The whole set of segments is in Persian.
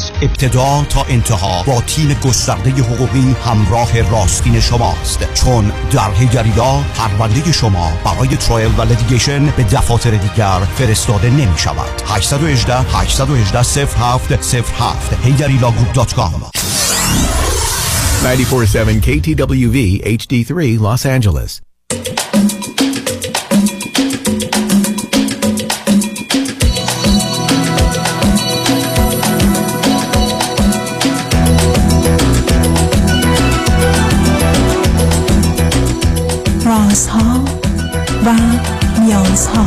از ابتدا تا انتها با تیم گسترده حقوقی همراه راستین شماست. چون در هیگریلا پرونده شما برای trial و litigation به دفاتر دیگر فرستاده نمی شود 818 818 07 07 هیگریلا Group dot com. 947 KTWV HD3 Los Angeles. رازها و نیازها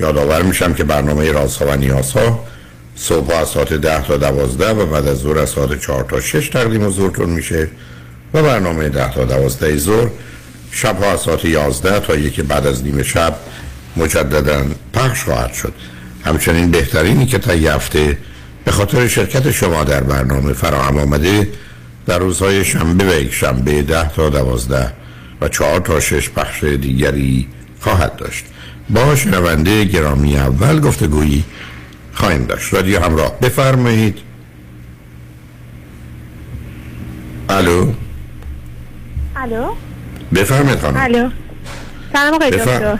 یادآور میشم که برنامه رازها و نیازها صبح از ساعت ده تا دوازده و بعد از ظهر از ساعت چهار تا شش تقدیم حضورتون میشه و برنامه ده تا دوازده ظهر شب ها از ساعت یازده تا یکی بعد از نیمه شب مجددا پخش خواهد شد. همچنین بهترینی که تا هفته به خاطر شرکت شما در برنامه فراهم آمده در روزهای شنبه و یک شنبه ده تا دوازده و چهار تا شش پخش دیگری خواهد داشت. با شنونده گرامی اول گفتگویی خواهیم داشت. رادیو همراه. بفرمایید. الو؟ الو؟ بفرمایید خانم. الو. سلام آقای. دکتر.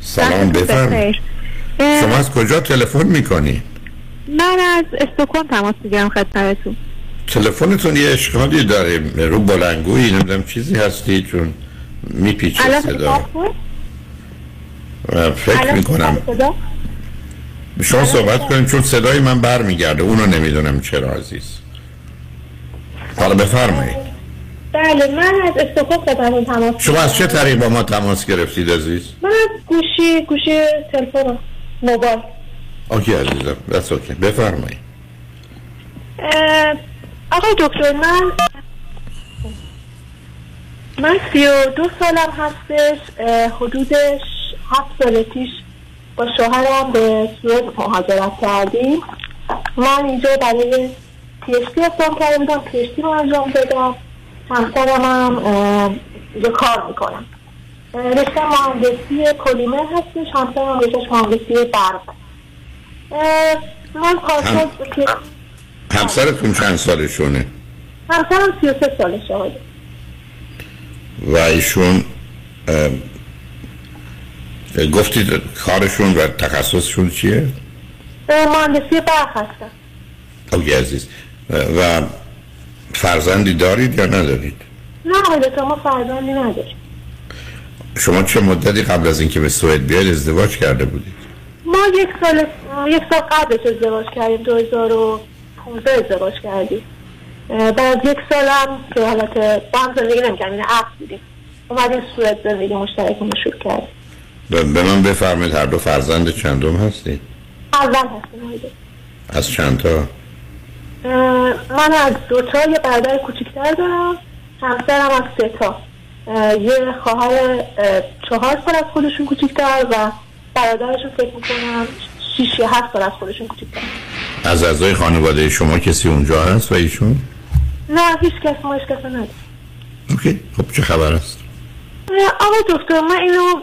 سلام بفرمایید. شما از کجا تلفن می‌کنی؟ من از استکهلم تماس می‌گیرم خدمتتون. تلفنتون یه اشکالی داره. رو بلنگویی نمی‌دونم چیزی هستی چون میپیچه صدا. فکر می‌کنم؟ شما صحبت کنیم چون صدای من برمیگرده. اونو نمی‌دونم چرا عزیز. حالا بفرمایید. بله من از استکهلم خدمتتون تماس شما از چه طریق با ما تماس گرفتید عزیز؟ من از گوشی گوشی تلفن موبایل. okay عزیزم. دست okay بفرمایید. آقای دکتر من من سی و دو سالم هستش اه، حدود ش- هفت سال پیش با شوهرم به سوئد مهاجرت کردیم. من اینجا برای PhD اقدام کرده بودم PhD رو انجام دادم. همسرم هم اینجا کار می‌کنم رشته مهندسی پلیمر هستش همسرم رشتهش مهندسی برق. من کارشناس همسرتون چند سالشونه؟ همسرم سی و سه سالشه. آقای و ایشون گفتید کارشون و تخصصشون چیه؟ مهندسی برق هستم اوکی عزیز و فرزندی دارید یا ندارید؟ نه آقای ما فرزندی نداریم شما چه مدتی قبل از اینکه به سوئد بیاید ازدواج کرده بودید؟ ما یک سال یک سال قبلش ازدواج کردیم 2015 ازدواج کردیم بعد یک سالم که حالت با هم زندگی نمی‌کردیم یعنی عقد بودیم اومدیم سوئد زندگی مشترکمون رو شروع کردیم به به من بفرمایید هر دو فرزند چندم هستید؟ اول دکتر. از چند تا؟ من از دو تا یه برادر کوچیکتر دارم همسرم از سه تا یه خواهر اه، چهار سال از خودشون کوچیکتر و برادرشون فکر می‌کنم شیش یا هفت سال از خودشون کوچیکتر از اعضای خانواده شما کسی اونجا هست و ایشون؟ نه هیچ کس ما هیچ کس نداریم اوکی خب چه خبر است؟ آقا دکتر من اینو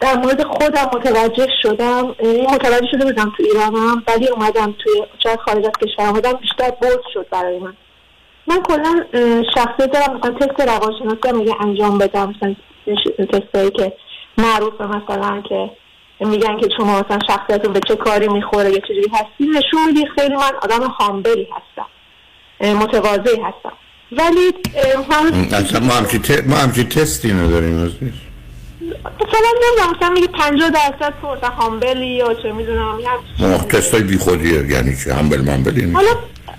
در مورد خودم متوجه شدم. یعنی متوجه شده بودم تو ایرانم ولی اومدم توی شاید خارج از کشور اومدم بیشتر برد شد برای من. من کلا شخصیت دارم مثلا تست روانشناسی میگه انجام بدم. مثلا تستایی که معروفه مثلا که میگن که شما مثلا شخصیتون به چه کاری می‌خوره یا چجوری هستی نشون میدی خیلی من آدم هامبلی هستم متواضعی هستم. ولی هم اصلا ما همچی, ت... ما همچی تستی نداریم مثلا نمی‌دونم مثلا میگه 50 درصد تو هامبلی یا چه می‌دونم ما تستای بی خودیه یعنی چه هامبل مامبلی حالا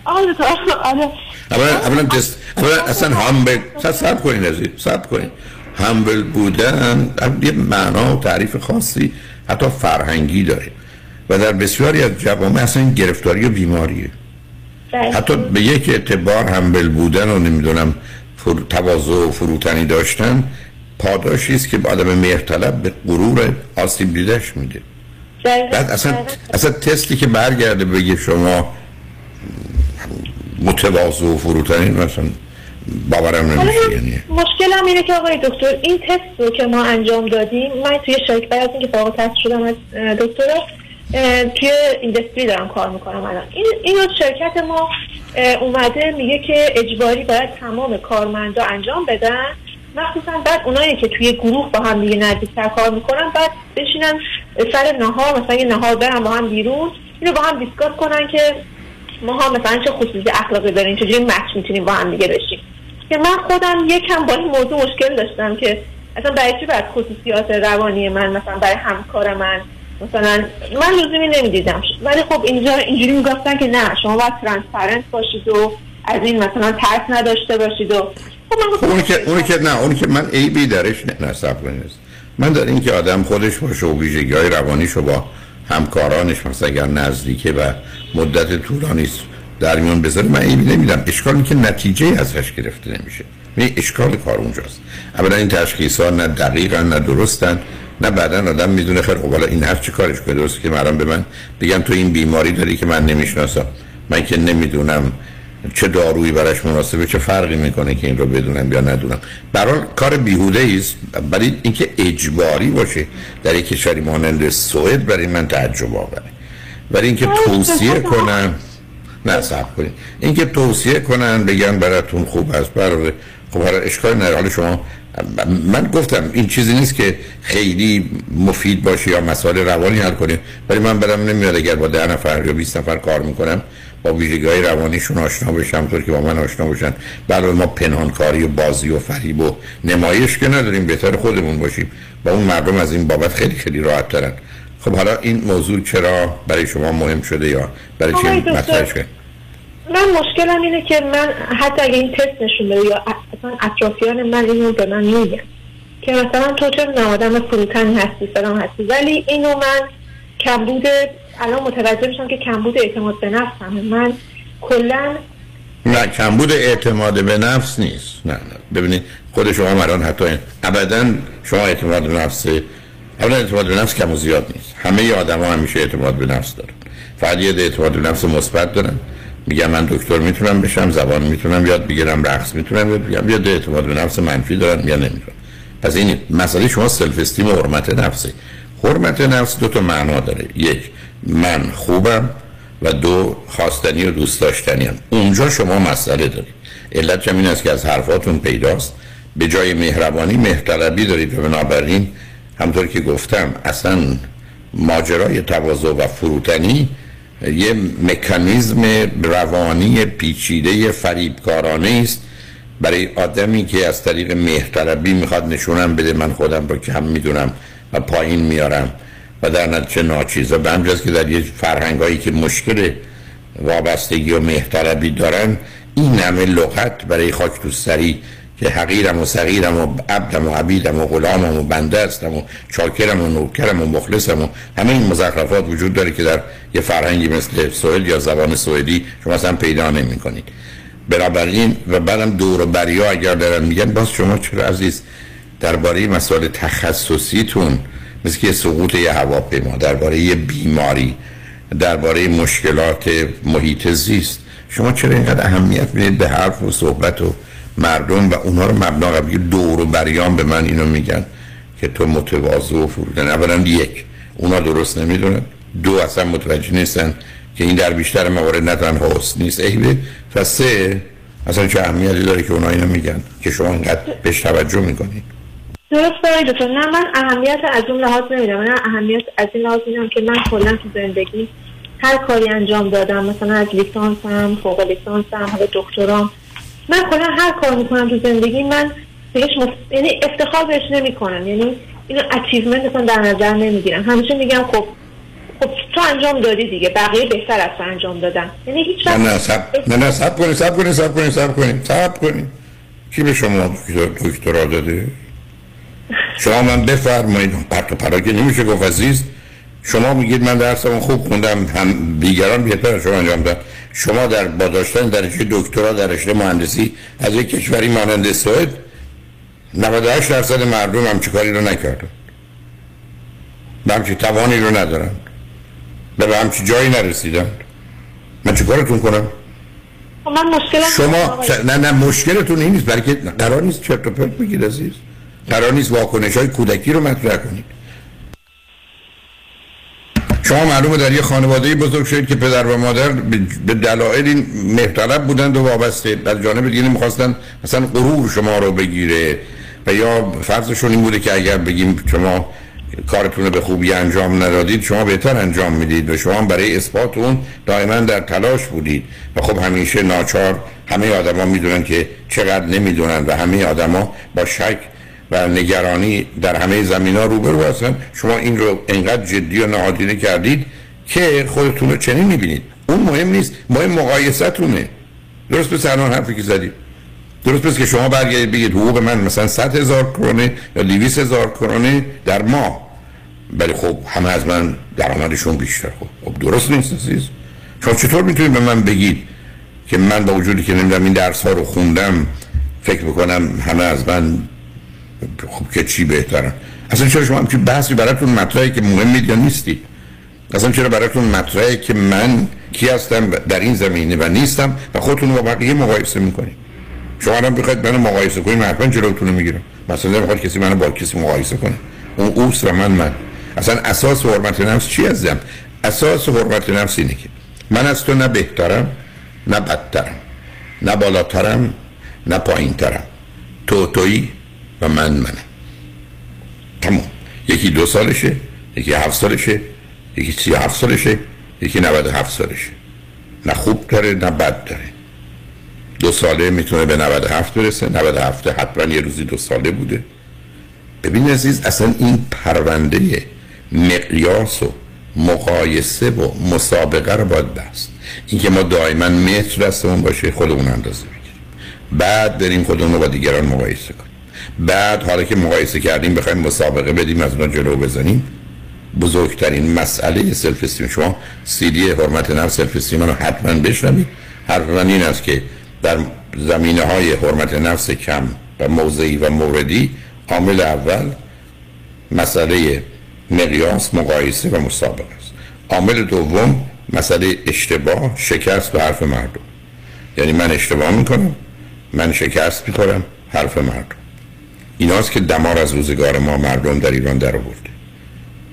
آره آره. اولا اولا تست اولا اصلا هامبل سب کنین عزیز سب کنین. همبل بودن یه معنا و تعریف خاصی حتی فرهنگی داره. و در بسیاری از جوامع اصلا این گرفتاری و بیماریه. حتی به یک اعتبار همبل بودن و نمی‌دونم فر... تواضع و فروتنی داشتن پاداشی است که آدم مهرطلب به غرور آسیب دیدش میده بله. بعد اصلا اصلا تستی که برگرده بگه شما متواضع و فروتنی مثلا باورم نمیشه یعنی مشکلم اینه که آقای دکتر این تست رو که ما انجام دادیم من توی شرکت بعد از اینکه فارغ تست شدم از دکتر توی ایندستری دارم کار می‌کنم الان. این اینو شرکت ما اومده میگه که اجباری باید تمام کارمندا انجام بدن. مخصوصا بعد اونایی که توی گروه با هم دیگه نزدیکتر کار می‌کنن بعد بشینن سر نهار مثلا یه نهار برن با هم بیرون اینو با هم دیسکاس کنن که ما ها مثلا چه خصوصی اخلاقی داریم چجوری مچ می‌تونیم با هم دیگه بشیم. که من خودم یکم با این موضوع مشکل داشتم که اصلا برای چی باید خصوصیات روانی من مثلا برای همکار من مثلا من لزومی نمی‌دیدم. ولی خب اینجا اینجوری می‌گفتن که نه شما باید ترانسپرنت باشید و از این مثلا ترس نداشته باشید و خب اونی که اونی که نه اونی که من عیبی درش نه نصب نیست من در این که آدم خودش باشه و ویژگی های روانیشو با همکارانش مثلا اگر نزدیکه و مدت طولانی است در میان بذاره من عیبی نمیدم. اشکالی که نتیجه ازش گرفته نمیشه. می اشکال کار اونجاست. اولا این تشخیص ها نه دقیقا نه درستن نه بعدا آدم می‌دونه خیر خب حالا این هر چی کارش کنه؟ درست که مرام به من بگم تو این بیماری داری که من نمی‌شناسم. من که نمی‌دونم چه دارویی براش مناسبه چه فرقی می‌کنه که این رو بدونم یا ندونم. برای کار بیهوده است برای اینکه اجباری باشه در یک کشوری مانند سوئد برای من تعجب آوره. برای اینکه توصیه کنم نه صبر کنید. اینکه توصیه کنن بگن براتون خوب است برای خب حالا اشکال نداره. حالا شما من گفتم این چیزی نیست که خیلی مفید باشه یا مسائل روانی حل کنیم ولی من برم نمیاد اگر با ده نفر یا 20 نفر کار می‌کنم با ویژگی های روانیشون آشنا بشم طور که با من آشنا باشن برای ما پنهانکاری و بازی و فریب و نمایش که نداریم بهتر خودمون باشیم. با اون مردم از این بابت خیلی خیلی راحت ترن. خب حالا این موضوع چرا برای شما مهم شده یا برای چی مطرحش کنید من مشکلم اینه که من حتی اگه این تست نشون بده یا اصلا اطرافیان من اینو به من میگن که مثلا تو چه آدم فروتنی هستی سلام هستی؟ ولی اینو من کمبود الان متوجه میشم که کمبود اعتماد به نفسم. من کلا نه کمبود اعتماد به نفس نیست. نه نه. ببینید خود شما الان حتی ابدا شما اعتماد به نفس اولا اعتماد به نفس کم و زیاد نیست. همه آدم ها همیشه اعتماد به نفس دارن. فقط یه اعتماد به نفس مثبت دارن. میگم من دکتر می‌تونم بشم زبان می‌تونم یاد بگیرم رقص می‌تونم یاد بگیرم یا اعتماد به نفس منفی دارن یا نمی‌تونم. پس این مسئله شما سلف استیم و حرمت نفسه. حرمت نفس دو تا معنا داره. یک من خوبم و دو خواستنی و دوست داشتنی هم. اونجا شما مسئله دارید. علت این است که از حرفاتون پیداست. به جای مهربانی مهرطلبی دارید و بنابراین همطور که گفتم اصلا ماجرای تواضع و فروتنی یه مکانیزم روانی پیچیده فریبکارانه است. برای آدمی که از طریق مهرطلبی می‌خواد نشونم بده من خودم رو که هم می‌دونم و پایین میارم و در نتیجه ناچیزه. به همجاز که در یه فرهنگایی که مشکل وابستگی و مهرطلبی دارن این همه لغت برای خاک تو سری که حقیرم و صغیرم و عبدم و عبیدم و غلامم و بنده هستم و چاکرم و نوکرم و مخلصم و همه این مزخرفات وجود داره که در یه فرهنگی مثل سوئد یا زبان سوئدی شما اصلا پیدا نمی کنید بنابراین و بعدم دور و بریا اگر دارن میگن باز شما چرا عزیز درباره مسائل تخصصیتون مثل که سقوط یه هواپیما درباره یه بیماری درباره مشکلات محیط زیست شما چرا اینقدر اهمیت می‌دید به حرف و صحبت و مردم و اونها رو مبنا قبلی دور و بریان به من اینو میگن که تو متواضع و فرودن اولا یک اونا درست نمی‌دونن. دو اصلا متوجه نیستن که این در بیشتر موارد نه تنها نیست عیبه. و سه اصلا چه اهمیتی داره که اونا اینو میگن که شما اینقدر بهش توجه می‌کنید درست داری دکتر. نه من اهمیت از اون لحاظ نمیدم من اهمیت از این لحاظ میدم که من کلا تو زندگی هر کاری انجام دادم. مثلا از لیسانسم فوق لیسانسم حالا دکترام. من کلا هر کار می‌کنم تو زندگی من بهش مف... یعنی افتخار بهش نمی‌کنم. یعنی اینو achievement اصلا در نظر نمی‌گیرم. همیشه میگم خب خب تو انجام دادی دیگه بقیه بهتر از تو انجام دادن. یعنی هیچ وقت نه سب نه نه صبر کنید صبر کنید صبر کنید صبر کنید صبر کنید کی به شما دکتر- دکترا داده؟ شما من بفرمایید. پرت و پلا که نمیشه گفت عزیز. شما میگید من درسمو خوب خوندم هم دیگران بهتر شما انجام دادن. شما در با داشتن درجه دکترا در رشته مهندسی از یک کشوری مانند سوئد 98 درصد مردم همچی کاری رو نکردن. به همچی توانی رو ندارن. به همچی جایی نرسیدن. من چیکارتون کنم؟ خب من مشکلم شما ش- نه نه مشکلتون این نیست بلکه قرار نیست چرت و پرت بگید عزیز. قرار نیست واکنش های کودکی رو مطرح کنید. شما معلومه در یه خانواده بزرگ شدید که پدر و مادر به- دلایلی مهرطلب بودند و وابسته. از جانب دیگه می‌خواستن مثلا غرور شما رو بگیره. و یا فرضشون این بوده که اگر بگیم شما کارتون رو به خوبی انجام ندادید شما بهتر انجام می‌دید و شما برای اثبات اون دائما در تلاش بودید. و خب همیشه ناچار همه آدما می‌دونن که چقدر نمی‌دونن و همه آدما با شک و نگرانی در همه زمین ها روبرو هستن. شما این رو انقدر جدی و نهادینه کردید که خودتون رو چنین می‌بینید. اون مهم نیست. مهم مقایستونه. درست به سران حرفی که زدید. درست پس که شما برگردید بگید حقوق من مثلا 100 هزار کرونه یا 200 هزار کرونه در ماه. ولی خب همه از من درآمدشون بیشتر. خب, خب درست نیست عزیز. شما چطور می‌تونید به من بگید که من با وجودی که نمی‌دونم این درس ها رو خوندم فکر می‌کنم همه از من خب که چی بهترن اصلا چرا شما همچین بحثی براتون مطرحه که مهمید یا نیستید اصلا چرا براتون مطرحه که من کی هستم در این زمینه و نیستم و خودتون با بقیه مقایسه می‌کنید شما الان بخواید منو مقایسه کنید من حتما جلوتون می‌گیرم. مثلا نمی‌خواد کسی منو با کسی مقایسه کنه. اون اوست و من من. اصلا اساس حرمت نفس چی هستم اساس حرمت نفس اینه که من از تو نه بهترم نه بدترم نه بالاترم نه پایینترم. تو تویی و من منم تمام یکی دو سالشه یکی هفت سالشه یکی سی هفت سالشه یکی نود هفت سالشه. نه خوب داره نه بد داره. دو ساله می‌تونه به 97 برسه. 97 حتما یه روزی دو ساله بوده. ببین عزیز اصلا این پرونده مقیاس و مقایسه و مسابقه رو باید بست. اینکه ما دائما متر دستمون باشه خودمون اندازه بگیریم. بعد بریم خودمون رو با دیگران مقایسه کنیم. بعد حالا که مقایسه کردیم بخوایم مسابقه بدیم از اونها جلو بزنیم. بزرگترین مسئله self-esteem شما سیدی حرمت نفس self-esteem رو حتما بشنوید. حرف من این است که در زمینه های حرمت نفس کم و موضعی و موردی عامل اول مسئله مقیاس مقایسه و مسابقه است. عامل دوم مسئله اشتباه شکست و حرف مردم. یعنی من اشتباه می‌کنم من شکست می‌خورم حرف مردم. ایناست که دمار از روزگار ما مردم در ایران در آورده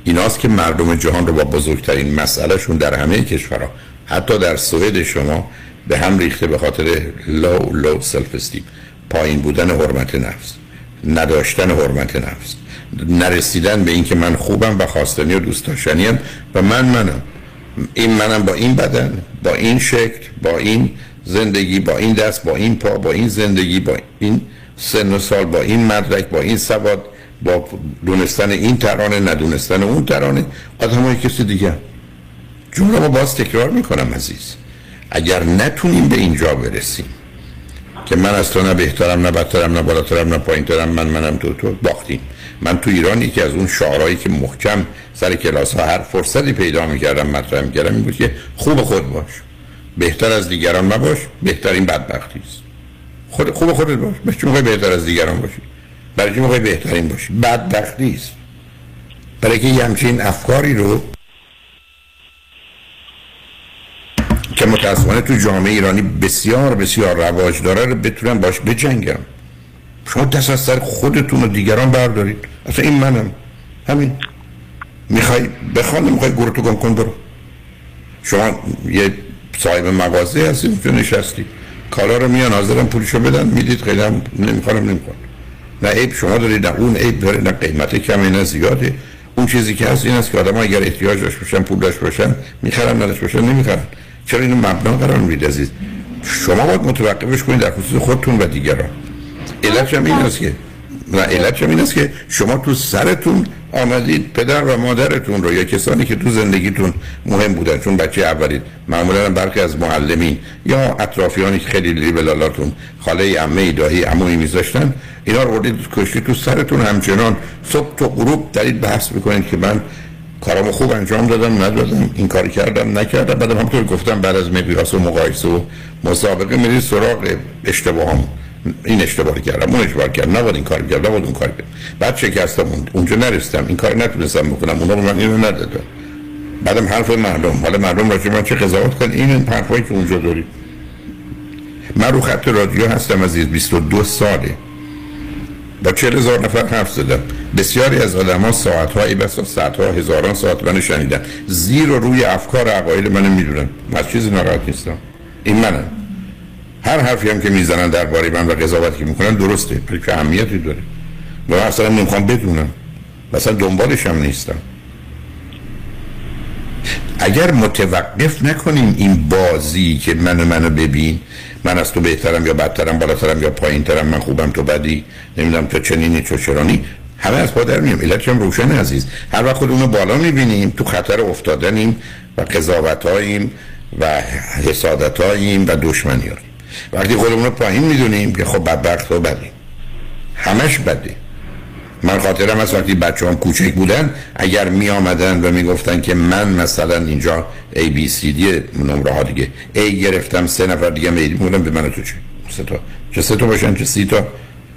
ایناست که مردم جهان رو با بزرگترین مسئلهشون در همه کشورها حتی در سوئد شما به هم ریخته به خاطر low low self-esteem پایین بودن حرمت نفس نداشتن حرمت نفس نرسیدن به اینکه من خوبم و خواستنی و دوست داشتنیم و من منم. این منم با این بدن با این شکل با این زندگی با این دست با این پا با این زندگی با این سن و سال با این مدرک با این سواد با دونستن این ترانه ندونستن اون ترانه آدم های کسی دیگه. جمله ما باز تکرار می‌کنم عزیز. اگر نتونیم به اینجا برسیم که من از تو نه بهترم نه بدترم نه بالاترم نه پایینترم من منم تو تو باختیم. من تو ایران یکی از اون شعارهایی که محکم سر کلاس ها هر فرصتی پیدا می‌کردم مطرح می‌کردم این بود که خوب خود باش. بهتر از دیگران مباش بهترین بدبختی است. خود خوب خودت باش. چی می‌خوای بهتر از دیگران باشی؟ برای چی می‌خوای بهترین باشی؟ بدبختی است برای که یه همچین افکاری رو که متاسفانه تو جامعه ایرانی بسیار بسیار رواج داره رو بتونم باش بجنگم. شما دست از سر خودتون و دیگران بردارید. اصلا این منم. همین. می‌خوای بخوان می‌خوای گروتو گم کن برو. شما یه صاحب مغازه هستی اونجا نشستی. کارا رو میان حاضرم پولشو بدن می‌دید خیلی هم نمی‌خوام نمی‌خوام نه عیب شما دارید نه اون عیب داره نه قیمت کمی نه زیاده. اون چیزی که هست این است که آدم اگر احتیاج داشت باشن پول داشت باشن می‌خرن نداشت باشن نمی‌خرن. چرا اینو مبنا قرار می‌دید عزیز؟ شما باید متوقفش کنید در خصوص خودتون و دیگران. علت این است که و علت این است که شما تو سرتون آمدید پدر و مادرتون رو یا کسانی که تو زندگیتون مهم بودن چون بچه اولید معمولا برخی از معلمین یا اطرافیانی که خیلی لیبلالاتون خاله عمه دایی عمویی میذاشتن اینا رو بردید کشتی تو سرتون همچنان صبح تو غروب دارید بحث می‌کنید که من کارامو خوب انجام دادم ندادم این کار کردم نکردم. بعدم همطور گفتم بعد از مقیاس و مقایسه و مسابقه میرید سراغ اشتباهم این اشتباه کردم اون اشتباه کردم. نباید این کار کردم نباید اون کار کردم بعد شکستم اونجا نرستم. این کار نتونستم بکنم. اونا رو من اینو ندادم بعدم حرف مردم. حالا مردم راجع من چه قضاوت کن این حرفایی که اونجا داری. من رو خط رادیو هستم از 22 ساله. با چهل هزار نفر حرف زدم. بسیاری از آدم ها ساعت هایی بسا ساعت ها هزاران ساعت من شنیدن. زیر و روی افکار عقاید من می‌دونم از چیزی ناراحت نیستم. این منم. هر حرفی هم که می‌زنن درباره من و قضاوتی که می‌کنن درسته که اهمیتی داره. و اصلا نمی‌خوام بدونم. مثلا دنبالش هم نیستم. اگر متوقف نکنیم این بازی که منو منو ببین من از تو بهترم یا بدترم بالاترم یا پایینترم من خوبم تو بدی نمی‌دونم تو چنینی تو چرانی همه از پادر میم علتش هم روشن عزیز. هر وقت خودمونو بالا می‌بینیم تو خطر افتادنیم و قضاوت و حسادت و دشمنی وقتی خودمون رو پایین می‌دونیم که خب بدبخت و بدیم همش بده من خاطرم از وقتی بچه هم کوچک بودن اگر می آمدن و می گفتن که من مثلا اینجا A B C D نمره ها دیگه A گرفتم سه نفر دیگه میدیم بودن به من تو چه سه تا. چه سه تا باشن چه سی تا؟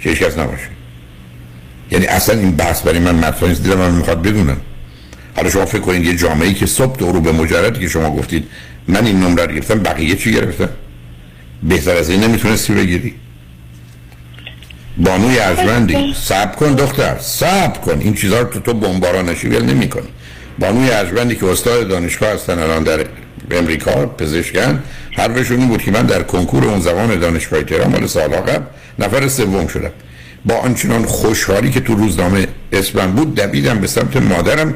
چه کس نباشه. یعنی اصلا این بحث برای من مطرح نیست. دیدم من می‌خواد بدونم. حالا شما فکر کنید یه جامعه که صبح دورو به مجردی که شما گفتید من این نمره رو گرفتم بقیه چی گرفتن؟ بهتر از این نمی‌تونستی بگیری. بانوی ارجمندی. سب کن دختر. سب کن. این چیزها رو تو تو بمبارانشی ول نمی کنی بانوی ارجمندی که استاد دانشگاه هستن الان در امریکا پزشکن. حرفشون این بود که من در کنکور اون زمان دانشگاه تهران مال سال قبل نفر سوم شدم. با آنچنان خوشحالی که تو روزنامه اسمم بود دویدم به سمت مادرم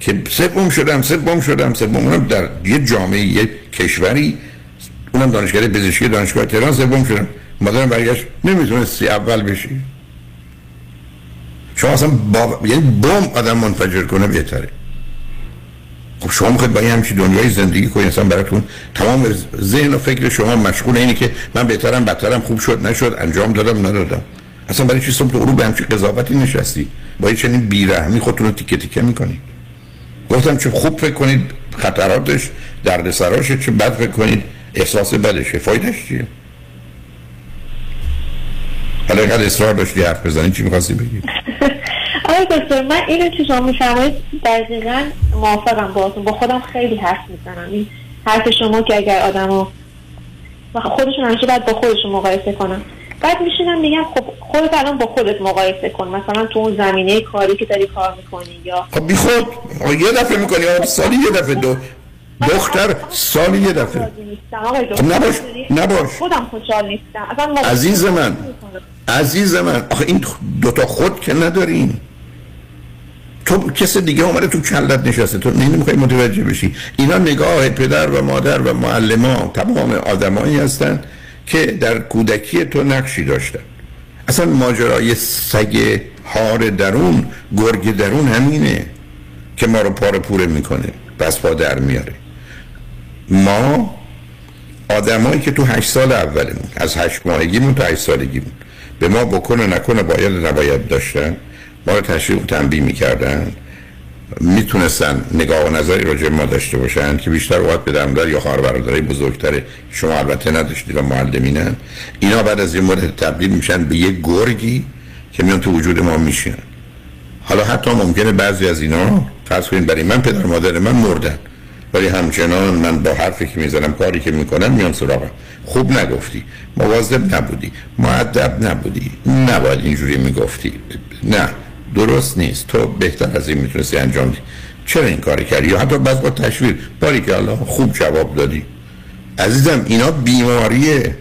که سوم شدم سوم شدم سوم. در یه جامعه یه کشوری اونم دانشگاه پزشکی دانشگاه تهران سوم شدم مادرم برگشت. نمی‌تونستی اول بشی. شما اصلا با... یعنی بم آدم منفجر کنه بهتره. خب شما می‌خواید با این همچی دنیای زندگی کنید اصلا براتون تمام ذهن و فکر شما مشغول اینه که من بهترم بدترم خوب شد نشد انجام دادم ندادم. اصلا برای چی صبح تو به همچی قضاوتی نشستی؟ با این چنین بیرحمی خودتون رو تیکه تیکه می‌کنید گفتم چه خوب فکر کنید خطراتش دردسراش چه بد فکر کنید. احساس بدشه فایدش چیه؟ حالا اینقدر اصرار داشتی حرف بزنی چی می‌خواستی بگی؟ آقای دکتر من اینو که شما میفرمایید دقیقا موافقم باهاتون. با خودم خیلی حرف می‌زنم. این حرف شما که اگر آدمو خودشون همیشه باید با خودشون مقایسه کنم. بعد میشینم میگم خب خودت الان با خودت مقایسه کن. مثلا تو اون زمینه کاری که داری کار می‌کنی یا خب بی خود. یه دفعه می‌کنی سالی یه دفعه دو دختر سالی یه دفعه. نباش نباش. خودم خوشحال نیستم عزیز من عزیز من. آخه این دوتا خود که ندارین تو کس دیگه اومده تو کلت نشسته. تو نمی‌خوای متوجه بشی. اینا نگاه پدر و مادر و معلمان تمام آدمایی هستن که در کودکی تو نقشی داشتن. اصلا ماجرای سگ هار درون گرگ درون همینه که ما رو پاره پوره می‌کنه. بس پا در میاره. ما آدمایی که تو هشت سال اولمون از هشت ماهگیمون تا هشت سالگیمون به ما بکنه نکنه باید نباید داشتن ما رو تشریح و تنبیه می‌کردن می‌تونستن نگاه و نظری راجع ما داشته باشن که بیشتر وقت به درمدار یا خواهر برادرای بزرگتر شما البته نداشتید و معلمینن اینا بعد از این مورد تبدیل میشن به یه گرگی که میان تو وجود ما میشن حالا حتی ممکنه بعضی از اینا فرض کنید برای من پدر مادر من مردن. ولی همچنان من با حرفی که می‌زنم کاری که می‌کنم میان سراغم. خوب نگفتی. مواظب نبودی. معدب نبودی. نباید اینجوری می‌گفتی. نه درست نیست. تو بهتر از این می‌تونستی انجام دی. چرا این کاری کردی؟ یا حتی بعض با تشویر باری که الله خوب جواب دادی. عزیزم اینا بیماریه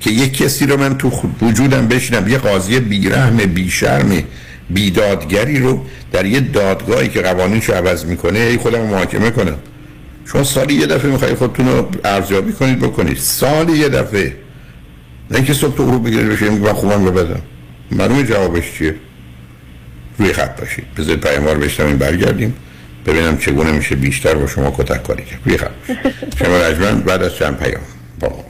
که یک کسی رو من تو وجودم بشینم. یه قاضی بیرحم بیشرم بیدادگری رو در یه دادگاهی که قوانینش عوض می‌کنه خودم محاکمه کنم. شما سالی یه دفعه می‌خواید خودتون رو ارزیابی کنید بکنید. سالی یه دفعه. نه اینکه صبح تو غروب بگیرید بشه من خوبم رو بدم. معلومه جوابش چیه؟ روی خط باشید. بذارید پیاموار بشتم این برگردیم. ببینم چگونه میشه بیشتر با شما کتک کاری کرد. روی خط شما رجمن بعد از چند پیام. با ما.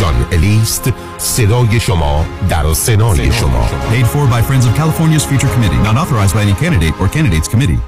جان الیست صدای شما در سنای شما Paid for by Friends of California's Future Committee. Not authorized by any candidate or candidates committee.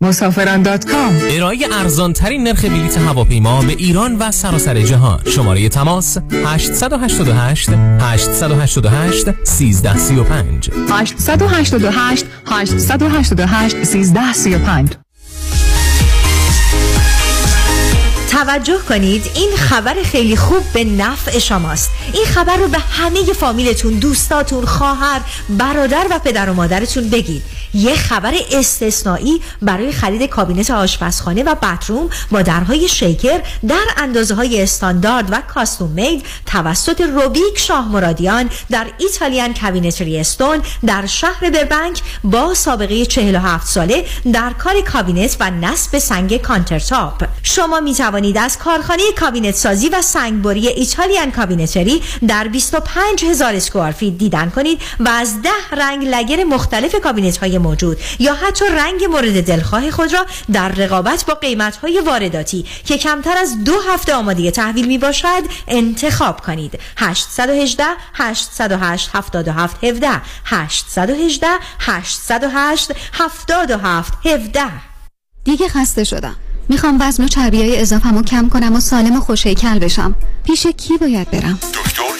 مسافران دات کام. ارائه ارزان ترین نرخ بلیت هواپیما به ایران و سراسر جهان. شماره تماس 888 888 1335 888 888 1335 توجه کنید این خبر خیلی خوب به نفع شماست. این خبر رو به همه فامیلتون دوستاتون خواهر برادر و پدر و مادرتون بگید. یه خبر استثنایی برای خرید کابینت آشپزخانه و bathroom با درهای shaker در اندازه های استاندارد و custom made توسط روبیک شاه مرادیان در Italian Cabinetry Stone در شهر بربنک با سابقه 47 ساله در کار کابینت و نصب سنگ countertop. شما می توانید از کارخانه کابینت سازی و سنگبری Italian Cabinetry در 25 هزار square feet دیدن کنید و از ده رنگ lacquer مختلف کابینت های موجود یا حتی رنگ مورد دلخواه خود را در رقابت با قیمت های وارداتی که کمتر از دو هفته آماده تحویل می باشد انتخاب کنید. 818 808 77 17 818 808 77 17 دیگه خسته شدم. می‌خوام وزن و چربی های اضافه‌مو کم کنم و سالم و خوش‌هیکل بشم. پیش کی باید برم؟ دکتر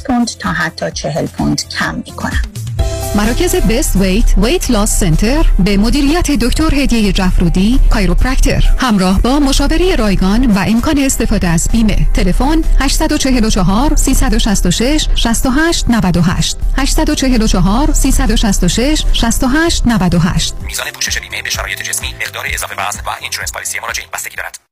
پوند تا حتی 40 پوند کم می‌کنن مراکز Best Weight Weight Loss Center به مدیریت دکتر هدیه جفرودی chiropractor همراه با مشاوره رایگان و امکان استفاده از بیمه. تلفن 844 366 68 98 844 366 68 98 میزان پوشش بیمه به شرایط جسمی مقدار اضافه وزن و insurance policy مراجعین بستگی دارد.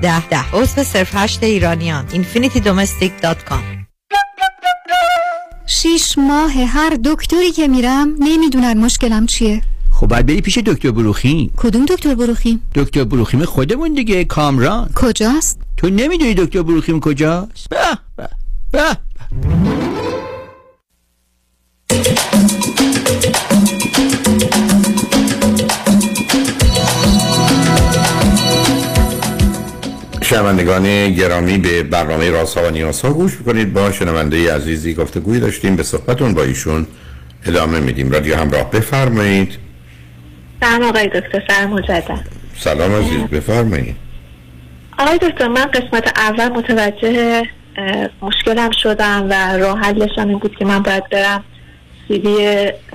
ده. ده عضو صرف هشت ایرانیان. infinitydomestic.com شیش ماه هر دکتری که میرم نمی‌دونن مشکلم چیه. خب باید بری پیش دکتر بروخیم کدوم دکتر بروخیم دکتر بروخیم خودمون دیگه کامران. کجاست؟ تو نمی‌دونی دکتر بروخیم کجاست؟ به به به. شنوندگان گرامی به برنامه راسا و نیاسا گوش می‌کنید. با شنونده عزیزی گفتگوی داشتیم به صحبتون با ایشون ادامه میدیم. رادیو همراه بفرمایید. سلام آقای دکتر سلام مجدد. سلام عزیز بفرمایید. آقای دکتر من قسمت اول متوجه مشکلم شدم و راه حلش این بود که من باید برم سیدی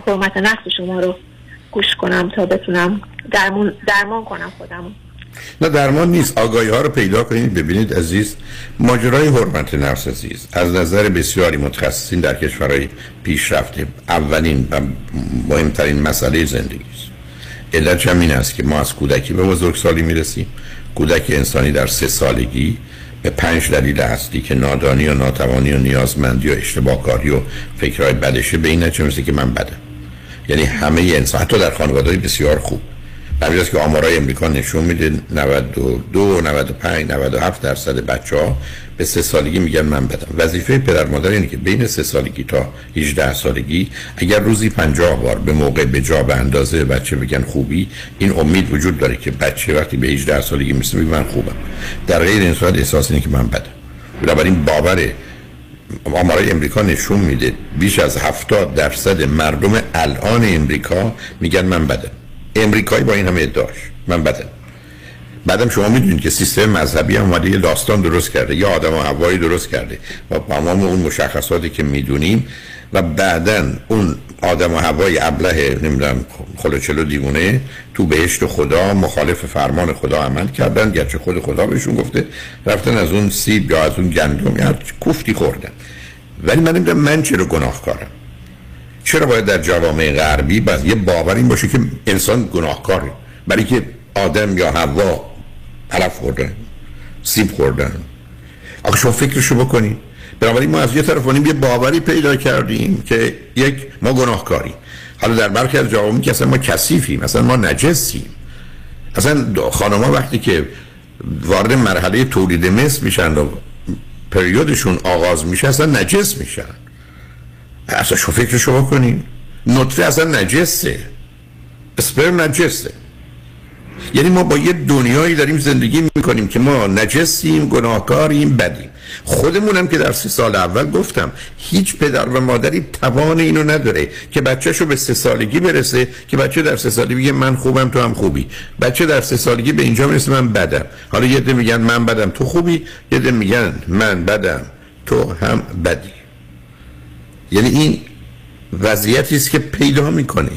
حرمت نفس شما رو گوش کنم تا بتونم درمان, درمان کنم خودم نه درمان نیست. آگاهی ها رو پیدا کنید ببینید عزیز. ماجرای حرمت نفس عزیز. از نظر بسیاری متخصصین در کشورهای پیشرفته اولین و مهمترین مسئله زندگی است. علت هم این است که ما از کودکی به بزرگسالی می‌رسیم. کودک انسانی در سه سالگی به پنج دلیل هستی که نادانی و ناتوانی و نیازمندی و اشتباهکاری و فکرهای بدشه به این نچه که من بدم. یعنی همه انسان حتی در خانواده بسیار خوب همین که آمارای امریکا نشون میده 92 95 97 درصد بچه ها به سه سالگی میگن من بدم. وظیفه پدر مادر اینه که بین سه سالگی تا 18 سالگی اگر روزی 50 بار به موقع به جا به اندازه بچه بگن خوبی این امید وجود داره که بچه وقتی به 18 سالگی میسه من خوبم. در غیر این صورت احساس اینه که من بدم. بنابراین باور آمارای امریکا نشون میده بیش از 70 درصد مردم الان امریکا میگن من بدم. امریکایی با این همه ادعاش من بدم. بعدم شما می‌دونید که سیستم مذهبی هم اومده یه داستان درست کرده یا آدم و هوایی درست کرده. و تمام اون مشخصاتی که می‌دونیم و بعدا اون آدم و هوای ابله نمی‌دونم خلوچلو دیوونه تو بهشت خدا مخالف فرمان خدا عمل کردن گرچه خود خدا بهشون گفته رفتن از اون سیب یا از اون گندم یا کوفتی خوردن. ولی من نمی‌دونم من چرا گناهکارم. چرا باید در جوامع غربی باز یه باور این باشه که انسان گناهکاره. برای که آدم یا هوا علف خوردن سیب خوردن. آخه شما فکرشو بکنید بنابراین ما از یه طرف یه باوری پیدا کردیم که یک ما گناهکاری حالا در برخی از جوامع که اصلا ما کثیفیم اصلا ما نجسیم. اصلا خانما وقتی که وارد مرحله تولید مثل میشن و پریودشون آغاز میشه اصلا نجس میشن. اصلا شو فکر شما کنین. نطفه اصلا نجسه. اسپرم نجسه. یعنی ما با یه دنیایی داریم زندگی می‌کنیم که ما نجسیم گناهکاریم بدیم. خودمونم که در سی سال اول گفتم هیچ پدر و مادری توان اینو نداره که بچهشو به سه سالگی برسه که بچه در سه سالگی بگه من خوبم تو هم خوبی. بچه در سه سالگی به اینجا می‌رسه من بدم. حالا یه میگن من بدم تو خوبی؟ یه میگن من بدم تو هم بدی. یعنی این وضعیتی است که پیدا می‌کنه.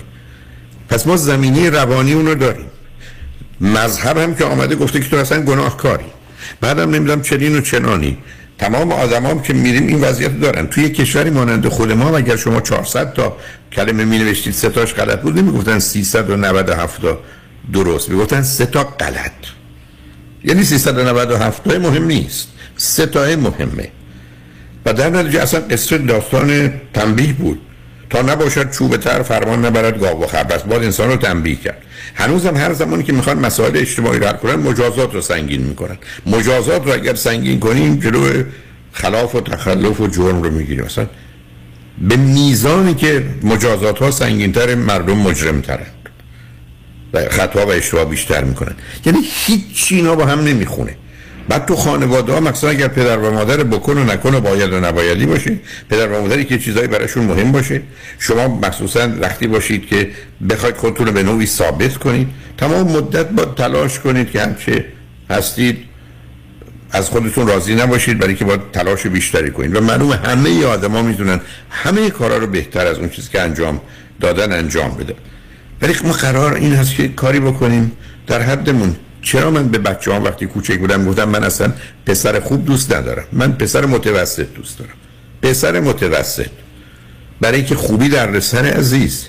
پس ما زمینی روانی اونو داریم. مذهب هم که آمده گفته که تو اصلا گناهکاری. بعدم نمی‌دونم چنین و چنانی. تمام آدم که میریم این وضعیت دارن. توی کشوری مانند خود ما اگر شما 400 تا کلمه می نوشتید سه تاش غلط بود نمی‌گفتن 397 تا درست. می‌گفتن سه تا غلط. یعنی 397 تا مهم نیست. سه تا مهمه. و در نتیجه اصلا قصه داستان تنبیه بود. تا نباشد چوب تر فرمان نبرد گاو و خر بس باید انسان رو تنبیه کرد. هنوزم هر زمانی که می‌خوان مسائل اجتماعی رو کنن مجازات رو سنگین می‌کنن. مجازات رو اگر سنگین کنیم جلو خلاف و تخلف و جرم رو می‌گیریم. مثلا به میزانی که مجازات ها سنگینتر مردم مجرمترند و خطا و اشتباه بیشتر می‌کنن. یعنی هیچ اینا با هم نمی‌خونه. بعد تو خانواده ها مثلا اگر پدر و مادر بکن و نکن و باید و نبایدی پدر و مادری که چیزایی براشون مهم باشه. شما مخصوصا وقتی باشید که بخواید خودتون رو به نوعی ثابت کنید. تمام مدت با تلاش کنید که همچه هستید از خودتون راضی نباشید برای که با تلاش بیشتری کنید. و معلوم همه آدما می‌دونن همه کارا رو بهتر از اون چیزی که انجام دادن انجام بده. ولی ما قرار این هست که کاری بکنیم در حدمون. چرا من به بچه هم وقتی کوچک بودم گفتم من اصلا پسر خوب دوست ندارم. من پسر متوسط دوست دارم. پسر متوسط. برای اینکه خوبی در سر عزیز.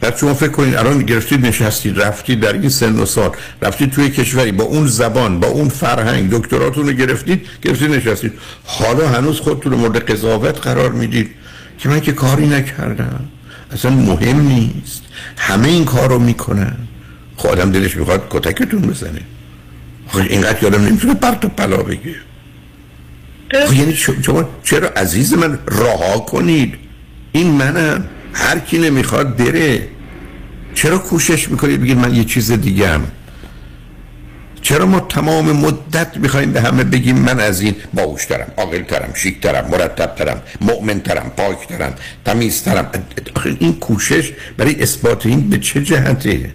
بعد شما فکر کنید الان گرفتید نشستید رفتید در این سن و سال. رفتید توی کشوری با اون زبان با اون فرهنگ دکتراتون رو گرفتید گرفتید نشستید. حالا هنوز خودتون رو مورد قضاوت قرار می‌دید که من که کاری نکردم. اصلا مهم نیست. همه این کار رو می‌کنن. خب آدم دلش می‌خواد کتکتون بزنه. خب اینقدر یادم نمی‌تونه پرت و پلا بگه. خب یعنی شما چرا عزیز من رها کنید؟ این منم. هر کی نمی‌خواد بره. چرا کوشش می‌کنید بگید من یه چیز دیگه هم چرا ما تمام مدت می‌خوایم به همه بگیم من از این باوشترم عاقلترم شیکترم مرتبترم مؤمنترم پاکترم تمیزترم این کوشش برای اثبات این به چه جهته؟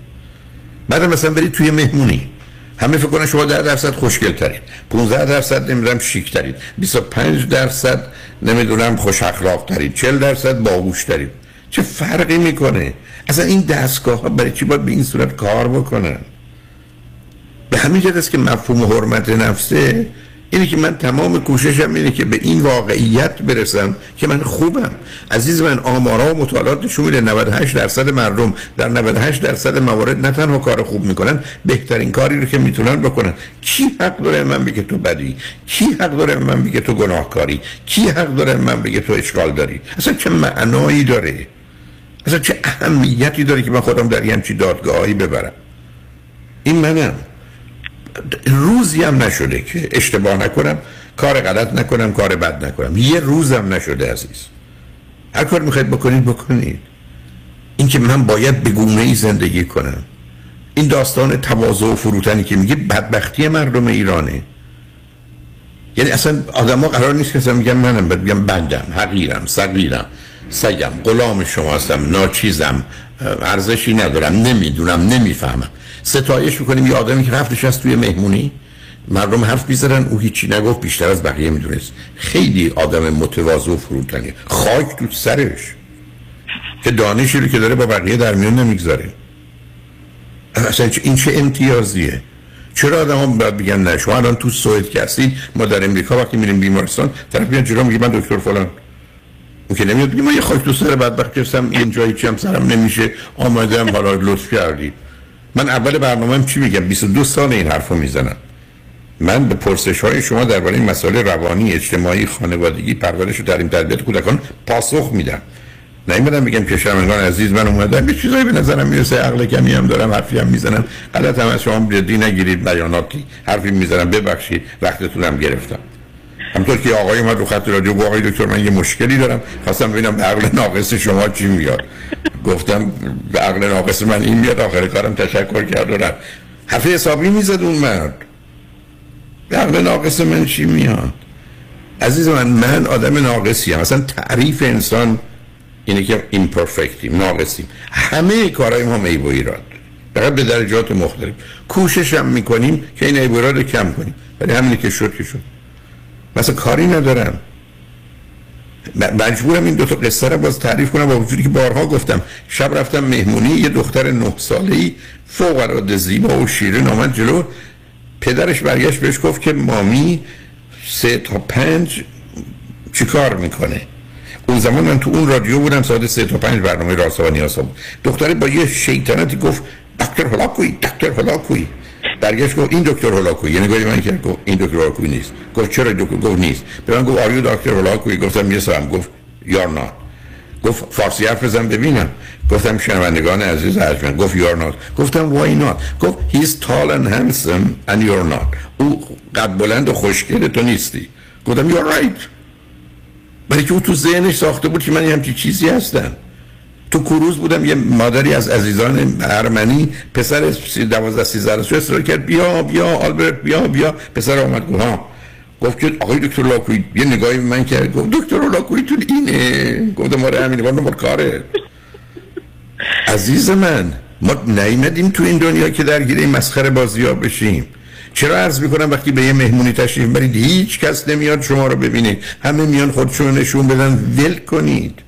بعد مثلا برید توی مهمونی. همه فکر کنن شما 10 درصد خوشگل ترید 15 درصد نمی‌دونم شیک ترید 25 درصد نمی‌دونم خوش اخلاق ترید 40 درصد باهوش ترید چه فرقی می‌کنه؟ اصلا این دستگاه ها برای چی باید به این صورت کار بکنن؟ به همین جهت است که مفهوم حرمت نفسه اینه که من تمام کوششم اینه که به این واقعیت برسم که من خوبم. عزیز من آمارا و مطالعات نشون میده 98 درصد مردم در 98 درصد موارد نه تنها کار خوب می‌کنن بهترین کاری رو که می‌تونن بکنن. کی حق داره من بگه تو بدی؟ کی حق داره من بگه تو گناهکاری؟ کی حق داره من بگه تو اشکال داری؟ اصلا چه معنایی داره؟ اصلا چه اهمیتی داره که من خودم در یه همچی دادگاهی ببرم؟ این منم. روزی هم نشده که اشتباه نکنم کار غلط نکنم کار بد نکنم. یه روزم نشده عزیز. هر کار می‌خواید بکنید بکنید. این که من باید به گونه ای زندگی کنم. این داستان تواضع و فروتنی که میگه بدبختی مردم ایرانه. یعنی اصلا آدما قرار نیست که میگم منم بگم بندم حقیرم صغیرم سگم غلام شما هستم ناچیزم ارزشی ندارم نمی‌دونم نمی‌فهمم. ستایش می‌کنیم. یه آدمی که رفتش از توی مهمونی مردم حرف بیزارن او هیچی نگفت بیشتر از بقیه می‌دونست. خیلی آدم متواضع و فروتنی خاک تو سرش. که دانشی رو که داره با بقیه در میون نمی‌گذاره. اصلا این چه امتیازیه؟ چرا آدم ها باید بگن نه؟ شما الان تو سوئد که هستید ما در امریکا وقتی میریم بیمارستان طرف میاد جلو میگه من دکتر فلان. اون که نمیاد بگه من یه خاک تو سر بدبخت هستم این جایی هم سرم نمیشه. آمدم حالا لطف کردید من اول برنامه چی میگم؟ 22 سال این حرفو می‌زنم. من به پرسش های شما درباره این مسائل روانی اجتماعی خانوادگی پرورش و تعلیم تربیت کودکان پاسخ میدم. نمی‌دونم بگم که شرمندگان عزیز من اومدم یه چیزایی به نظرم می‌رسه عقل کمی هم دارم حرفی هم می‌زنم. غلط هم از شما جدی نگیرید بیاناتی حرفی می‌زنم ببخشید وقتتون هم گرفتم. همطور که آقای اومد رو خط رادیو گفت آقای دکتر من یه مشکلی دارم. خواستم ببینم به عقل ناقص شما چی میاد. گفتم به عقل ناقص من این میاد آخر کارم تشکر کرد و رفت. حرف حسابی می‌زد اون مرد. به عقل ناقص من چی میاد؟ عزیز من من آدم ناقصی هم اصلا تعریف انسان اینه که ایمپرفکتیم ناقصیم. همه کارهای ما میبو ایراد فقط به درجات مختلف. کوشش هم می‌کنیم که این عیب رو کم کنیم. ولی همینی که شد که شد. مثلا کاری ندارم. مجبورم این دو تا قصه رو باز تعریف کنم با وجودی که بارها گفتم. شب رفتم مهمونی یه دختر نه ساله ای فوق العاده زیبا و شیرین آمد جلو. پدرش برگشت بهش گفت که مامی سه تا پنج چیکار می‌کنه؟ اون زمان من تو اون رادیو بودم ساعت سه تا پنج برنامه راسا و نیاسا بود. دختره با یه شیطنتی گفت دکتر هلاکوی دکتر هلاکوی. برگشت گفت این دکتر هلاکوی یعنی گفت من کرد گفت این دکتر هلاکوی نیست. گفت چرا دکتر؟ گفت نیست. به من گفت آریو دکتر هلاکوی گفتم یه سلام گفت یار نات. گفت فارسی حرف بزن ببینم. گفتم شنوندگان عزیز ارجمند. گفت یار نات. گفتم وای نات. گفت he's tall and handsome and you're not. او قد بلند و خوشگل تو نیستی. گفتم you're right. برای که او تو ذهنش ساخته بود که من یه همچی چیزی هستم. تو کروز بودم یه مادری از عزیزان ارمنی پسر 12 13 سالش اصرار کرد. بیا بیا آلبرت بیا بیا. پسر آمد گفت ها گفت که آقای دکتر لاکوی یه نگاهی به من کرد. گفت دکتر لاکوی تو اینه. گفتم همینه گفتم مال کاره. عزیز من ما نیمدیم تو این دنیا که درگیر این مسخره بازی ها بشیم. چرا عرض می‌کنم وقتی به یه مهمونی تشریف برید هیچ کس نمیاد شما رو ببینید همه میان خودشون نشون بدن. ول کنید.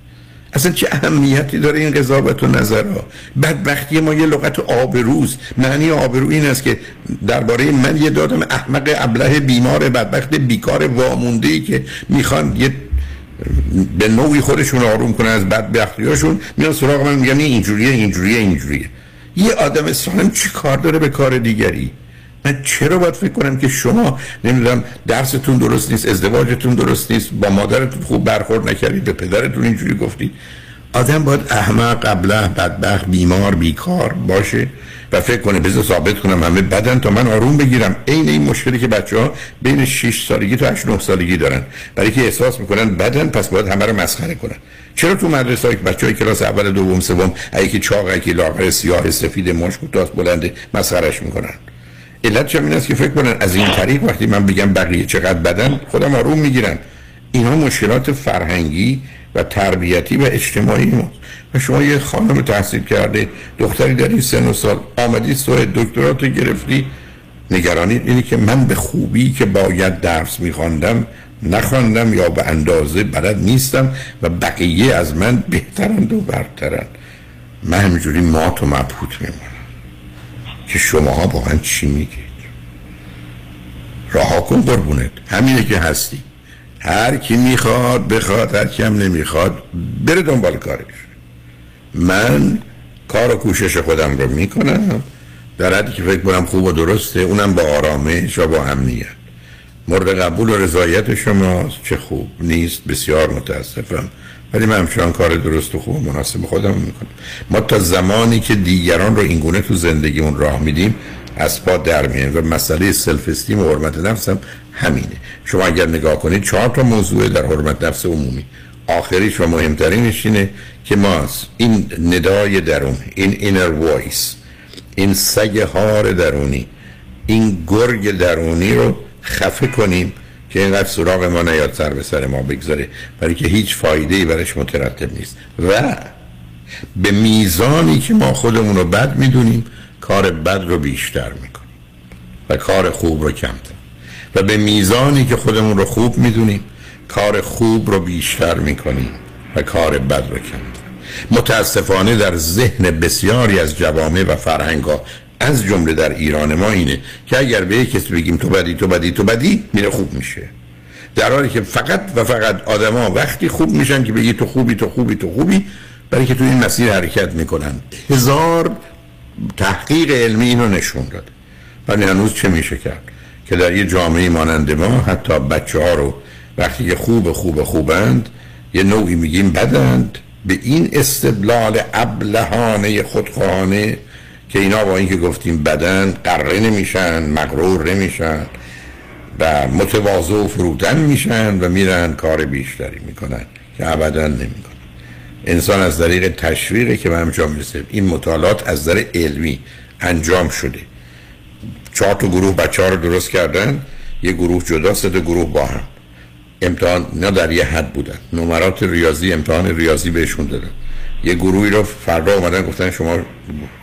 اصلا چه اهمیتی داره این قضاوت و نظرها؟ بدبختی ما یه لغت آبروز. معنی آبرو این است که درباره من یه دادم احمق ابله بیمار بدبخت بیکار وامونده ای که می‌خوان یه به نوعی خودشون آروم کنن از بدبختیاشون میان سراغ من میگن اینجوریه اینجوریه اینجوریه. یه آدم سالم چی کار داره به کار دیگری؟ من چرا باید فکر کنم که شما نمی‌دونم درستون درست نیست ازدواجتون درست نیست با مادرتون خوب برخورد نکردید به پدرتون اینجوری گفتید آدم باید احمق قبله بدبخت بیمار بیکار باشه و فکر کنه بذار ثابت کنم همه بدن تا من آروم بگیرم. عین این مشکلی که بچه ها بین 6 سالگی تا 8 9 سالگی دارن. برای که احساس می‌کنن بدن پس باید همه رو مسخره کنن. چرا تو مدرسه های بچه های کلاس اول دوم سوم یکی چاق یکی لاغر سیاه سفید مشک کوتاه بلنده مسخرش می‌کنن؟ علت این است که فکر کنن از این طریق وقتی من بگم بقیه چقدر بدن خودم آروم می‌گیرن. اینها مشکلات فرهنگی و تربیتی و اجتماعی ما و شما یه خانم تحصیل کرده دختری این سن و سال آمدی سوی دکترات گرفتی. نگرانی اینه که من به خوبی که باید درس میخواندم نخواندم یا به اندازه بلد نیستم و بقیه از من بهترند و برترند. من همینجوری مات و مبهوت میمونم. که شماها من چی میگید؟ راه کن قربونت. همینه که هستی. هر کی می‌خواد بخواد هر کی هم نمی‌خواد بره دنبال کارش. من کار و کوشش خودم رو می‌کنم در حدی که فکر کنم خوب و درسته اونم با آرامش و با امنیت. مورد قبول و رضایت شماست چه خوب. نیست بسیار متاسفم. ولی من همچنان کار درست و خوب و مناسب خودم می‌کنم. ما تا زمانی که دیگران رو اینگونه تو زندگیمون راه میدیم از پا در میایم و مسئله سلف استیم و حرمت نفس هم همینه. شما اگر نگاه کنید چهار تا موضوع در حرمت نفس عمومی. آخریش و مهمترینش اینه که ما این ندای درون این inner voice این سگ هار درونی این گرگ درونی رو خفه کنیم که اینقدر سراغ ما نیاد سر به سر ما بگذاره برای که هیچ فایده ای برش مترتب نیست. و به میزانی که ما خودمون رو بد می‌دونیم کار بد رو بیشتر می‌کنیم و کار خوب رو کمتر. و به میزانی که خودمون رو خوب می‌دونیم کار خوب رو بیشتر می‌کنیم و کار بد رو کمتر. متاسفانه در ذهن بسیاری از جوامع و فرهنگ از جمله در ایران ما اینه که اگر به کسی بگیم تو بدی تو بدی تو بدی میره خوب میشه. در حالی که فقط و فقط آدما وقتی خوب میشن که بگی تو خوبی تو خوبی تو خوبی برای که تو این مسیر حرکت می‌کنن. هزار تحقیق علمی اینو نشون داد. ولی هنوز چه میشه کرد؟ که در یه جامعه مانند ما حتی بچه ها رو وقتی که خوب خوب خوبند یه نوعی میگیم بدند. به این استدلال ابلهانه خودخواهانه که اینا با اینکه گفتیم بدن قره نمیشن مغرور نمیشن و متواضع و فرودن میشن و میرن کار بیشتری می‌کنن که ابدا نمی‌کنن. انسان از طریق تشویقی که به انجام می‌رسه این مطالعات از نظر علمی انجام شده. چهار تا گروه بچه ها رو درست کردن یه گروه جدا سه گروه با هم. امتحان نه در یه حد بودن. نمرات ریاضی امتحان ریاضی بهشون دادن. یه گروهی رو فردا اومدن گفتن شما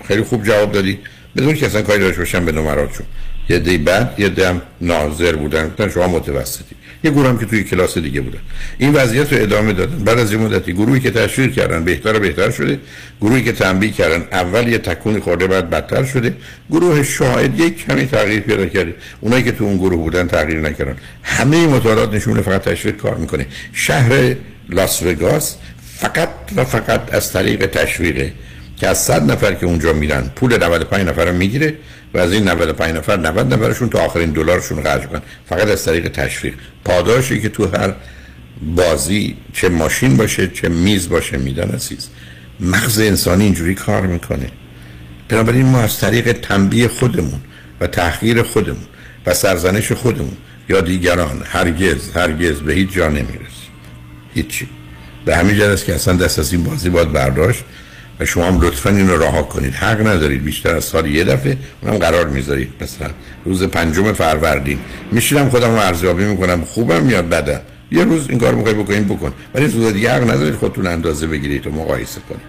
خیلی خوب جواب دادی. بدون که اصلا کاری داشت باشن به نمراتشون. یه دی بعد یه دم ناظر بودن. گفتن شما متوسطی. یه گروه هم که توی کلاس دیگه بودن. این وضعیت رو ادامه دادن. بعد از این مدتی گروهی که تشویق کردن بهتر و بهتر شده. گروهی که تنبیه کردن اول یه تکونی خورده بعد بدتر شده. گروه شاهد یک کمی تغییر پیدا کرده. اونایی که تو اون گروه بودن تغییر نکردن. همه مطالعات نشونه فقط تشویق کار می‌کنه. شهر لاس وگاس فقط و فقط از طریق تشویقه که از 100 نفر که اونجا میرن پول 95 نفر رو می‌گیره و از این 95 نفر 90 نفرشون تا آخرین دلارشون خرج کنن فقط از طریق تشویق. پاداشی که تو هر بازی چه ماشین باشه چه میز باشه میدن عزیز مغز انسانی اینجوری کار می‌کنه. بنابراین ما از طریق تنبیه خودمون و تحقیر خودمون و سرزنش خودمون یا دیگران هرگز هرگز به هیچ جا نمی‌رسیم. هیچی. به همین است که اصلا دست از این بازی باید برداشت و شما هم لطفا اینو رها کنید. حق ندارید بیشتر از سال یه دفعه اونم قرار می‌ذارید. مثلا روز پنجم فروردین. میشینم خودم رو ارزیابی می‌کنم. خوبم یا بدم. یه روز این کار می‌خوای بکنین بکن. ولی روز دیگه حق ندارید خودتون اندازه بگیرید و مقایسه کنید.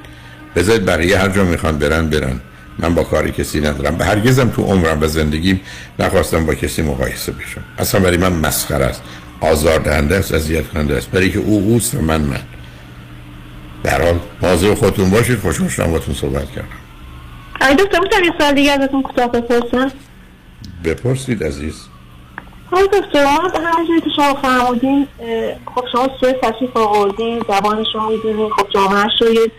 بذارید بقیه هر جا می‌خوان برن برن. من با کاری کسی ندارم. به هرگزم تو عمرم و زندگیم نخواستم با کسی مقایسه بشم. اصلا برای من مسخره است. آزار دهنده است اذیت کننده است. برای که او اوست و من من. در حال حاضر خودتون باشید. خوشحال شدم باتون صحبت کردم. آقای دکتر می‌تونم یه سوال دیگه ازتون کوتاه بپرسم؟ بپرسید عزیز. آقای دکتر همونجوری که شما فرمودین خب شما سوی تشریف آوردین زبان شما می‌دونین خب جامعهش رو یه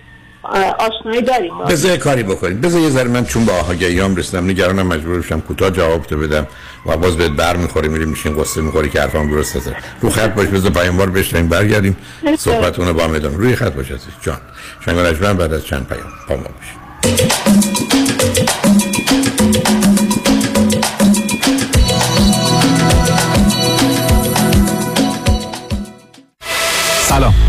آشنایی داریم. بذار کاری بکنید بذار یه ذره من چون با آگاهیام رسیدم نگرانم مجبور بشم کوتاه جواب تو بدم و باز بهت بر می‌خوری میریم میشین قصه می‌خوری که حرفم درست هست رو خط باش بذار پیام بار بشنیم برگردیم. صحبتونه با هم ادامه. روی خط باش عزیز جان. شنگ بعد از چند پیام با ما باشید.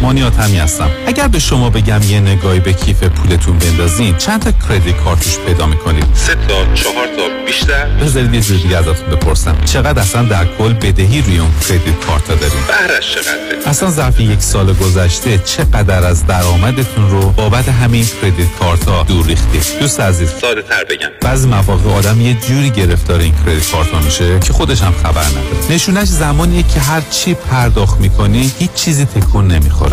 مانیات همی هستم. اگر به شما بگم یه نگاهی به کیف پولتون بندازین چند تا کردیت کارتوش پیدا می‌کنید؟ سه تا چهار تا بیشتر؟ بذارید یه چیز دیگه ازتون بپرسم. چقدر اصلا در کل بدهی روی اون کردیت کارت ها دارین؟ بهرش چقدره؟ اصلا ظرف یک سال گذشته چقدر از درآمدتون رو بابت همین کردیت کارت ها دور ریختید دوست عزیز. ساده تر بگم. بعضی مواقع آدم یه جوری گرفتار این کردیت کارت ها میشه که خودش هم خبر نداره. نشونش زمانیه که هر چی پرداخت می‌کنی هیچ چیزی تکون نمی‌خوره.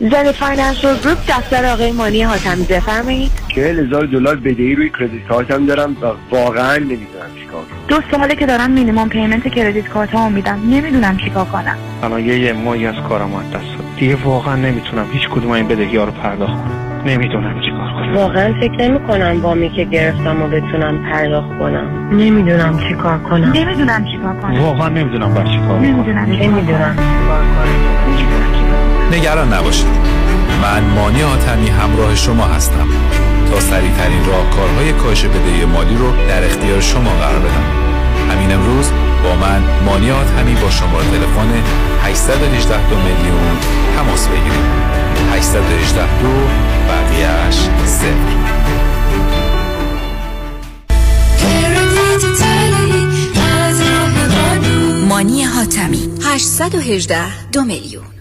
Zen Financial Group دفتر آقای مانی حاتمی بفرمایید چهل هزار دلار بدهی روی credit card م دارم و واقعا نمی‌دونم چیکار کنم. دو ساله که دارم minimum payment credit card ها میدم. نمی‌دونم چیکار کنم. الان یه یه ماهی از کارم از دست داد دیگه واقعا نمی‌تونم هیچ کدوم این بدهی ها رو پرداخت کنم. نمی‌دونم چیکار کنم. واقعا فکر نمی کنم وامی که گرفتم و بتونم پرداخت کنم. نمی‌دونم چی کار کنم. نمی‌دونم چیکار کنم. واقعا نمی‌دونم باید چیکار کنم. نمی‌دونم نمی‌دونم نگران نباشید. من مانی حاتمی همراه شما هستم. تا سریع ترین راهکارهای کاهش بدهی مالی رو در اختیار شما قرار بدم. همین امروز با من مانی حاتمی با شماره تلفن 818 دو میلیون تماس بگیرید. 818 دو بقیهش صفر. مانی حاتمی 818 دو میلیون.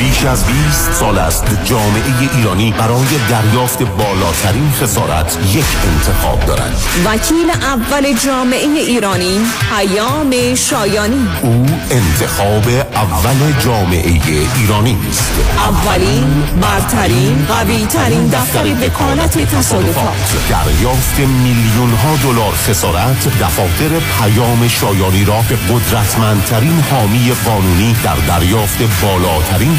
بیش از 20 سال است جامعه ایرانی برای دریافت بالاترین خسارت یک انتخاب دارد. وکیل اول جامعه ایرانی پیام شایانی. او انتخاب اول جامعه ایرانی است. اولین برترین قوی ترین دفتر وکالت تصادفات. دریافت میلیون ها دلار خسارت دفاتر پیام شایانی را به قدرتمندترین حامی قانونی در دریافت بالاترین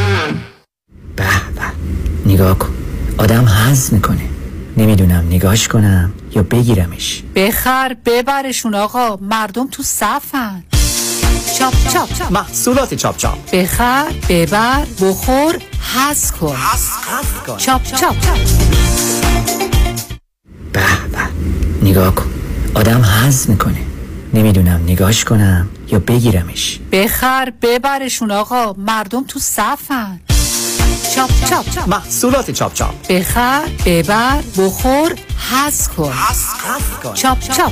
به به. نگاه کن. آدم حز می‌کنه. نمی‌دونم نگاش کنم یا بگیرمش. بخر ببرشون آقا. مردم تو صفن. چاپ چاپ محصولات چاپ چاپ. بخر ببر بخور حز کن. چاپ چاپ. به به. نگاه کن. آدم حز می‌کنه. نمی‌دونم نگاش کنم یا بگیرمش. بخر ببرشون آقا. مردم تو صفن. چاپ چاپ. محصولات چاپ چاپ. بخر ببر بخور حز کن. چاپ چاپ.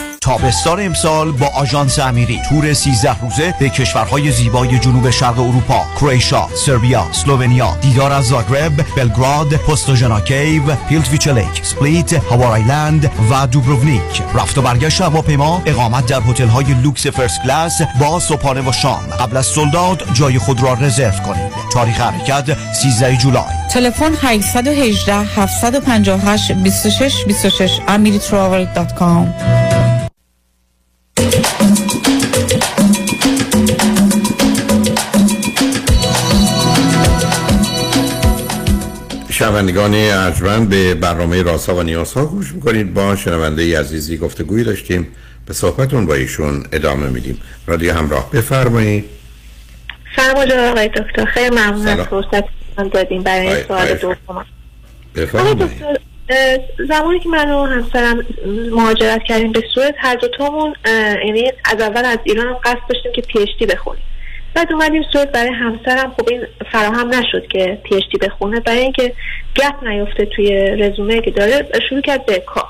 تابستان امسال با آژانس امیری. تور 13 روزه به کشورهای زیبای جنوب شرق اروپا کرواتیا، سربیا، اسلوونیا دیدار از زاگرب، بلگراد، Postojna Cave، Plitvice Lake، سپلیت، Hvar Island و دوبروونیک. رفت و برگشت هواپیما اقامت در هتل‌های لوکس first class با صبحانه و شام. قبل از sold out جای خود را رزرو کنید. تاریخ حرکت 13 جولای. تلفن 818 758 26 26 amiritravel.com شنوندگان ارجمند به برنامه راسا و نیاسا گوش می‌کنید. با شنونده عزیزی گفتگوی داشتیم. به صحبتون با ایشون ادامه میدیم. رادیو همراه بفرمایید. سلام آقای دکتر. خیلی ممنون از فرصت دادیم برای این سوال دوم. بفرمایید. زمانی که من و همسرم مهاجرت کردیم به سوئد هر دوتامون یعنی از اول از ایران هم قصد داشتیم که پیشتی بخونیم. بعد اومدیم سوئد برای همسرم. خب این فراهم نشد که پیشتی بخونه. برای اینکه گپ نیفته توی رزومه که داره شروع کرد به کار.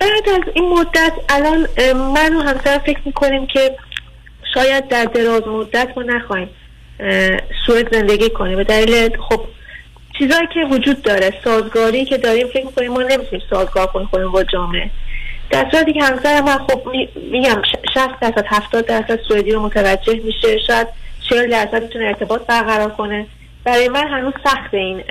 بعد از این مدت الان من و همسرم فکر می‌کنیم که شاید در دراز مدت ما نخواهیم سوئد زندگی کنیم. به دلیل خب چیزایی که وجود داره سازگاری که داریم فکر می‌کنیم ما نمی‌تونیم سازگار کنیم خودمون با جامعه. در صورتی که همسر من خب میگم 60 درصد 70 درصد سوئدی رو متوجه میشه. شاید 40 درصد می‌تونه ارتباط برقرار کنه. برای من هنوز سخت این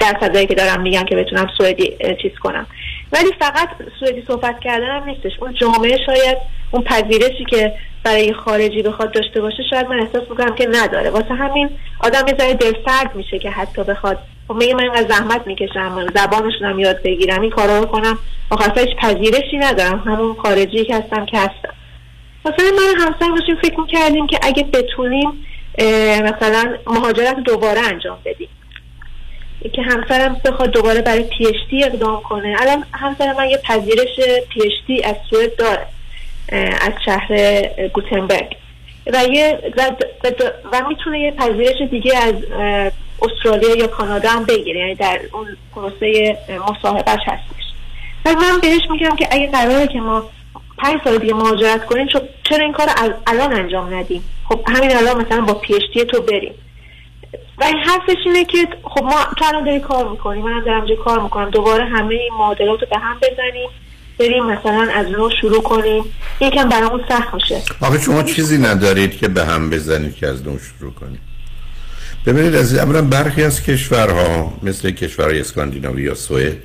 درصدایی که دارم میگم که بتونم سوئدی چیز کنم. ولی فقط سوئدی صحبت کردن هم نیستش. اون جامعه شاید اون پذیرشی که برای خارجی بخواد داشته باشه شاید من احساس می‌کنم که نداره. واسه همین آدم یه ذره دلسرد میشه که حتی بخواد. خب میگه من اینقدر زحمت می‌کشم زبانشونم یاد بگیرم این کارا رو کنم. آخر هیچ پذیرشی ندارم. همون خارجی که هستم که هستم. مثلا من همسر باشیم فکر می‌کردیم که اگه بتونیم مثلا مهاجرت دوباره انجام بدیم. که همسرم بخواد دوباره برای پیشتی اقدام کنه. الان همسر من یه پذیرش پیشتی از سوئد داره از شهر گوتنبرگ. و یه و, می‌تونه یه پذیرش دیگه از استرالیا یا کانادا هم بگیره یعنی در اون پروسه مصاحبهش هستش. و من بهش میگم که اگه قراره که ما پنج سال دیگه مهاجرت کنیم چرا این کار الان انجام ندیم؟ خب همین الان مثلا با پیشتی تو بریم. و این حرفش اینه که خب ما تو الان داری کار می‌کنیم منم دارم کار می‌کنم. دوباره همه این معادلات رو به هم بزنیم بریم مثلا از نو شروع کنیم. یکم برامون سخت میشه. آخه شما چیزی ندارید که به هم بزنید که از نو شروع کنید؟ ببینید از اولا برخی از کشورها مثل کشورهای اسکاندیناوی یا سوئد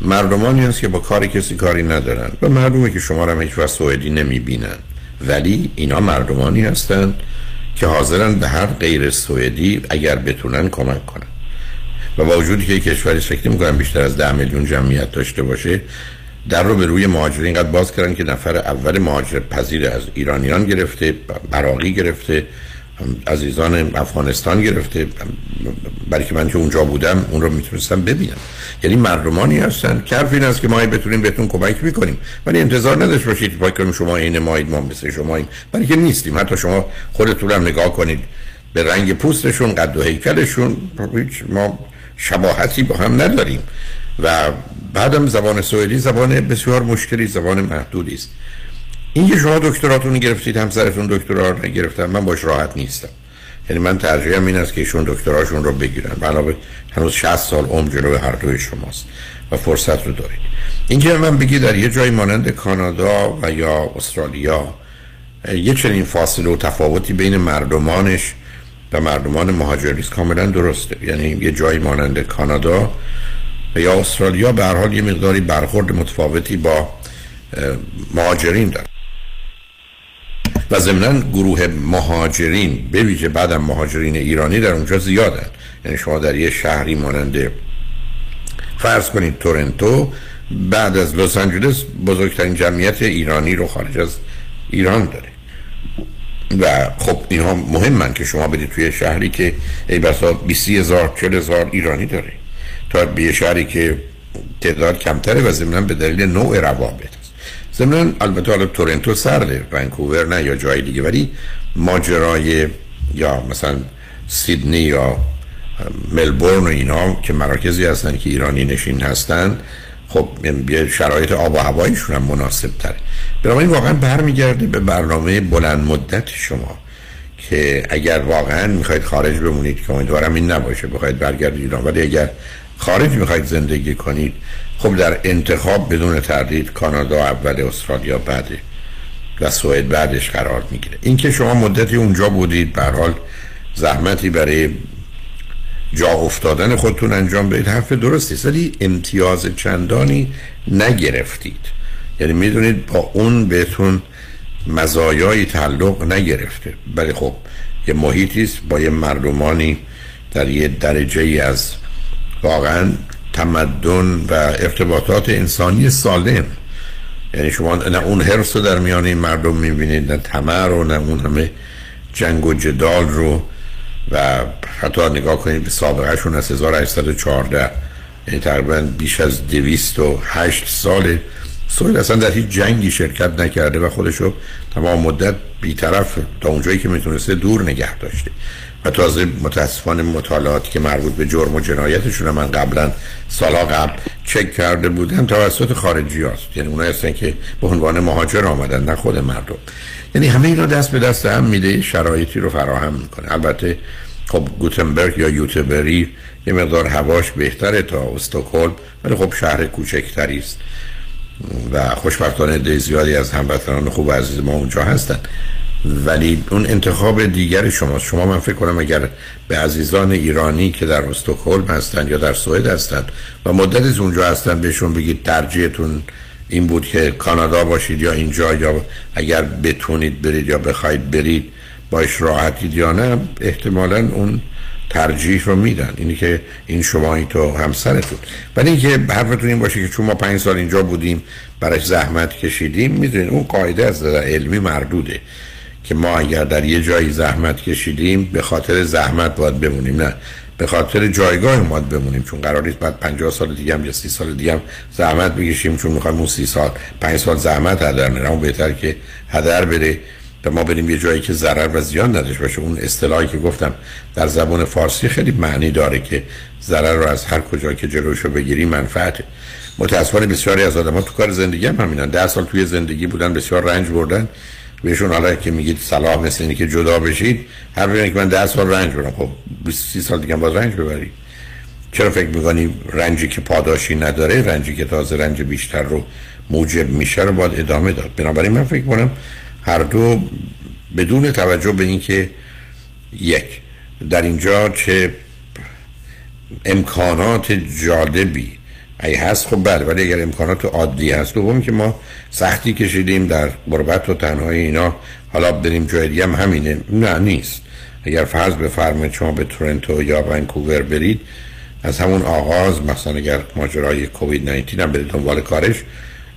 مردمانی هست که با کاری کسی کاری ندارن. و مردمی که شما را هیچ وقت سوئدی نمی‌بینن. ولی اینا مردمانی هستند که حاضرن به هر غیر سوئدی اگر بتونن کمک کنن. و با وجودی که کشوری فکر می‌کنم بیشتر از ده میلیون جمعیت داشته باشه در رو به روی مهاجرین اینقدر باز کردن که نفر اول مهاجر پذیر از ایرانیان گرفته براقی گرفته عزیزان افغانستان گرفته. برای که من که اونجا بودم اون رو می‌تونستم ببینم. یعنی مردمانی هستن. که این است که ما بتونیم بهتون کمک می‌کنیم. ولی انتظار نداشت باشید. پای کنیم شما این مایید ما مثل شما این برای که نیستیم. حتی شما خودتون هم نگاه کنید. به رنگ پوستشون قد و هیکلشون ما شباهتی با هم نداریم. و بعدم زبان سوئدی زبان بسیار مشکلی زبان محدودی است. این که شما دکتراتون گرفتید همسرتون دکترا رو نگرفتن من باش راحت نیستم. یعنی من ترجیحم این است که ایشون دکتراشون رو بگیرن. علاوه هنوز 60 سال عمر جلو هر دوی شماست و فرصت رو دارید. اینکه من بگی در یه جای مانند کانادا و یا استرالیا یه چنین فاصله و تفاوتی بین مردمانش و مردمان مهاجریست کاملا درسته. یعنی یه جایی مانند کانادا و یا استرالیا به هر حال یه مقداری برخورد متفاوتی با مهاجرین دارن و ضمنا گروه مهاجرین به ویژه بعدم مهاجرین ایرانی در اونجا زیادن. یعنی شما در یه شهری ماننده فرض کنید تورنتو بعد از لس آنجلس بزرگترین جمعیت ایرانی رو خارج از ایران داره. و خب اینها مهمن که شما برید توی شهری که ای بسا 20 هزار 40 هزار ایرانی داره. تا به شهری که تعداد کمتره و ضمنا به دلیل نوع روابط. ضمنا البته حالا تورنتو سرده ونکوور نه یا جای دیگه. ولی ماجرای یا مثلا سیدنی یا ملبورن و اینا که مراکزی هستن که ایرانی نشین هستن خب یه شرایط آب و هوایشون هم مناسب تره بنابراین واقعا برمیگرده به برنامه بلند مدت شما که اگر واقعا می‌خواید خارج بمونید که امیدوارم این نباشه بخواید برگردید ایران. ولی اگر خارج می‌خواید زندگی کنید خب در انتخاب بدون تردید کانادا اول استرالیا بعده. و سوئد بعدش قرار می‌گیره. اینکه شما مدتی اونجا بودید به حال زحمتی برای جا افتادن خودتون انجام بدید حرف درستی ولی امتیاز چندانی نگرفتید. یعنی می‌دونید با اون بهتون مزایای تعلق نگرفته. ولی خب یه محیطی است با یه مردمانی در یه درجه ای از واقعا تمدن و ارتباطات انسانی سالم. یعنی شما نه اون حرس رو در میان این مردم می‌بینید نه تمر رو نه اون همه جنگ و جدال رو. و حتی نگاه کنید به سابقه شون از 1814 یعنی تقریبا بیش از 208 سال. سوئد اصلا در هیچ جنگی شرکت نکرده و خودشو تمام مدت بیطرف تا اونجایی که می‌تونسته دور نگه داشته. و تازه متاسفانه مطالعاتی که مربوط به جرم و جنایتشون من قبلا سالا قبل چک کرده بودم توسط خارجی هست یعنی اونایی هستن که به عنوان مهاجر آمدن نه خود مردم. یعنی همه اینا دست به دست هم میده شرایطی رو فراهم می‌کنه. البته خب گوتنبرگ یا یوتبری یه مقدار هواش بهتره تا استکهلم ولی خب شهر کوچکتری است. و خوشبختانه ده زیادی از هموطنان خوب و عزیز ما اونجا هستن. ولی اون انتخاب دیگر شماست شما من فکر کنم اگر به عزیزان ایرانی که در استکهلم هستن یا در سوئد هستن و مدت از اونجا هستن بهشون بگید ترجیحتون این بود که کانادا باشید یا اینجا یا اگر بتونید برید یا بخواید برید باش راحتید یا نه احتمالا اون ترجیح رو میدن. اینی که این شما این تو همسرتون. ولی اینکه حرفتون این باشه که چون ما پنج سال اینجا بودیم برایش زحمت کشیدیم می‌دونید اون قاعده از نظر علمی مردوده. که ما اگر در یه جایی زحمت کشیدیم به خاطر زحمت باید بمونیم نه. به خاطر جایگاه ما بمونیم چون قرار نیست بعد 50 سال دیگه هم یا 30 سال دیگه هم زحمت بکشیم چون می‌خوایم اون 30 سال 5 سال زحمت هدر نره. اون بهتر که هدر بره و ما بریم یه جایی که ضرر و زیان نداشته باشه. اون اصطلاحی که گفتم در زبان فارسی خیلی معنی داره که ضرر رو از هر کجا که جلوشو بگیری منفعت متاسفانه بسیاری از آدم‌ها تو کار زندگی هم همینن. 10 سال توی زندگی بودن بسیار رنج بردن. بهشون حالا که میگید صلاح مثل اینه که جدا بشید هر اینه که من 10 سال رنج بردم خب 20 سال دیگه باز رنج ببری چرا فکر می‌کنی رنجی که پاداشی نداره رنجی که تازه رنج بیشتر رو موجب میشه رو باید ادامه داد؟ بنابراین من فکر کنم هر دو بدون توجه به اینکه یک در اینجا چه امکانات جالبی ای هست خب بله ولی اگر امکانات عادی هست. دوم که ما سختی کشیدیم در غربت و تنهایی اینا. حالا بریم جای دیگه هم همینه. نه نیست. اگر فرض بفرمایید شما به تورنتو یا ونکوور برید از همون آغاز مثلا اگر ماجرای کووید 19 هم برید دنبال کارش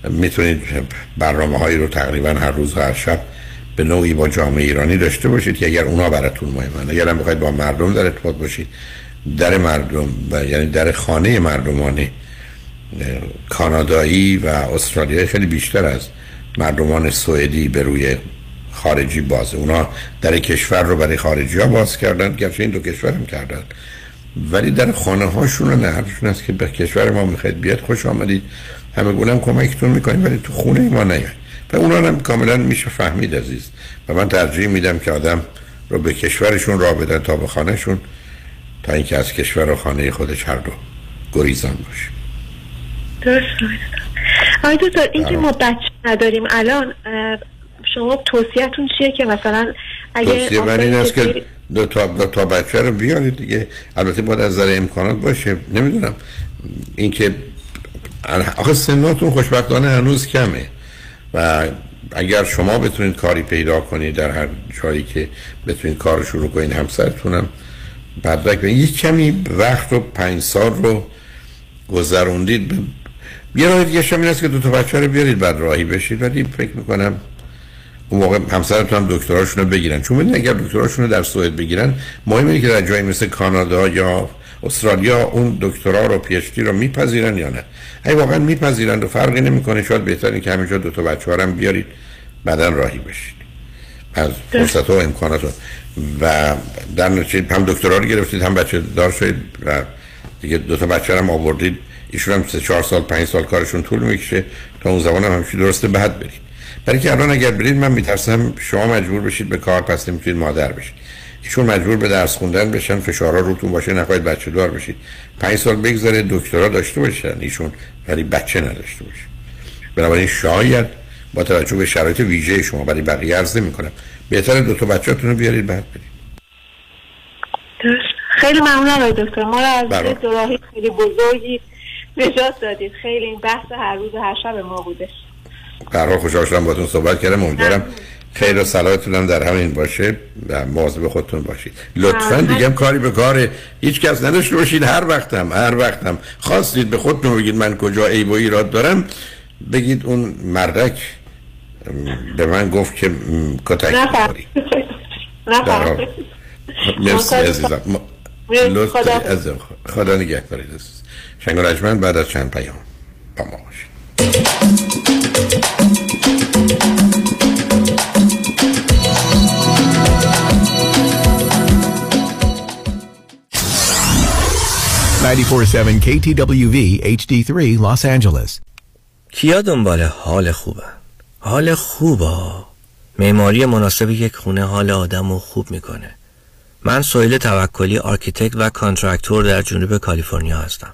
می‌تونید برنامه هایی رو تقریبا هر روز و هر شب به نوعی با جامعه ایرانی داشته باشید که اگر اونا براتون مهمن. اگر هم بخواید با مردم در ارتباط باشید در مردم یعنی در خانه مردمان کانادایی و استرالیایی خیلی بیشتر از مردمان سوئدی به روی خارجی بازه اونا در کشور رو برای خارجی ها باز کردن گرچه این دو کشور هم کردن. ولی در خانه هاشون نه حرفشون است که به کشور ما می‌خواید بیاد خوش آمدید. همه گولم کمکتون می‌کنیم ولی تو خونه ما نیاید. و اونا هم کاملا میشه فهمید عزیز. و من ترجیح میدم که آدم رو به کشورشون را بدن تا به خانهشون تا اینکه از کشور و خانه خودش هر دو گریزان باشه. درست آقای دکتر این که ما بچه نداریم الان شما توصیهتون چیه که مثلا اگه توصیه من این است که دو تا, دو تا بچه رو بیارید دیگه. البته باید از نظر امکانات باشه. نمی‌دونم. اینکه آخه سناتون خوشبختانه هنوز کمه. و اگر شما بتونید کاری پیدا کنید در هر جایی که بتونید کار رو شروع کنید همسرتونم بدرک. یک کمی وقت رو پنج سال رو گذروندید یه راه دیگه هم این است که دو تا بچه رو بیارید بعد راهی بشید. ولی فکر می‌کنم اون موقع همسرتون هم دکتراشون رو بگیرن. چون ببینید اگر دکتراشون رو در سوئد بگیرن مهم اینه که در جایی مثل کانادا یا استرالیا اون دکترا رو پی اچ دی رو میپذیرن یا نه. اگه واقعا میپذیرن و فرقی نمی‌کنه شاید بهتره که همینجا دو تا بچه هم بیارید بعدا راهی بشید. از فرصت و امکانات رو. و در نتیجه هم دکترا رو گرفتید هم بچه دار شدید و دیگه دو تا بچه هم آوردید. ایشون هم سه چهار سال پنج سال کارشون طول می‌کشه. تا اون زمان هم همیشه درسته بعد برید. برای که الان اگر برید من میترسم شما مجبور بشید به کار پس نمی‌تونید مادر بشید. ایشون مجبور به درس خوندن بشن فشارها روتون باشه نخواهید بچه دار بشید. پنج سال بگذره دکترا داشته باشن ایشون ولی بچه نداشته باشه. بنابراین شاید با توجه به شرایط ویژه شما برای بقیه عرض نمی‌کنم بهتره دو تا بچه‌تون رو بیارید بعد برید. درست. خیلی ممنون دکتر. ما رو از بله. یه دوراهی خیلی بزرگی نجات دادید. خیلی این بحث هر روز و هر شب ما هر حال خوشحال شدم باهاتون صحبت کردم. امیدوارم خیر و هم در همین باشه و مواظب خودتون باشید. لطفا. دیگه هم کاری به کار هیچ کس نداشته باشید. هر وقتم هر وقتم خواستید به خودتون بگید من کجا عیب و ایراد دارم بگید اون مردک به من گفت که کتک حال. مرسی عزیزم. خدا. دارید شنگ رجمن بعد از چند پیام با ما باشید 947 KTWV HD3 Los Angeles. کیا دنبال حال خوبه؟ حال خوبه. معماری مناسب یک خونه حال آدم رو خوب می‌کنه. من سویل توکلی architect و contractor در جنوب کالیفرنیا هستم.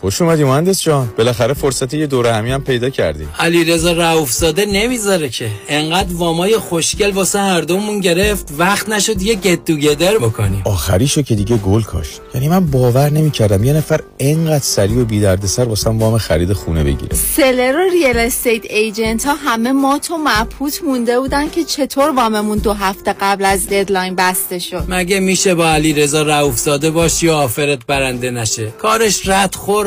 خوش اومدی مهندس جان. بالاخره فرصت یه دوره همی هم پیدا کردی. علی رضا رؤوفزاده نمی‌ذاره که. انقدر وامای خوشگل واسه هر دومون گرفت وقت نشد یه گت توگیدر بکنیم. آخریشو که دیگه گل کاشت. یعنی من باور نمی‌کردم یه نفر انقدر سریع و بی دردسر واسم وام خرید خونه بگیره. seller و real estate agent ها همه مات و مبهوت مونده بودن که چطور واممون دو هفته قبل از deadline بسته شد. مگه میشه با علی رضا رؤوفزاده باشی و offer ت برنده نشه؟ کارش رد خور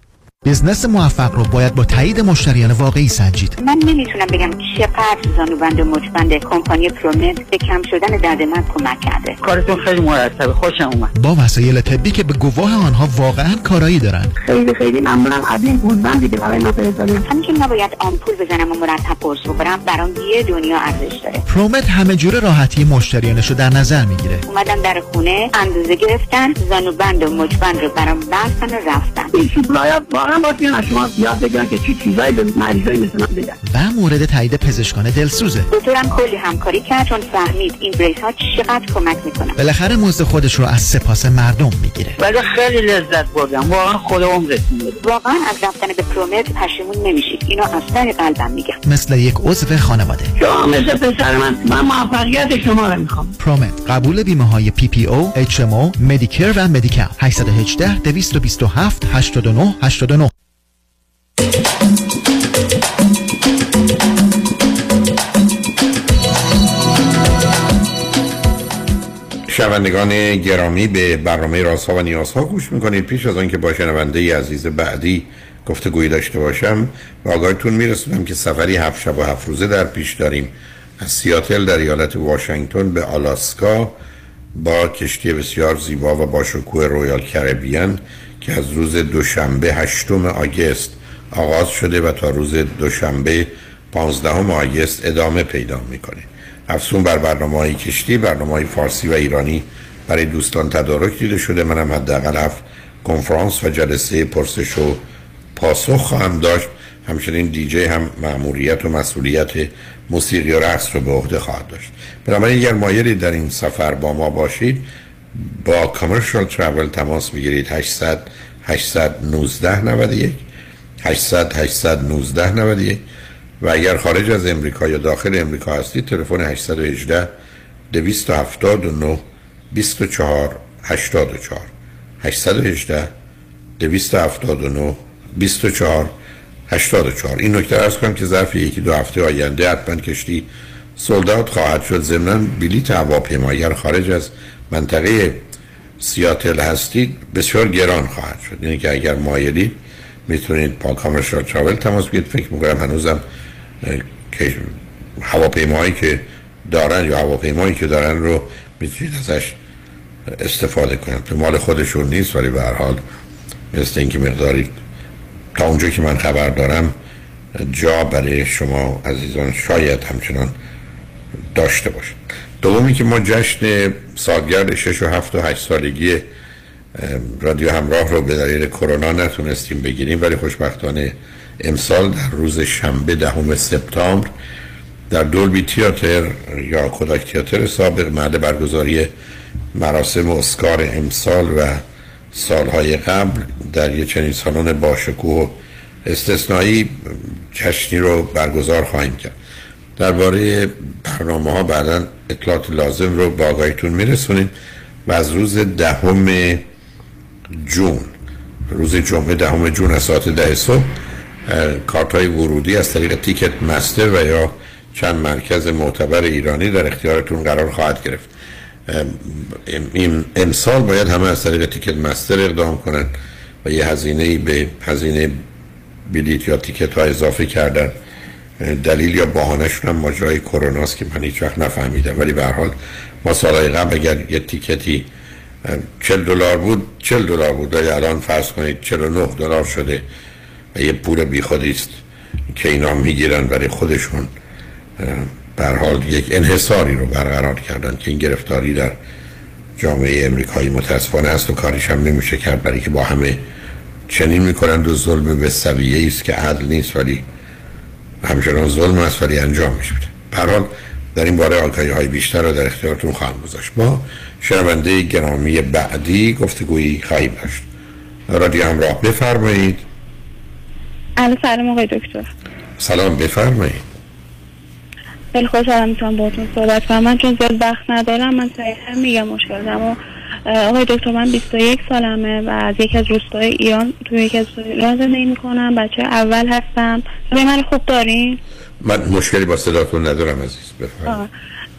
business موفق رو باید با تایید مشتریان واقعی سنجید. من نمی‌تونم بگم چقدر زانوبند و مچبند کمپانی پرومت به کم شدن درد من کمک کرده. کارتون خیلی مرتبه خوشم اومد. با وسایل طبی که به گواه آنها واقعا کارایی دارن خیلی خیلی ممنونم. از این گوزبند دیگه برای ما فرستادید همین که نباید آمپول بزنم و مرتب قرص بخورم برام یه دنیا ارزش داره. پرومت همه جوره راحتی مشتریانش رو در نظر می‌گیره. اومدن در خونه اندازه گرفتن زانوبند و مچبند رو برام بستن و رفتن. واقعا باید از شما یاد بگیرن که چی چیزایی به مریضای مثل من بگن. و مورد تایید پزشکان دلسوزه. دکترم کلی همکاری کرد چون فهمید این brace ها چقدر کمک می‌کنن. بالاخره مزد خودش رو از سپاس مردم می‌گیره. ولی خیلی لذت بردم. واقعا خود عمرتون واقعا از رفتن به پرومت پشیمون نمیشید اینو از سر قلبم میگم. مثل یک عضو خانواده. شما مثل پسر من. من موفقیت شما رو می‌خوام. پرومت قبول بیمه های پی پی او اچ ام او مدیکر و مدیکال 818 227 89 89 شنوندگان گرامی به برنامه رازها و نیازها گوش می‌کنید. پیش از آنکه با شنونده عزیز بعدی گفتگویی داشته باشم و آگاهتون میرسونم که سفری هفت شب و هفت روزه در پیش داریم. از سیاتل در ایالت واشنگتن به آلاسکا با کشتی بسیار زیبا و با شکوه رویال کربیان که از روز دوشنبه هشتم آگست آغاز شده و تا روز دوشنبه 15 آگست ادامه پیدا می‌کنه. افسون بر برنامه های کشتی برنامه های فارسی و ایرانی برای دوستان تدارک دیده شده. منم حداقل هفت کنفرانس و جلسه پرسش و پاسخ خواهم داشت. همچنین دیجی هم مأموریت و مسئولیت موسیقی و رقص رو به عهده خواهد داشت. بنابراین اگر مایلی در این سفر با ما باشید با کامرشال ترافل تماس می‌گیرید. 800 819 91 800 819 91 و اگر خارج از امریکا یا داخل امریکا هستید تلفن 818 279 24 84 818 279 24 84 این نکته ارز کنم که ظرف یکی دو هفته آینده حتما کشتی سولدات خواهد شد. ضمن بلیت هواپیما اگر خارج از منطقه سیاتل هستید بسیار گران خواهد شد. یعنی که اگر مایلید می‌تونید با کامرشال تراول تماس بگیرید. فکر می‌کنم هنوزم که هواپیمایی که دارن یا هواپیمایی که دارن رو می‌تونید ازش استفاده کنید. به مال خودشون نیست ولی به هر حال مثل اینکه مقداری تا اونجا که من خبر دارم جا برای شما عزیزان شاید همچنان داشته باشه دومی که ما جشن سالگرد 6 و 7 و 8 سالگی رادیو همراه رو به دلیل کرونا نتونستیم بگیریم ولی خوشبختانه امسال در روز شنبه دهم سپتامبر در دولبی تیاتر یا کودک تیاتر سابق محل برگزاری مراسم اسکار امسال و سالهای قبل در یه چنین سالن باشکوه استثنایی جشنی رو برگزار خواهیم کرد. درباره برنامه ها بعدا اطلاعات لازم رو با آقایتون میرسونیم و از روز دهم جون روز جمعه دهم جون از ساعت ده صبح کارت های ورودی از طریق تیکت مستر و یا چند مرکز معتبر ایرانی در اختیارتون قرار خواهد گرفت. امسال باید همه از طریق تیکت مستر اقدام کنند و یه هزینه به هزینه بلیت یا تیکت ها اضافه کردن. دلیل یا بهانهشون هم ماجرای کروناست که من هیچ وقت نفهمیدم. ولی به هر حال ما سالهای قبل اگر یه تیکتی 40 دلار بود 40 دلار بود. ولی الان فرض کنید 49 دلار شده. و یه پول بیخودی است که اینا می‌گیرن برای خودشون. بر حال یک انحصاری رو برقرار کردن که این گرفتاری در جامعه امریکایی متاسفانه است و کاریش هم نمیشه کرد برای که با همه چنین می‌کنند و ظلم به سویه است که عدل نیست ولی همچنان ظلم است ولی انجام میشه. حال در این باره آگاهی های بیشتر رو در اختیارتون خواهم گذاشت. ما شنونده گرامی بعدی گفتگویی خواهیم داشت. رادیو همراه بفرمایید. الو سلام آقای دکتر. سلام بفرمایید. خیلی خوشحالم می‌تونم باهاتون صحبت کنم. من چون زیاد وقت ندارم من صحیحا میگم مشکل اما آقای دکتر من 21 سالمه و از یکی از روستای ایران توی یکی از ایران زندگی می‌کنم. بچه اول هستم. به من خوب دارین؟ من مشکلی با صداتون ندارم عزیز بفرمایید.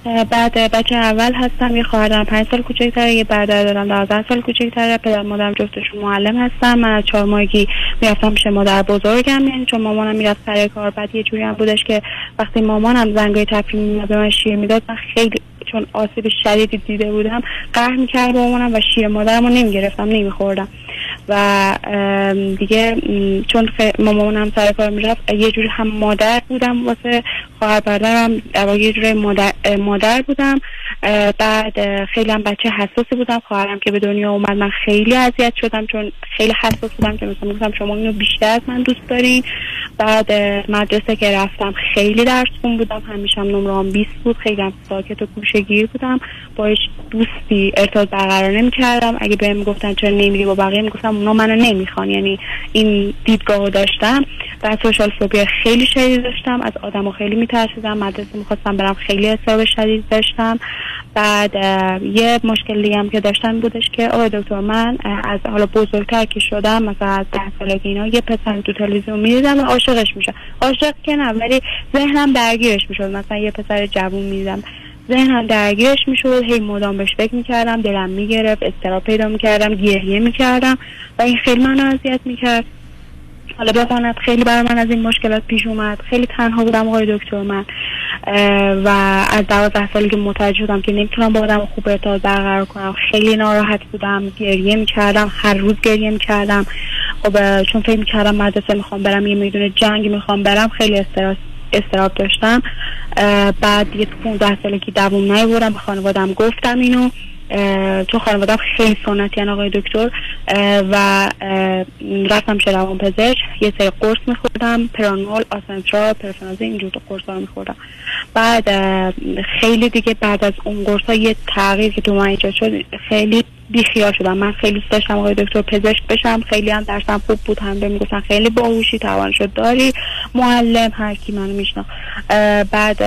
بعد بچه اول هستم یه خواهر دارم پنج سال کوچکتره یه برادر دارم دوازده سال کوچکتره پدر مادرم جفتشون معلم هستم من از چهار ماهگی می‌رفتم پیش مادر بزرگم. یعنی چون مامانم می‌رفت سر کار بعد یه جوری هم بودش که وقتی مامانم زنگای تفریح میمد به من شیر می‌داد من خیلی چون آسیب شدیدی دیده بودم قهر می‌کرد مامانم و شیر مادرم رو نمی‌گرفتم نمیخوردم. و دیگه چون مامانم سر کار می‌رفت یه جوری هم مادر بودم واسه خواهر برادرم یه جوری مادر, بودم. بعد خیلی هم بچه حساسی بودم. خواهرم که به دنیا اومد من خیلی اذیت شدم چون خیلی حساس بودم که مثلا می‌گفتم شما اینو بیشتر از من دوست دارین بعد مدرسه که رفتم خیلی درس خون بودم. همیشه هم نمرام 20 بود. خیلی هم ساکت و گوشگیر بودم. با دوستی ارتباط برقرار نمی‌کردم. اگه بهم می‌گفتن چرا نمیری با بقیه می‌گفتم اونا منو نمی‌خوان. یعنی این دیدگاه رو داشتم. بعد سوشال فوبیا خیلی شدید داشتم. از آدم خیلی میترسیدم. مدرسه می‌خواستم برم. خیلی حساب شدید داشتم. بعد یه مشکل دیگه هم که داشتم بودش که آقای دکتر من از حالا بزرگتر که شدم مثلا از ده سالگی اینا یه پسر تو تلویزیون می‌دیدم و عاشقش میشم عاشق که نه ولی ذهنم درگیرش می‌شد. مثلا یه پسر جوون می‌دیدم ذهنم درگیرش می‌شد. هی مدام بهش فکر می‌کردم. دلم می‌گرفت. استراب پیدا می‌کردم. گریه می‌کردم. و این خیلی منو اذیت می‌کرد. حالا بماند خیلی برای من از این مشکلات پیش اومد. خیلی تنها بودم آقای دکتر من. و از دوازده سالی که متوجه شدم که نمی‌تونم با آدم خوب ارتباط برقرار کنم. خیلی ناراحت بودم گریه می‌کردم هر روز گریه می‌کردم. خب چون فکر می‌کردم مدرسه می‌خوام برم یه می‌دونه جنگ می‌خوام برم خیلی استرس استراب داشتم. بعد تو 15 سالگی دووم نیاوردم به خانوادم گفتم اینو. چون خانوادم خیلی سنتی آقای دکتر و رفتم پیش روان پزشک یه سری قرص میخوردم پرانول آسنترال پرفنازه اینجور قرص ها میخوردم. بعد خیلی دیگه بعد از اون قرص ها یه تغییر که تو من ایجاد شد خیلی بیخیال شدم. من خیلی دوست داشتم آقای دکتر پزشک بشم. خیلی هم درسم خوب بود. هم بهم می‌گفتن خیلی باهوشی توانشو داری. معلم هر کی منو میشنا بعد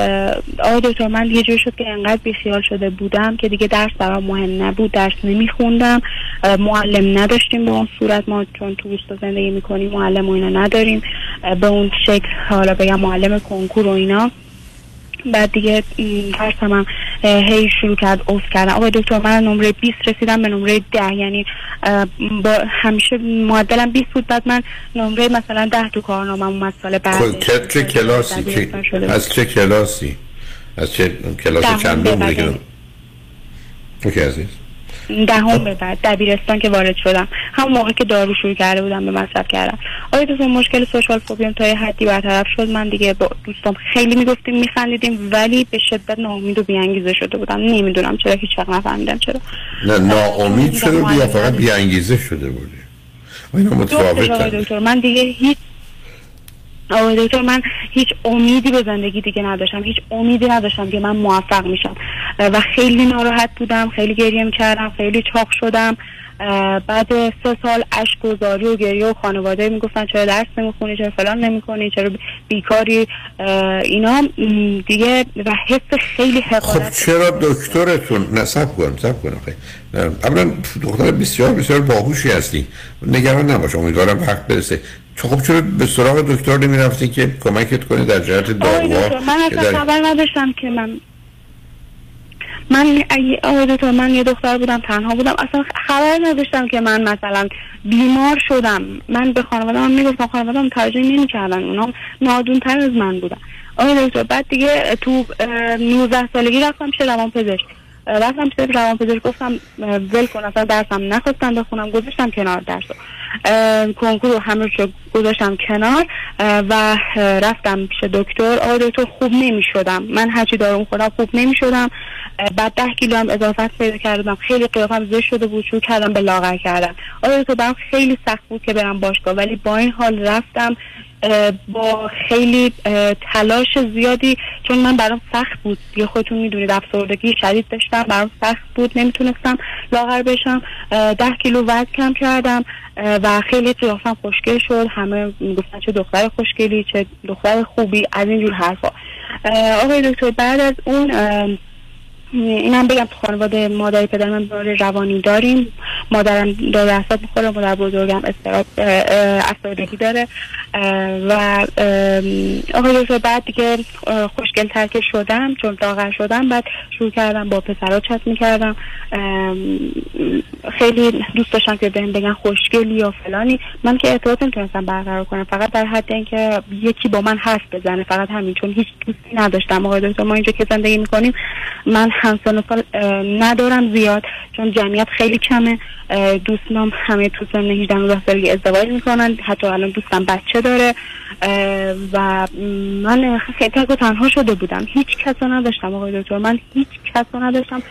آقای دکتر من یه جور شد که انقدر بیخیال شده بودم که دیگه درس برام مهم نبود. درس نمیخوندم. معلم نداشتیم به اون صورت. ما چون تو روستا زندگی می‌کنیم معلم و اینا نداریم. به اون شکل حالا بگم معلم کنکور و اینا. بعد دیگه م، درسم هم هی شروع کرد اوف کردن. آقای دکتر من نمره 20 رسیدم به نمره 10 یعنی با همیشه معدلم 20 بود. بعد من نمره مثلا 10 تو کارنامه اومد سال بعد. خب، چه, چه کلاسی؟ چه از چه کلاسی؟ از چه کلاس چندم بعد. اوکی عزیز. دهم به بعد دبیرستان که وارد شدم. همون موقع که دارو شروع کرده بودم به مصرف کردم آیا دوستان مشکل سوشال فوبیام تا یه حدی برطرف شد؟ من دیگه با دوستام خیلی می‌گفتیم میخندیدیم ولی به شدت ناامید و بیانگیزه شده بودم. نمی‌دونم چرا هیچ وقت نفهمیدم چرا. نه ناامید شده بودی یا معلم فقط نداشت. بی انگیزه شده بودی؟ اینا جفتش متفاوت آقای دکتر من دیگه هیچ آقای دکتر من هیچ امیدی به زندگی دیگه نداشتم. هیچ امیدی نداشتم که من موفق میشم. و خیلی ناراحت بودم خیلی گریه می‌کردم خیلی چاق شدم. بعد سه سال اشک گذاری و گریه و خانواده می‌گفتن چرا درس نمی‌خونی چرا فلان نمی‌کنی چرا بیکاری اینا دیگه و حس خیلی خب حقارت چرا دکترتون؟ نه سب کن سب. نه، اولا دختر بسیار بسیار باهوشی هستی. نگران نباش امیدوارم وقت برسه. تو خب چرا به سراغ دکتر نمی رفتی که کمکت کنه در جهت دکتر من اصلا خبر نداشتم که من من آقای دکتر من یه دختر بودم تنها بودم. اصلا خبر نداشتم که من مثلا بیمار شدم. من به خانواده‌ام می‌گفتم خانواده‌ام توجه نمی‌کردن. اونا نادونتر از من بودن. آقای دکتر بعد دیگه تو اه، 19 سالگی رفتم روان پزشک. رفتم پیش روان پزشک گفتم ول کن اصلا درسم نخواستم بخونم گذاشتم کنار درسو. اه، کنکور رو همه رو گذاشتم کنار و رفتم پیش دکتر. آقای دکتر خوب نمی شدم من هرچی دارم خودم خوب نمی شدم بعد ده کیلو هم اضافت پیدا کردم. خیلی قیافم زشت شده بود شروع کردم به لاغر کردن. آقای دکتر برام خیلی سخت بود که برم باشگاه ولی با این حال رفتم. با خیلی تلاش زیادی چون من برام سخت بود. دیگه خودتون می‌دونید افسردگی شدید داشتم برام سخت بود. نمی‌تونستم لاغر بشم. ده کیلو وزن کم کردم و خیلی قیافم خوشگل شد. همه می‌گفتن چه دختر خوشگلی چه دختر خوبی از اینجور حرفا. آقای دکتر بعد از اون اینم بگم تو خانواده مادر پدر من بیماری روانی داریم. مادرم داره اعصاب می‌خوره مادر بزرگم افسردگی داره. و آقای دکتر بعد دیگه خوشگل تر که شدم چون لاغر شدم بعد شروع کردم با پسرها چت می‌کردم. خیلی دوست داشتم که بهم بگن خوشگلی یا فلانی. من که ارتباط نمی‌تونستم برقرار کنم. فقط در حد اینکه یکی با من حرف بزنه. فقط همین چون هیچ دوستی نداشتم. آقای دکتر ما اینجا که زندگی می‌کنیم من اه، ندارم زیاد چون جمعیت خیلی کمه. اه، دوستام همه تو سن 18 19 سالگی ازدواج می‌کنن. حتی الان دوستم بچه داره. و من خیلی تک و تنها شده بودم. هیچ کس نداشتم آقای دکتر. من هیچ کس نداشتم.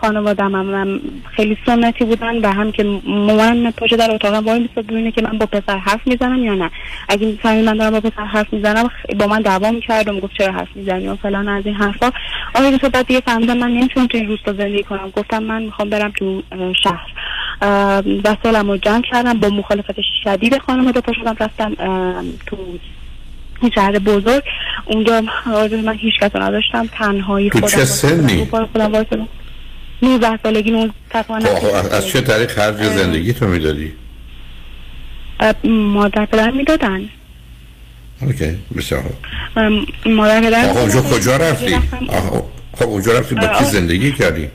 خانوادم هم خیلی سنتی بودن و هم که مامانم پاچه در اتاقم وای میستاد ببینه که من با پسر حرف می‌زنم یا نه. اگه می‌فهمی من دارم با پسر حرف می‌زنم با من دعوا می‌کرد و می‌گفت چرا حرف می‌زنی و فلان از این حرفا. آقای دکتر بعد دیگه فهمیدم من نمی‌تونم تو این روستا زندگی کنم. گفتم من می‌خوام برم تو شهر. اه، و سالم رو جمع کردم با مخالفت شدید خانواده پا شدم رفتم تو این شهر بزرگ. اونجا من هیچ کس نداشتم. تنهایی تو خودم چه سنی؟ خودم 19 سالگی نوز تقریبا خب، از چه طریق خرج زندگی تو می‌دادی؟ مادر پدر می‌دادن اوکی بسیار خوب. مادر پدر می‌دادن. کجا رفتی؟ آقا خب اونجا رفتی با کی. زندگی کردی؟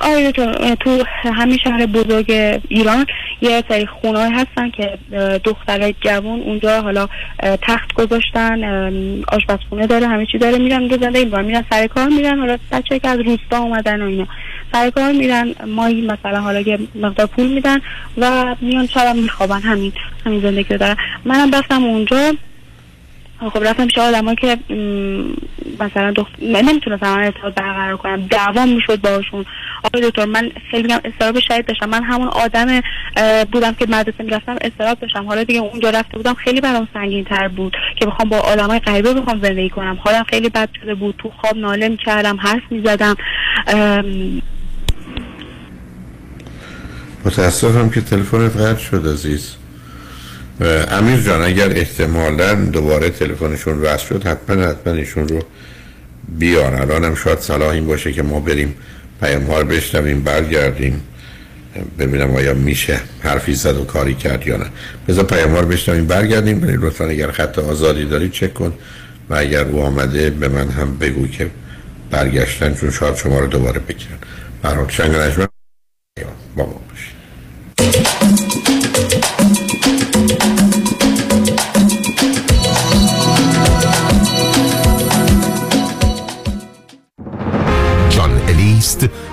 آره تو, همین شهر بزرگ ایران یه سری خونه هستن که دخترای جوان اونجا حالا تخت گذاشتن آشپزخونه داره همه چی داره میرن اونجا زندگی می‌کنن میرن سر کار میرن حالا بچه که از روستا اومدن و اینا سر کار میرن مایی مثلا حالا یه مقدار پول میدن و میان شبم میخوابن همین همین زندگی رو دارن. منم رفتم اونجا. خب رفتم پیش آدم که مثلا دخت... من نمی‌تونستم من ارتباط برقرار کنم. دعوام می‌شد باشون آقای دکتر من خیلی میگم استراب شدید داشتم. من همون آدم بودم که مدرسه می‌رفتم استراب داشتم. حالا دیگه اونجا رفته بودم خیلی برام سنگین تر بود که بخوام با آدمای غریبه بخوام زندگی کنم. حالم خیلی بد شده بود. تو خواب ناله می‌کردم حرف می‌زدم. متاسفم که تلفنت قطع شد عزیز. امیر جان اگر احتمالا دوباره تلفنشون وصل شد حتما حتما ایشون رو بیار الان هم شاید صلاح این باشه که ما بریم پیام ها برگردیم ببینم آیا میشه حرفی زد و کاری کرد یا نه. بذار پیام ها برگردیم. ولی لطفا اگر خط آزادی داری چک کن. و اگر او آمده به من هم بگو که برگشتن چون شاید شما رو دوباره بگیرن. برات شنگ با ما باشید.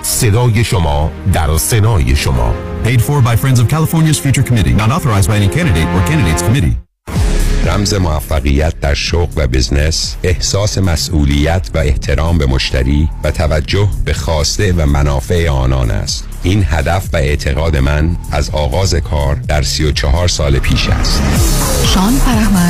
صدای شما در سنای شما. Paid for by Friends of California's Future Committee. Not authorized by any candidate or candidates committee. رمز موفقیت در شغل و بزنس احساس مسئولیت و احترام به مشتری و توجه به خواسته و منافع آنان است. این هدف و اعتقاد من از آغاز کار در 34 سال پیش است. شان فرهمند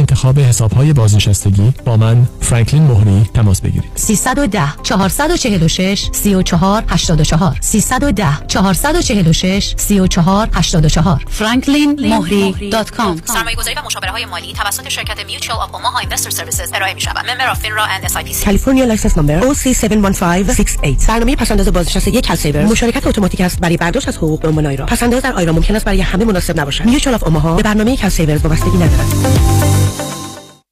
انتخاب حسابهای بازنشستگی با من فرانکلین مهری تماس بگیرید. 310 446 34 84 310 446 34 84 franklinmohri.com سرمایه‌گذاری و مشاوره های مالی توسط شرکت Mutual of Omaha Investor Services ارائه می شود. Member of FINRA and SIPC. California license number OC71568 برنامه پسنداز بازنشستگی CalSavers. مشارکت اتوماتیک است برای برداشت از حقوق به عنوان IRA پسنداز در IRA ممکن است برای همه مناسب نباشد. Mutual of Omaha به برنامه CalSavers وابستگی ندارد.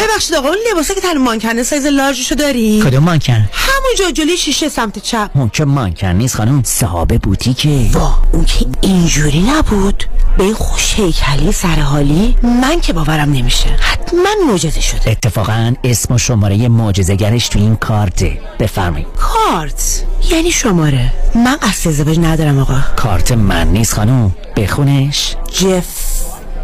ببخشید آقا اون لباسه که تن مانکنه سایز لارجشو داری؟ کدوم مانکن؟ همونجا جلوی شیشه سمت چپ. اون که مانکن نیست خانم صاحب بوتیکه. وا اون که اینجوری نبود. به این خوش هیکلی سرحالی من که باورم نمیشه. حتما معجزه شده. اتفاقا اسم و شماره معجزه‌گرش تو این کارته. بفرمایید. کارت؟ یعنی شماره. من قصد ازدواج ندارم آقا. کارت من نیست خانم. بخونش. جف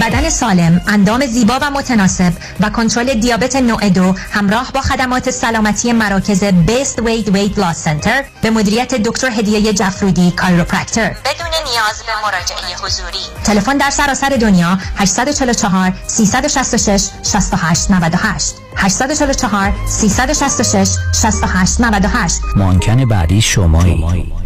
بدن سالم، اندام زیبا و متناسب و کنترل دیابت نوع دو همراه با خدمات سلامتی مراکز بیست وید وید لاس سنتر به مدیریت دکتر هدیه جفرودی کایروپرکتر بدون نیاز به مراجعه حضوری. تلفن در سراسر دنیا 844 366 68 98 844 366 68 98 مانکن بعدی شمایی.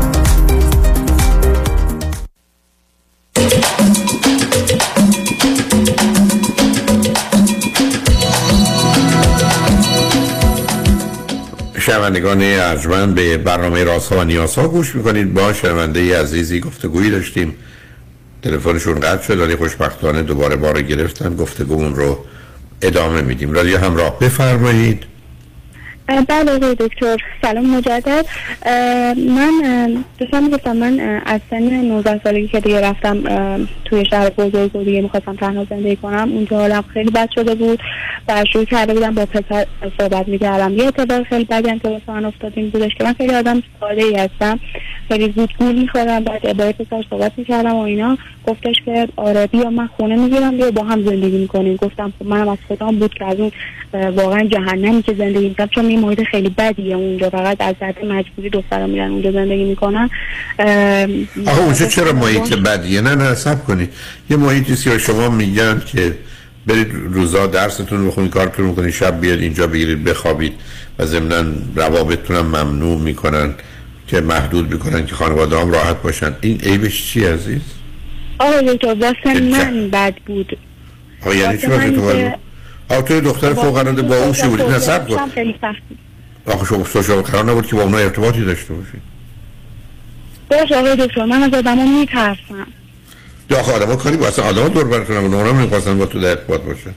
شنوندگان ارجمند به برنامه راست و نیاز ها گوش می‌کنید. با شنونده عزیزی گفتگویی داشتیم. تلفنشون قطع شد ولی خوشبختانه دوباره بار گرفتن. گفتگومون رو ادامه میدیم. رادیو همراه. بفرمایید. بله آقای دکتر سلام مجدد. من داشتم می‌گفتم من از سن 19 سالگی که دیگه رفتم توی شهر بزرگ و دیگه می‌خواستم تنها زندگی کنم. اونجا حالم خیلی بد شده بود. و شروع کرده بودم با پسر صحبت می‌کردم. یه اتفاق خیلی بدی که واسه من افتاد این بودش که من خیلی آدم ساده ای هستم. خیلی زود گول می‌خورم بعد با پسر صحبت می‌کردم و اینا. گفتش که آره بیا من خونه می‌گیرم بیا با هم زندگی می‌کنیم. گفتم خب منم از خودم بود که از اون واقعا جهنمی که زندگی می‌کنم چون این محیط خیلی بدیه اونجا فقط از ذات مجبوری دخترا میرن اونجا زندگی می‌کنن. آقا اونجا چرا محیط بدیه؟ نه نه سب کنید. یه محیطی که شما میگن که برید روزا درستون بخونید کارتون می‌کنید شب بیاد اینجا بگیرید بخوابید و ضمنا روابطتون هم ممنوع می‌کنن که محدود می‌کنن که خانواده هم راحت باشن. این عیبش چی عزیز؟ آقا دکتر واسه من بد بود. آقا یعنی چی واسه تو بد آقا توی دختر فوق العاده با اون بودی نصب کن. آخه شما سوشال قرار نبود که با اونها ارتباطی داشته باشید باش آقای دکتر من از آدم ها میترسم. یا آخه آدم ها کاری با اصلا آدم ها دور برتون هم اونها نمی‌خواستن با تو در ارتباط باشن.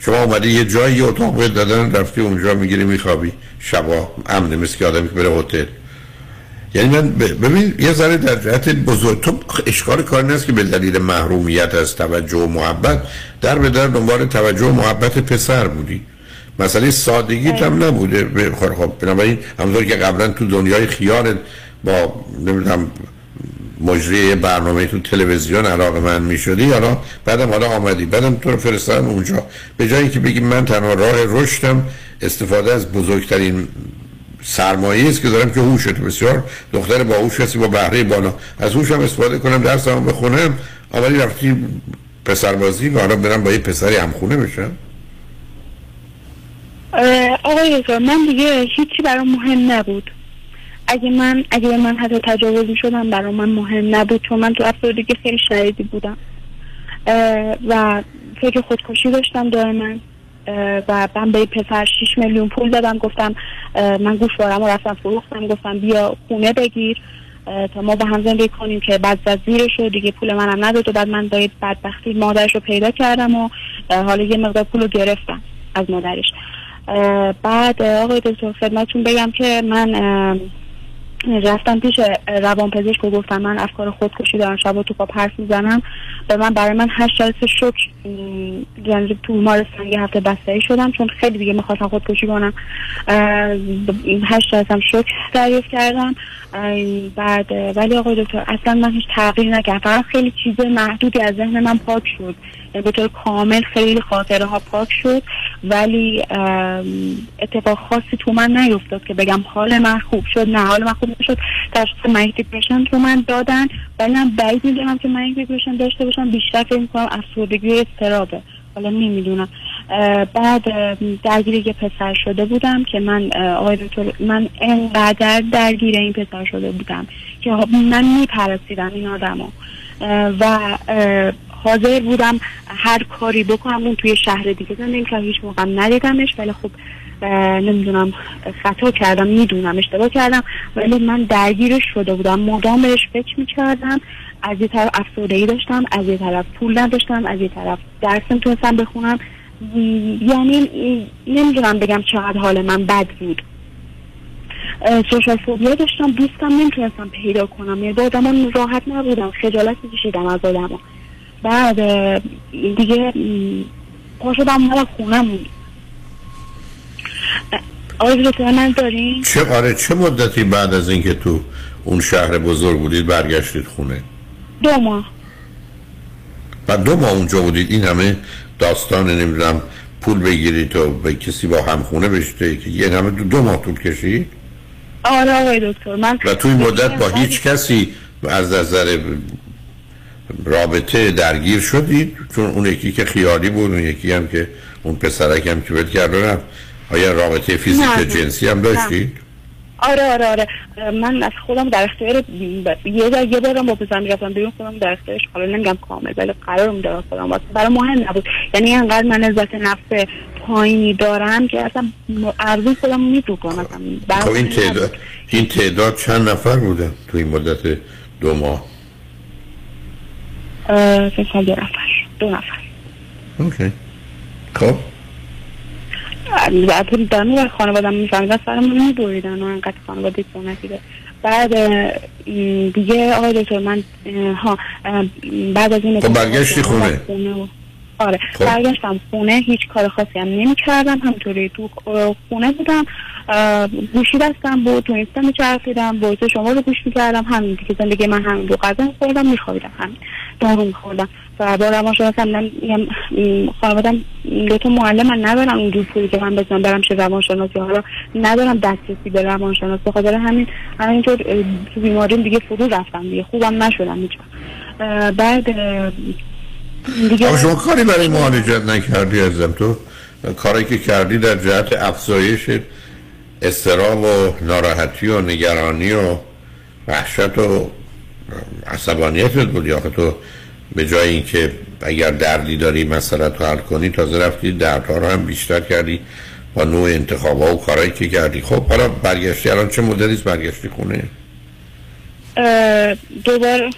شما اومدی یه جایی یه اتاق بهت دادن رفتی اونجا می‌گیری میخوابی. شبا امنه مثل که آدمی که بره هتل. یعنی من ببین یه ذره در جهت بزرگ تو اشکال کار نیست که به دلیل محرومیت از توجه و محبت در به در دنبال توجه و محبت پسر بودی. مسئله سادگی هم نبوده. خب خب بنابراین همونطور که قبلا تو دنیای خیال با نمی‌دونم مجری برنامه تو تلویزیون علاقه من می شدی حالا بعدم حالا آمدی. بعدم تو رو فرستادن اونجا. به جایی که بگی من تنها راه رشدم استفاده از بزرگترین سرمایه است که دارم که هوشت بسیار. دختر با هوش هستی با بهره بالا. از هوشم استفاده کنم درسم بخونم. اولی رفتی پسربازی و حالا برم با یه پسری همخونه بشم. آقای دکتر من دیگه هیچی برام مهم نبود. اگه من اگه من حتی تجاوز شدم برام من مهم نبود چون من تو افسردگی خیلی شدیدی بودم. و فکر خودکشی داشتم دائما. و من به پسر 6 میلیون پول دادم. گفتم من گوشوارم رو رفتم فروختم. گفتم بیا خونه بگیر. تا ما با هم زندگی کنیم که بعد از زیرش رو دیگه پول منم نداد و بعد من با یه بدبختی مادرش رو پیدا کردم و حالا یه مقدار پول رو گرفتم از مادرش. بعد آقای دکتر خدمتتون بگم که من رفتم پیش روان پزشک و گفتم من افکار خودکشی دارم شب و تو پا پرس می‌زنم. به من برای من هشت جلسه شک یعنی تو بیمارستان یه هفته بستری شدم چون خیلی دیگه می‌خواستم خودکشی کنم. هشت جلسه هم شک دریافت کردم. بعد ولی آقای دکتر اصلا من هیچ تغییر نکردم. فقط خیلی چیز محدودی از ذهن من پاک شد. به طور کامل خیلی خاطره ها پاک شد ولی اتفاق خاصی تو من نیفتاد که بگم حال من خوب شد نه حال من خوب نشد. تشخیص manic depression تو من دادن ولی من بعید می‌دونم که manic depression داشته باشم بیشتر فکر می‌کنم افسردگی و اضطرابه. حالا نمی‌دونم. بعد درگیر یه پسر شده بودم که من آقای دکتر من انقدر درگیر این پسر شده بودم که من میپرستیدم این آدمو. و حاضر بودم هر کاری بکنم. اون توی شهر دیگه زندگی که هیچ موقع ندیدمش ولی خب نمی‌دونم خطا کردم می‌دونم اشتباه کردم. ولی من درگیرش شده بودم. مدام بهش فکر می‌کردم. از یه طرف افسردگی داشتم از یه طرف پول نداشتم از یه طرف درس نمی‌تونستم بخونم. یعنی نمی‌دونم بگم چقدر حال من بد بود. سوشال فوبیا داشتم دوستم نمی‌تونستم پیدا کنم. یعنی با آدم راحت نبودم خجالت میکشیدم از آدم بعد دیگه پا شدم مال خونم دکتر من دارین چه آره چه مدتی بعد از اینکه تو اون شهر بزرگ بودید برگشتید خونه؟ دو ماه. و دو ماه اونجا بودید. این همه داستان نمی‌دونم پول بگیرید و به کسی با هم خونه بشته که یه همه دو, دو ماه طول کشید؟ آره آقای دکتر من و توی مدت با هیچ کسی از نظر رابطه درگیر شدید چون اون یکی که خیالی بود اون یکی هم که اون پسرک هم که بهت رفت. آیا رابطه فیزیک جنسی هم داشتید؟ آره آره آره. من از خودم در اختیار یه بار یه بارم با پسر می‌رفتم بیرون خودم در اختیارش حالا نمیگم کامل ولی قرار میدارم خودم واسه برای مهم نبود. یعنی انقدر من عزت نفس پایینی دارم که اصلا ارزون خودم می‌دونم. خب این تعداد این تعداد چند نفر بوده توی این مدت دو ماه؟ فکر کنم دو نفر. دو نفر. اوکی. خب. بعد دارم و خانوادم میفهمیدن سرمون میبریدن و انقدر خانواده سنتی داره. بعد دیگه آقای دکتر من ها بعد از این خب برگشتی خونه. آره. خب. برگشتم خونه هیچ کار خاصی هم نمی کردم همطوری تو خونه بودم. گوشی دستم بود تو اینستا میچرخیدم باعث شما رو گوش می‌کردم. همین دیگه زندگی من همین دو غذا میخوردم میخوابیدم همین. دارو میخوردم. و با روانشناسم من میگم م، خانوادم دو تا معلم من ندارم اینجور پولی که من بزنم برم چه روانشناسی حالا ندارم دسترسی به روانشناس. به خاطر همین همینطور تو بیماریم دیگه فرو رفتم دیگه. خوبم نشدم هیچ بعد دیگه شما کاری برای معالجت نکردی ازم تو؟ کاری که کردی در جهت افزایش استراب و ناراحتی و نگرانی و وحشت و عصبانیتت بود یا تو به جای اینکه اگر دردی داری مسئله تو حل کنی تازه رفتی دردها رو هم بیشتر کردی با نوع انتخابا و کارهایی که کردی. خب حالا برگشتی الان چه مدلی است برگشتی خونه؟ اه، دوباره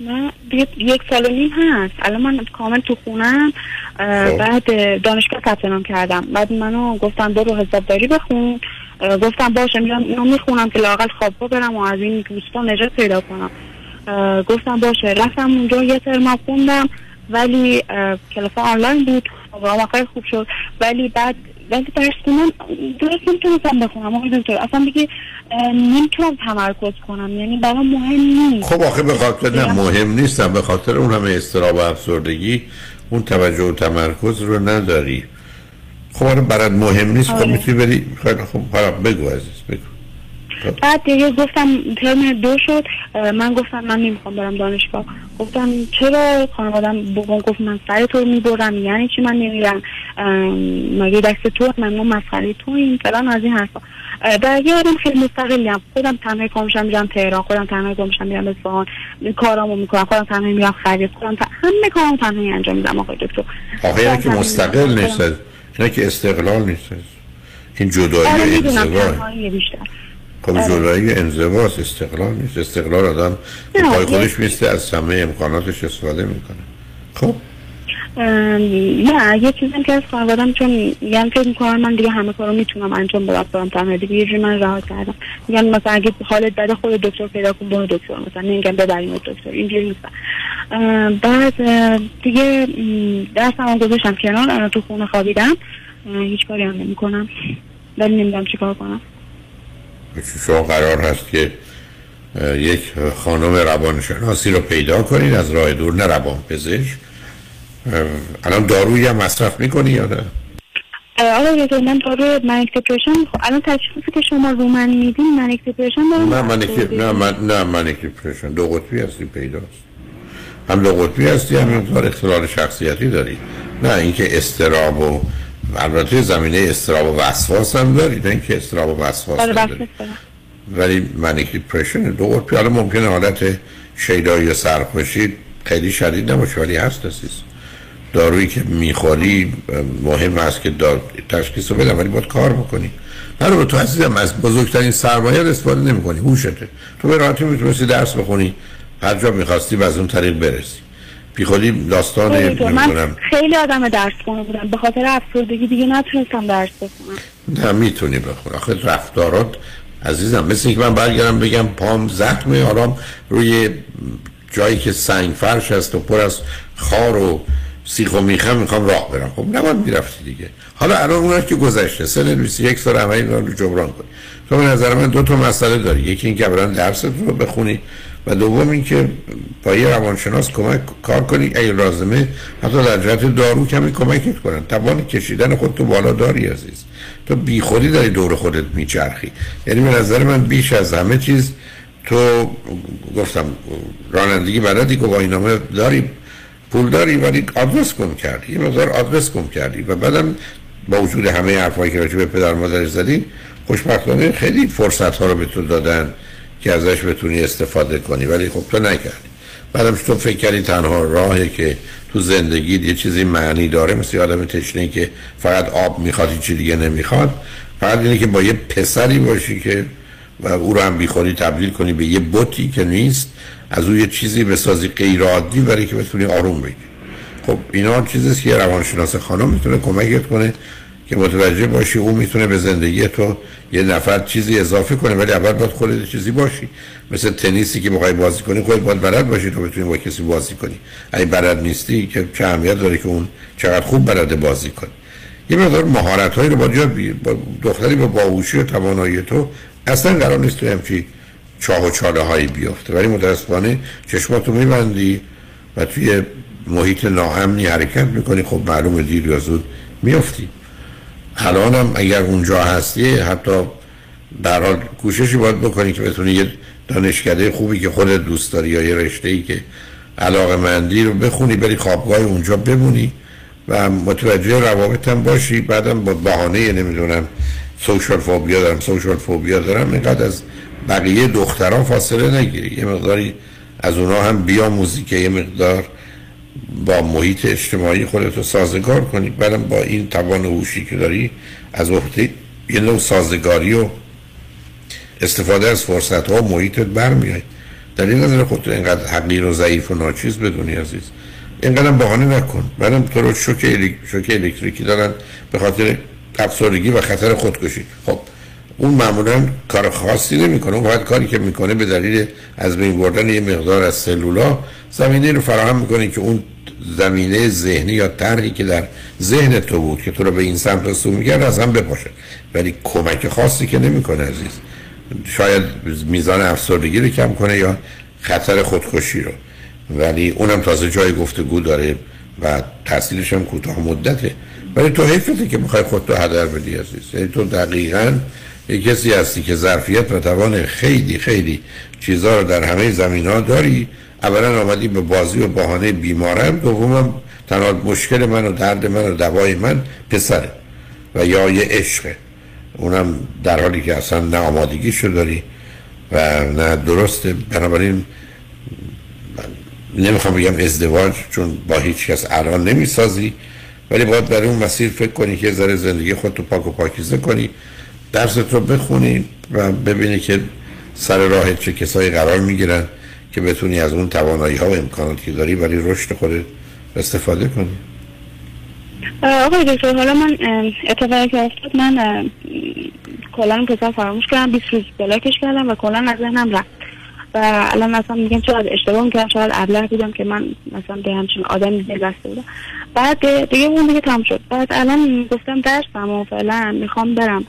نه دیگه یک سال و نیم هست. الان من کامل تو خونم. خب. بعد اه، دانشگاه ثبت نام کردم. بعد منو گفتن برو حسابداری بخون. گفتم باشه میرم اینو می‌خونم که لاقل خوابگاه برم و از این دوستان نجات پیدا کنم. گفتم باشه. رفتم اونجا یه ترم خوندم. ولی کلاس آنلاین بود. واقعا خیلی خوب شد. ولی بعد ولی درس خوندم درست نمی‌تونستم بخونم. آقای دکتر اصلا دیگه نمی‌تونم تمرکز کنم. یعنی برام مهم نیست. خب آخه به خاطر نه مهم نیستم. به خاطر اون همه استراب و افسردگی اون توجه و تمرکز رو نداری. خب برات مهم نیست خب آره. می‌تونی بری خب بگو عزیز بگو. بعد دیگه گفتم ترم دو شد من گفتم من نمی‌خوام برم دانشگاه. گفتم چرا؟ خانوادم بابام گفت من سر تو می‌برم یعنی چی من نمیرم؟ مگه دست تو من ما مسخره تو این فلان از این حرفا. بعد یه آدم خیلی مستقلیم خودم تنها کامشم میرم تهران خودم تنها کامشم میرم اصفهان. کارامو می‌کنم خودم تنها میرم خرید خودم. همه کارم تنهایی انجام میدم آقای دکتر. آخه اینا که مستقل نیست اینا که استقلال نیست این جدایی آره بیشتر. خب جدایی انزواست استقلال نیست. استقلال آدم پای خودش میسته از همه امکاناتش استفاده می‌کنه. خب؟ نه یه چیزی که از خانوادم چون میگن فکر می‌کنم من دیگه همه کارو می‌تونم انجام بدم برم تنها دیگه یه من رها کردم. میگن مثلا اگه حالت بده خود دکتر پیدا کن برو دکتر مثلا نمیگن ببریم دکتر اینجوری نیست. بعد دیگه دستم گذاشتم کنار الان تو خونه خوابیدم. هیچ کاری هم نمی‌کنم. ولی نمی‌دونم چیکار کنم. شما قرار هست که یک خانم روانشناسی رو پیدا کنید از راه دور نه روان پزشک الان دارویی هم مصرف می‌کنی یا نه؟ آقای دکتر من دارو manic depression خب الان تشخیصی که شما رو من میدین manic depression دارم. نه من که نه من نه من depression دو قطبی هستی پیداست. هم دو قطبی هستی هم مقدار اختلال شخصیتی داری. نه اینکه اضطراب و البته زمینه اضطراب و وسواس هم داری نه اینکه اضطراب و وسواس نداری بحث دارم. ولی manic depression دو قطبی حالا ممکنه حالت شیدایی یا سرخوشی خیلی شدید نباشه ولی هست عزیز دارویی که می‌خوری مهم است که دار... تشخیص رو بدم ولی باید کار بکنی. نه تو عزیزم از بزرگترین سرمایه استفاده نمی کنی هوشته. تو به راحتی می‌تونستی درس بخونی. هر جا می‌خواستی و از اون طریق برسی. بی خودی داستان من خیلی آدم درس خونه بودم. به خاطر افسردگی دیگه نتونستم درس بخونم. نه می‌تونی بخون آخه رفتارات عزیزم مثل اینکه من برگردم بگم پام زخمه آرام روی جایی که سنگ فرش هست و پر از خار و سیخ و میخم می‌خوام راه برم. خب نباید می‌رفتی دیگه. حالا الان اونها که گذشته سن 21 سال عملی رو جبران کنی. تو به نظر من دو تا مسئله داری. یکی اینکه اولا درست رو بخونی. و دوم اینکه با یه روانشناس کمک کار کنی ای لازمه حتی در جهت دارو کمی کمکت کنن. توان کشیدن خود تو بالا داری عزیز. تو بی خودی داری دور خودت میچرخی. یعنی به نظر من بیش از همه چیز تو گفتم رانندگی بلدی گواهینامه داری پول داری ولی آدرس گم کردی. یه مقدار آدرس گم کردی. و بعدم با وجود همه حرفایی که راجع به پدر مادر زدی خوشبختانه خیلی فرصت ها رو به تو دادن. که ازش بتونی استفاده کنی. ولی خب تو نکردی. بعدم تو فکر کردی تنها راهی که تو زندگی یه چیزی معنی داره. مثل آدم تشنه که فقط آب می‌خواد هیچی دیگه نمی‌خواد. فقط اینه که با یه پسری باشی که و او رو هم بیخوری تبدیل کنی به یه بوتی که نیست. از او یه چیزی بسازی غیر عادی برای که بتونی آروم بگیری خب اینا چیزیست که روانشناس خانم می‌تونه کمکت کنه. که متوجه باشی او می‌تونه به زندگی تو یه نفر چیزی اضافه کنه ولی اول باید خودت چیزی باشی. مثل تنیسی که می‌خوای بازی کنی خودت باید بلد باشی. تو بتونی با کسی بازی کنی. اگه بلد نیستی که چه اهمیت داره که اون چقدر خوب بلده بازی کنی یه مقدار مهارت هایی رو با دختری با باهوشی و توانایی تو اصلا قرار نیست تو همچی چاه و چاله هایی بیفته. ولی متاسفانه چشماتو میبندی و توی محیط ناامنی حرکت می‌کنی. خب معلومه دیر یا زود میفتی الانم اگر اونجا هستی حتی در حال کوششی باید بکنی که بتونی یه دانشکده خوبی که خودت دوست داری یا یه رشته ای که علاقه مندی رو بخونی بری خوابگاه اونجا بمونی و متوجه روابط هم باشی. بعدم با بهانه نمی‌دونم سوشال فوبیا دارم سوشال فوبیا دارم اینقدر از بقیه دختران فاصله نگیری. یه مقداری از اونا هم بیا موزیک یه مقدار با محیط اجتماعی خودتو سازگار کنی. بعدم با این توان هوشی که داری از وقتی یه نوع سازگاری و استفاده از فرصت ها و محیطت برمیای در این نظر خودتو اینقدر حقیر و ضعیف و ناچیز بدونی عزیز. اینقدر بهانه نکن. بعدم تو رو شوک, الیک... شوک الکتریکی دارن به خاطر افسردگی و خطر خودکشی. خب اون معمولا کار خاصی نمی‌کنه اون فقط کاری که می‌کنه به دلیل از بین بردن یه مقدار از سلولا زمینه رو فراهم می‌کنه که اون زمینه ذهنی یا طرحی که در ذهن تو بود که تو رو به این سمت رسو می‌کرد از هم بپاشه. ولی کمک خاصی که نمی‌کنه عزیز. شاید میزان افسردگی رو کم کنه یا خطر خودکشی رو. ولی اونم تازه جای گفتگو داره و تاثیرش هم کوتاه مدته. ولی تو حیفته که می‌خوای خودتو هدر بدی عزیز. یعنی تو دقیقا یک کسی هستی که ظرفیت و توان خیلی خیلی چیزها رو در همه زمین ها داری؟ اولا آمدی به بازی و بهانه بیمارم دومم تنها مشکل من و درد من و دوای من پسره و یا یه عشقه. اونم در حالی که اصلا نه آمادگیشو داری و نه درسته. بنابراین نمی‌خوام بگم ازدواج چون با هیچ کس الان نمی‌سازی ولی باید برای اون مسیر فکر کنی که ذره زندگی خودتو پاک و پاکیزه کنی. درست رو بخونی و ببینی که سر راه چه کسایی قرار می‌گیرن که بتونی از اون توانایی ها و امکاناتی که داری برای رشد خودت استفاده کنی. آقای دکتر حالا من اتفاقی که افتاد من کلا پسر فراموش کردم 20 روز بلاکش کردم و کلا از ذهنم رفت. و الان مثلا میگم چقدر اشتباه می‌کردم چقدر ابله بودم که من مثلا به همچین آدمی دل بسته بودم. بعد دیگه اون دیگه تام شد. بعد الان گفتم درسم و فعلا می‌خوام برم.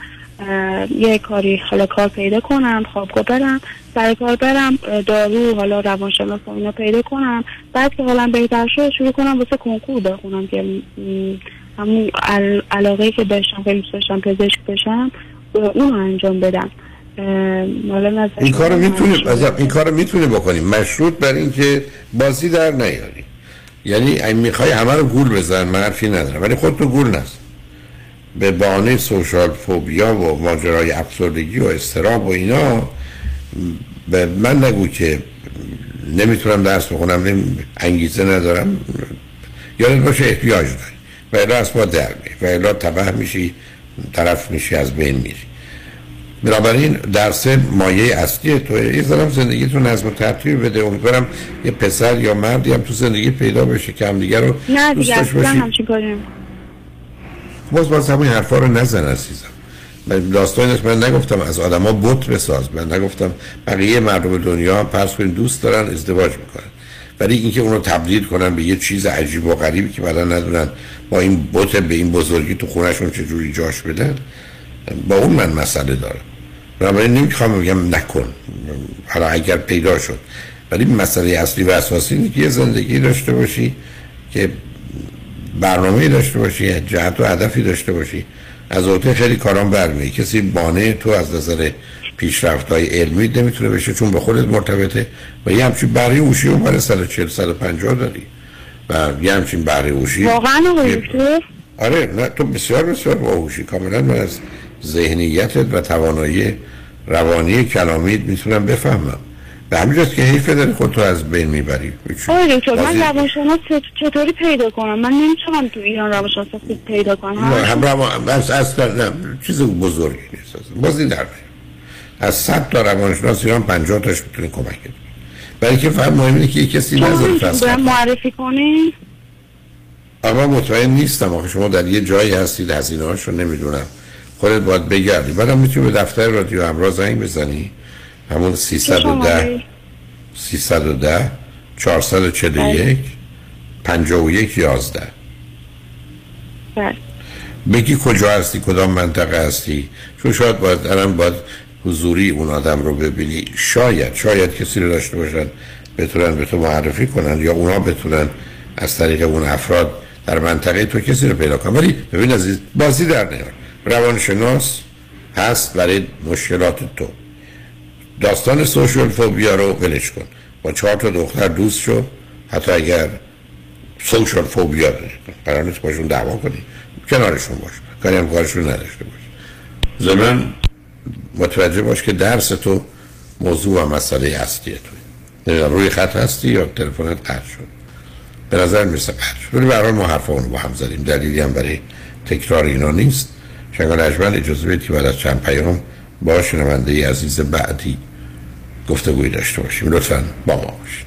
یه کاری حالا کار پیدا کنم خوابگاه برم سر کار برم دارو حالا روانشناس و اینا پیدا کنم. بعد که حالا بهتر شد شروع کنم واسه کنکور بخونم که همون علاقه که داشتم خیلی داشتم پزشک بشم اون انجام بدم. این کارو می‌تونی این کارو می‌تونی بکنی. مشروط بر اینکه بازی در نیاری. یعنی می‌خوای همه رو گول بزن من حرفی ندارم. ولی خودتو گول نزن. به بانه سوشال فوبیا و ماجرای افسردگی و استراب و اینا به من نگو که نمی‌تونم درس بخونم انگیزه ندارم. یادت باشه احتیاج داری. و الا از ما در و الا تبه میشی طرف میشی از بین میری. بنابراین درس مایه اصلی توه یه زنم زندگی تو نظم و ترتیب بده. امیدوارم یه پسر یا مردی هم تو زندگی پیدا بشه که هم دیگه رو نه دیگه اصلا همچین کاری باز باز همون حرفا رو نزن عزیزم. من داستانش من نگفتم از آدما بت بساز. من نگفتم بقیه مردم دنیا پرس کنید دوست دارن ازدواج می‌کنن. ولی اینکه اونو تبدیل کنن به یه چیز عجیب و غریبی که بعدا ندونن با این بت به این بزرگی تو خونهشون چجوری جاش بدن با اون من مسئله دارم. بنابراین نمی‌خوام بگم نکن. حالا اگر پیدا شد. ولی مسئله اصلی و اساسی اینه که یه زندگی داشته باشی که برنامه داشته باشی جهت و هدفی داشته باشی. از اوته خیلی کاران برمی کسی بانه تو از نظر پیشرفت های علمی نمی‌تونه بشه چون به خودت مرتبطه و یه همچین بری اوشی اون برای 140 150 داری. و یه همچین بری اوشی واقعا آره نه تو بسیار بسیار باهوشی کاملا من از ذهنیتت و توانایی روانی کلامیت می‌تونم بفهمم. به همین که حیفه داری خودتو از بین می‌بری. آره دکتر من روانشناس چطوری پیدا کنم؟ من نمی‌تونم تو ایران روانشناس پیدا کنم. نه هم روان از اصلا نه چیز بزرگی نیست. بازی در از صد تا روانشناس ایران 50 تاش می‌تونه کمک کنه. برای که فهم مهم اینه که یک کسی نذاره معرفی کنی اما مطمئن نیستم آخه شما در یه جایی هستید هزینه هاشو نمی‌دونم. خودت باید بگردی. بعدم می‌تونی به دفتر رادیو همراه زنگ بزنی. همون 310 310 441 51 11 بگی کجا هستی؟ کدام منطقه هستی؟ چون شاید باید الان باید حضوری اون آدم رو ببینی. شاید شاید کسی رو داشته باشن بتونن به تو معرفی کنن یا اونا بتونن از طریق اون افراد در منطقه تو کسی رو پیدا کنن. ولی ببین عزیز بازی در نیار. روانشناس هست برای مشکلات تو. داستان سوشال فوبیا رو ولش کن. با چهار تا دختر دوست شو. حتی اگر سوشال فوبیا داری. قرار نیست باشون دعوا کنی. کنارشون باش. کاری هم کارشون نداشته باش. زمان متوجه باش که درس تو موضوع و مسئله اصلی تو. روی خط هستی یا تلفنت قطع شد؟ به نظر می‌رسه قطع شد. ولی برای ما حرفمون با هم زدیم. دلیلی هم برای تکرار اینا نیست. شنگان اجمل اجازه بدید که بعد از چند پیام با شنونده عزیز بعدی گفتگوی داشته باشیم. لطفا با ما باشید.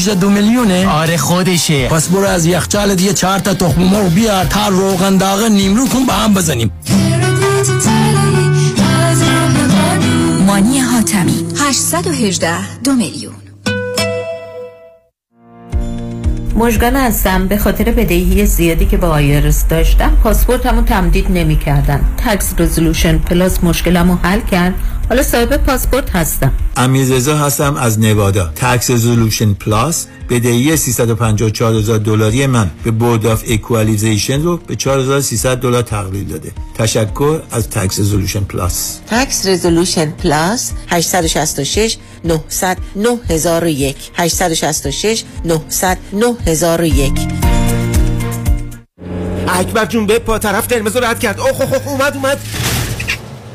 18 دو میلیونه؟ آره خودشه. پس برو از یخچال یه چهار تا تخم مرغ بیار تا روغن داغ نیمرو کن با هم بزنیم. مانی حاتمی 818 دو میلیون. مژگان هستم. به خاطر بدهی زیادی که با IRS داشتم پاسپورتمو تمدید نمی کردن Tax Resolution Plus مشکلمو حل کرد. حالا صاحب پاسپورت هستم. امیررضا هستم از نوادا Tax Resolution Plus بدهی 354 هزار دلاری من به Board of Equalization رو به 4300 دلار تقلیل داده تشکر از Tax Resolution Plus Tax Resolution Plus 866 900 9001 866 900 9001 اکبر جون به پا طرف قرمز رو رد کرد اوه اوه اومد اومد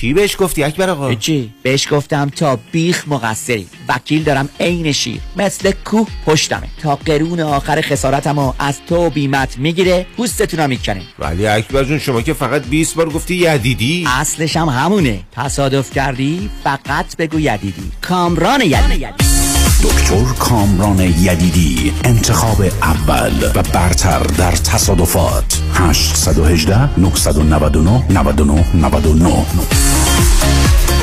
چی بهش گفتی اکبر آقا؟ چی؟ بهش گفتم تا بیخ مقصری. وکیل دارم عین شیر. مثل کوه پشتمه. تا قرون آخر خسارتمو از تو بیمت می‌گیره پوستتونم می‌کنه. ولی اکبر جون شما که فقط 20 بار گفتی یدیدی. اصلش هم همونه. تصادف کردی فقط بگو یدیدی. کامران یدیدی. دکتر کامران یدیدی انتخاب اول و برتر در تصادفات. 818 999 99 99 Thank you.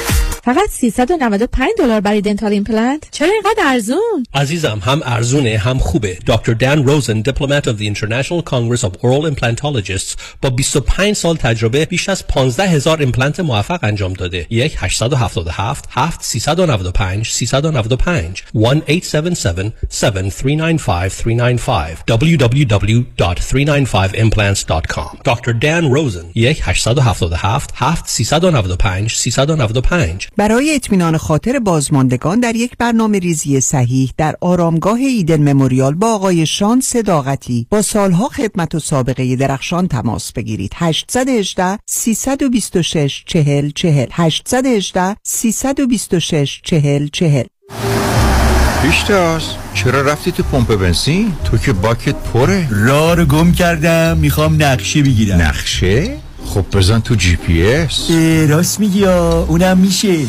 فقط 395 دلار برای dental implant؟ چرا اینقدر ارزون؟ عزیزم هم ارزونه هم خوبه. دکتر دان روزن Diplomate of the International Congress of Oral Implantologists با 25 سال تجربه بیش از 15 هزار ایمپلنت موفق انجام داده. یک 877 7 395 395 1 877 7395 395 www.395implants.com دکتر دان روزن یک 877 7 395 395 برای اطمینان خاطر بازماندگان در یک برنامه ریزی صحیح در آرامگاه ایدن مموریال با آقای شان صداقتی با سالها خدمت و سابقه درخشان تماس بگیرید. 818 326 40 40 818 326 40 40 پیشتاز چرا رفتی تو پمپ بنزین؟ تو که باکت پره. راه رو گم کردم می‌خوام نقشه بگیرم. نقشه؟ خب بزن تو جی پی اس. راست میگی اونم میشه؟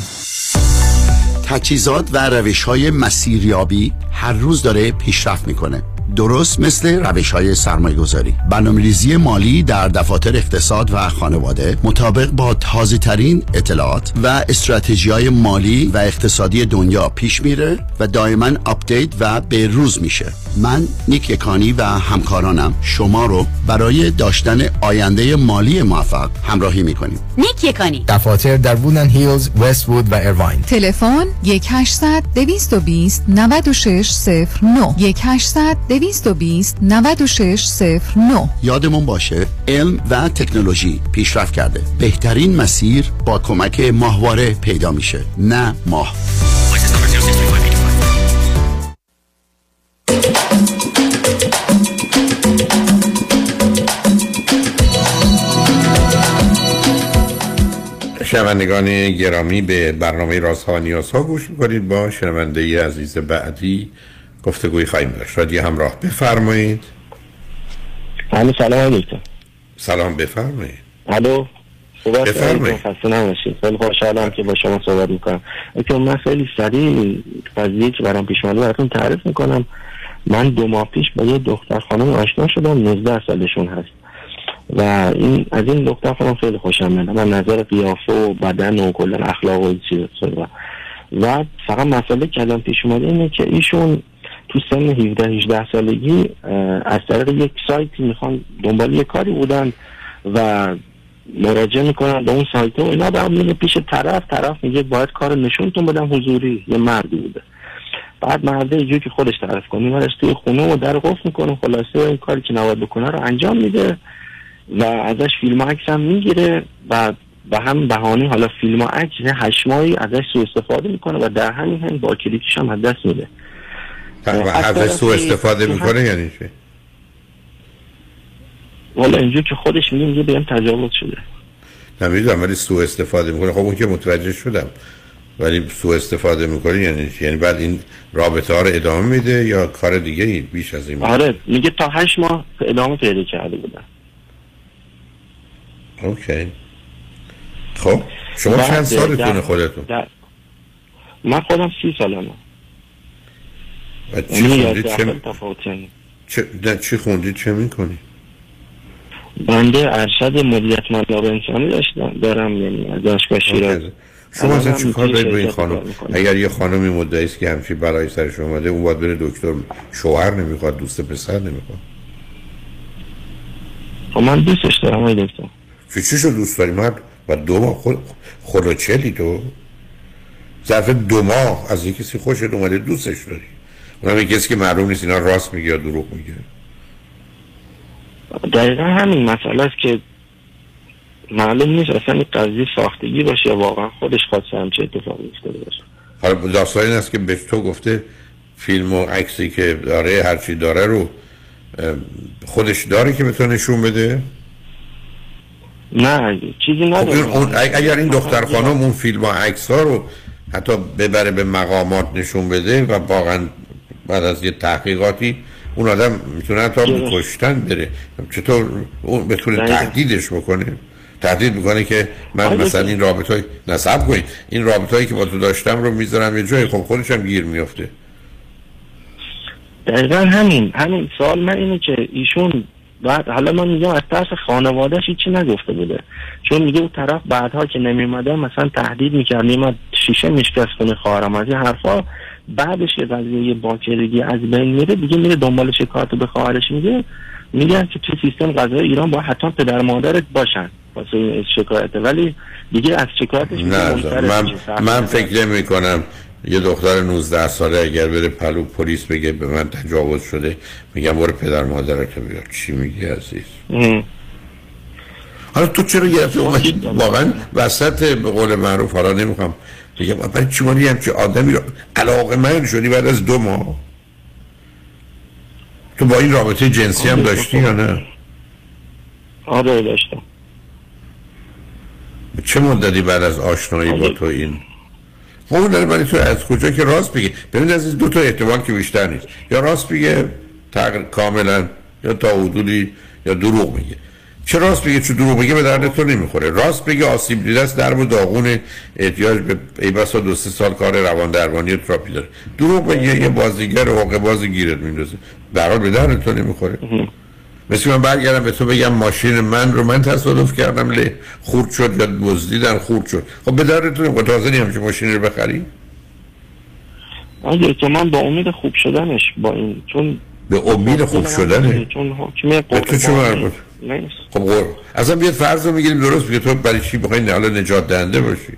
تجهیزات و روش های مسیریابی هر روز داره پیشرفت می‌کنه. درست مثل روش های سرمایه گذاری برنامه ریزی مالی در دفاتر اقتصاد و خانواده مطابق با تازه ترین اطلاعات و استراتژی های مالی و اقتصادی دنیا پیش میره و دائما آپدیت و به روز میشه. من نیک یکانی و همکارانم. شما رو برای داشتن آینده مالی موفق همراهی می‌کنیم. نیک یکانی. دفاتر در وودن هیلز، وست وود و ایرواین تلفن 1 800 220 9609 1 800 220 9609 یادمون باشه علم و تکنولوژی پیشرفت کرده. بهترین مسیر با کمک ماهواره پیدا میشه. نه ماه. شنوندگان گرامی به برنامه رازها و نیازها گوش می‌کنید با شنونده عزیز بعدی گفتگوی خواهیم داشت. رادیو همراه بفرمایید. الو سلام علیکم سلام بفرمایید. الو بفرمایید. خسته نباشید. خیلی خوشحالم که با شما صحبت می‌کنم. اکنون من خیلی سریع قضیه که برام پیش اومده براتون تعریف می‌کنم. من دو ماه پیش با یه دختر خانم آشنا شدم 19 سالشون هست. و این از این دختر خانم خیلی خوشم میاد. من نظر قیافه و بدن و کلا اخلاق و چیز و فقط مسئله که الان پیش اومده اینه که ایشون تو سن 17 18 سالگی از طریق یک سایتی می‌خوان دنبال یه کاری بودن و مراجعه می‌کنن به اون سایت و اینا. بعد میگه پیش طرف طرف میگه باید کار نشونتون بدم حضوری یه مردی بوده. بعد مرده اینجوری که خودش تعریف کنه میبرش توی خونه و در قفل می‌کنه خلاصه این کاری که نباید بکنه رو انجام میده. و ازش فیلم و عکس هم می‌گیره و به هم بهانه حالا فیلم و عکس ماهی ازش سوء استفاده می‌کنه و در همین هنگ با کلیکش هم از دست میده. و از ازش سوء استفاده می‌کنه یعنی چی؟ والا اینجور که خودش میگه میگه بهم تجاوز شده. نمی‌دونم ولی سوء استفاده می‌کنه. خب اون که متوجه شدم. ولی سوء استفاده می‌کنه یعنی چی؟ یعنی بعد این رابطه ها رو ادامه میده یا کار دیگه ای بیش از این؟ آره میگه تا هشت ماه ادامه پیدا کرده بودن اوکی. خب شما چند سالتونه خودتون؟ در- من خودم سی سالمه. و چی یعنی یازده چه. چه نه چی خوندید؟ چه می‌کنی بنده ارشد مدیریت منابع انسانی داشتم. دارم یعنی از دانشگاه شیراز. شما اصلا چی کار دارید با این خانم. اگر یه خانمی مدعی است که همچین برای سرش اومده اون باید بره دکتر شوهر نمی‌خواد دوست پسر نمی‌خواد. خب من دوستش دارم آقای دکتر. چه چی شو دوست داری؟ مرد و دو ماه خود خلوچلی تو؟ ظرف دو ماه از یه کسی خوشت اومده دوستش داری. اونم یه کسی که معلوم نیست اینا راست میگه یا دروغ میگه؟ دقیقا همین مسئله است که معلوم نیست اصلا این قضیه ساختگی باشه یا واقعا خودش خواسته همچه اتفاقی افتاده باشه. حالا داستان این است که به تو گفته فیلم و عکسی که داره هرچی داره رو خودش داره که به تو نشون بده؟ نه چیزی خب نداره این- اون- اگ- اگر این دختر خانم اون فیلم و عکس ها رو حتی ببره به مقامات نشون بده و واقعا بعد از یه تحقیقاتی اون آدم می‌تونه حتی درست. کشتن بره. چطور اون بتونه. تهدیدش بکنه؟ تهدید می‌کنه که من آره، مثلا. این رابطه های نصب کنید. این رابطه هایی که با تو داشتم رو می‌ذارم یه جایی خب خودش هم گیر میفته دقیقا همین. همین سوال من اینه که ایشون بعد حالا من میگم از ترس خانوادهش هیچی نگفته بوده. چون میگه اون طرف بعدها که نمیومده مثلا تهدید می‌کرد میومد شیشه میشکست کنه خواهرم. از این حرفا بعدش که قضیه باکرگی از بین میره. دیگه میره دنبال شکایت به خواهرش میگه. میگن که تو سیستم قضایی ایران با حتما پدر مادرت باشن واسه شکایت. ولی دیگه از شکایتش میگه نه من من. فکر نمی کنم یه دختر 19 ساله اگر بره پلو پلیس بگه به من تجاوز شده میگم برو پدر مادرت بیار. چی میگی عزیز؟ ام. حالا تو چرا گرفته اومدی؟ واقعا وسط به قول معروف حالا نمی‌خوام بگم برای چی مالی همچه آدمی رو علاقه من شدی بعد از دو ماه؟ تو با این رابطه جنسی هم داشتی یا نه؟ آره داشتم. چه مدتی بعد از آشنایی با تو این؟ اون داره برای تو از کجا که راست بگی ببین از دو تا احتمال که بیشتر نیست. یا راست بگه تقر... کاملا یا تا حدودی یا دروغ میگه. چه راست بگه چه دروغ بگه به درد تو نمی‌خوره. راست بگه آسیب دیده است در و داغون احتیاج به ای بسا دو سه سال کار روان درمانی و تراپی داره. دروغ بگه یه بازیگر حقوق باز گیرت میندازه. حال به درد تو نمی‌خوره. مثل من برگردم به تو بگم ماشین من رو من تصادف کردم له خورد شد یا دزدیدن خورد شد. خب به درد تو نمی‌خوره. تازه همچین ماشینی رو بخری. که من با امید خوب شدنش با این چون به امید خوب شدنه. چون حکم تو چه مربوط؟ خب قر... اصلا بیاد فرض رو می‌گیریم درست بگه تو برای چی بخوای حالا نجات دهنده باشی؟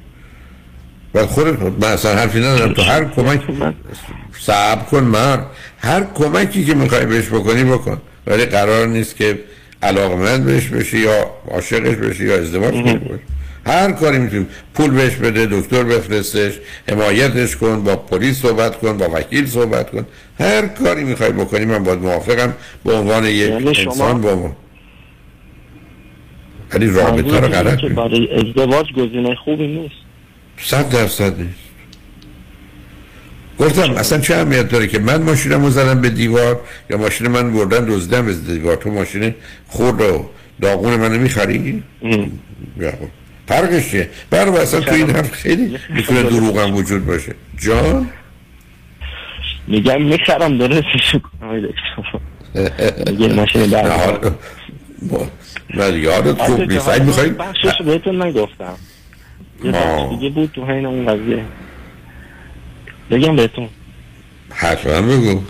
و خودت من اصلا حرفی ندارم. تو هر کمک صبر کن مرد. هر کمکی که می‌خوای بهش بکنی بکن. ولی قرار نیست که علاقمند بهش بشی یا عاشقش بشی یا ازدواج کنی. هر کاری می‌تونی. پول بهش بده دکتر بفرستش حمایتش کن با پلیس صحبت کن با وکیل صحبت کن. هر کاری می‌خوای بکنی من باید موافقم به عنوان یک یعنی انسان با عنوان ولی رابطه رو غلط. برای ازدواج گزینه خوبی نیست. صد درصد نیست. گفتم اصلا چه اهمیت داره که من ماشینم رو زدم به دیوار یا ماشین من بردن دزدم به دیوار؟ تو ماشین خورد و داغون منو می‌خری؟ خب. فرقش چیه؟ برای اصلا تو این حرف خیلی می‌تونه دروغ هم وجود باشه. جان؟ میگم می‌خرم درستش دکتر. میگه ماشین در نه یادت خوب نیست. بخشش بهتون نگفتم. یه دیگه بود تو حین اون قضیه. بگم بهتون. حتما بگو.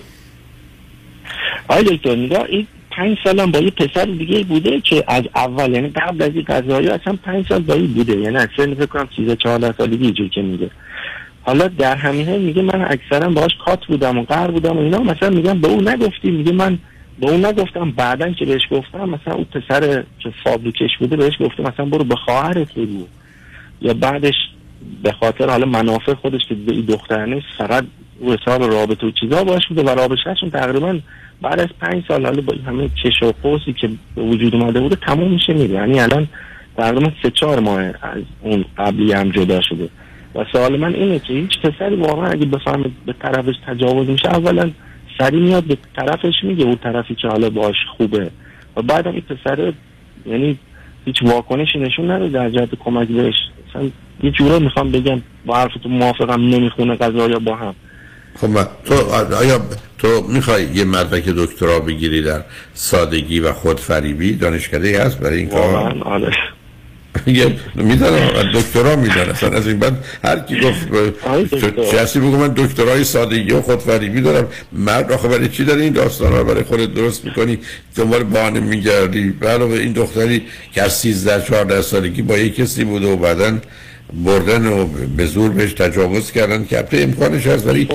آقای دکتر نگاه این پنج سالم با یه پسر دیگه بوده که از اول یعنی قبل از این قضایی اصلا پنج سال با این بوده. یعنی اصلا فکر کنم 13 14 سالگی اینجور که میگه. حالا در همین حال میگه من اکثرا باهاش کات بودم و قهر بودم و اینا. مثلا میگم به اون نگفتی میگه من به اون نگفتم بعدا که بهش گفتم مثلا اون پسر که فابریکش بوده بهش گفته مثلا برو به خواهرت بگو. یا بعدش به خاطر حالا منافع خودش که به نیست فقط رو حساب رابطه و چیزا باش بوده و رابطهشون تقریبا بعد از پنج سال حالا با همه چش و قوسی که وجود اومده بوده تموم میشه میره. یعنی الان تقریبا سه چهار ماه از اون قبلی هم جدا شده. و سوال من اینه که هیچ پسری واقعا اگه بفهمه به طرفش تجاوز میشه اولا سری میاد به طرفش میگه اون طرفی که حالا باش خوبه. و بعد این پسر یعنی هیچ واکنشی نشون نده در جهت کمک بهش. یه جوره می‌خوام بگم با حرف تو موافقم نمی‌خونه قضا یا با هم. خب تو آیا تو می‌خوای یه مدرک دکترا بگیری در سادگی و خودفریبی؟ دانشکده هست برای این کار؟ آره. یه می‌دونم دکترا میدن اصلا از این بعد هر کی گفت کسی بگو من دکترای سادگی و خودفریبی دارم. مرد آخه برای چی داری این داستان رو برای خودت درست می‌کنی؟ دنبال بهانه میگردی. علاوه این دختری که از 13 14 سالگی با یک کسی بوده و بعدا بردن و به زور بهش تجاوز کردن که البته امکانش هست ولی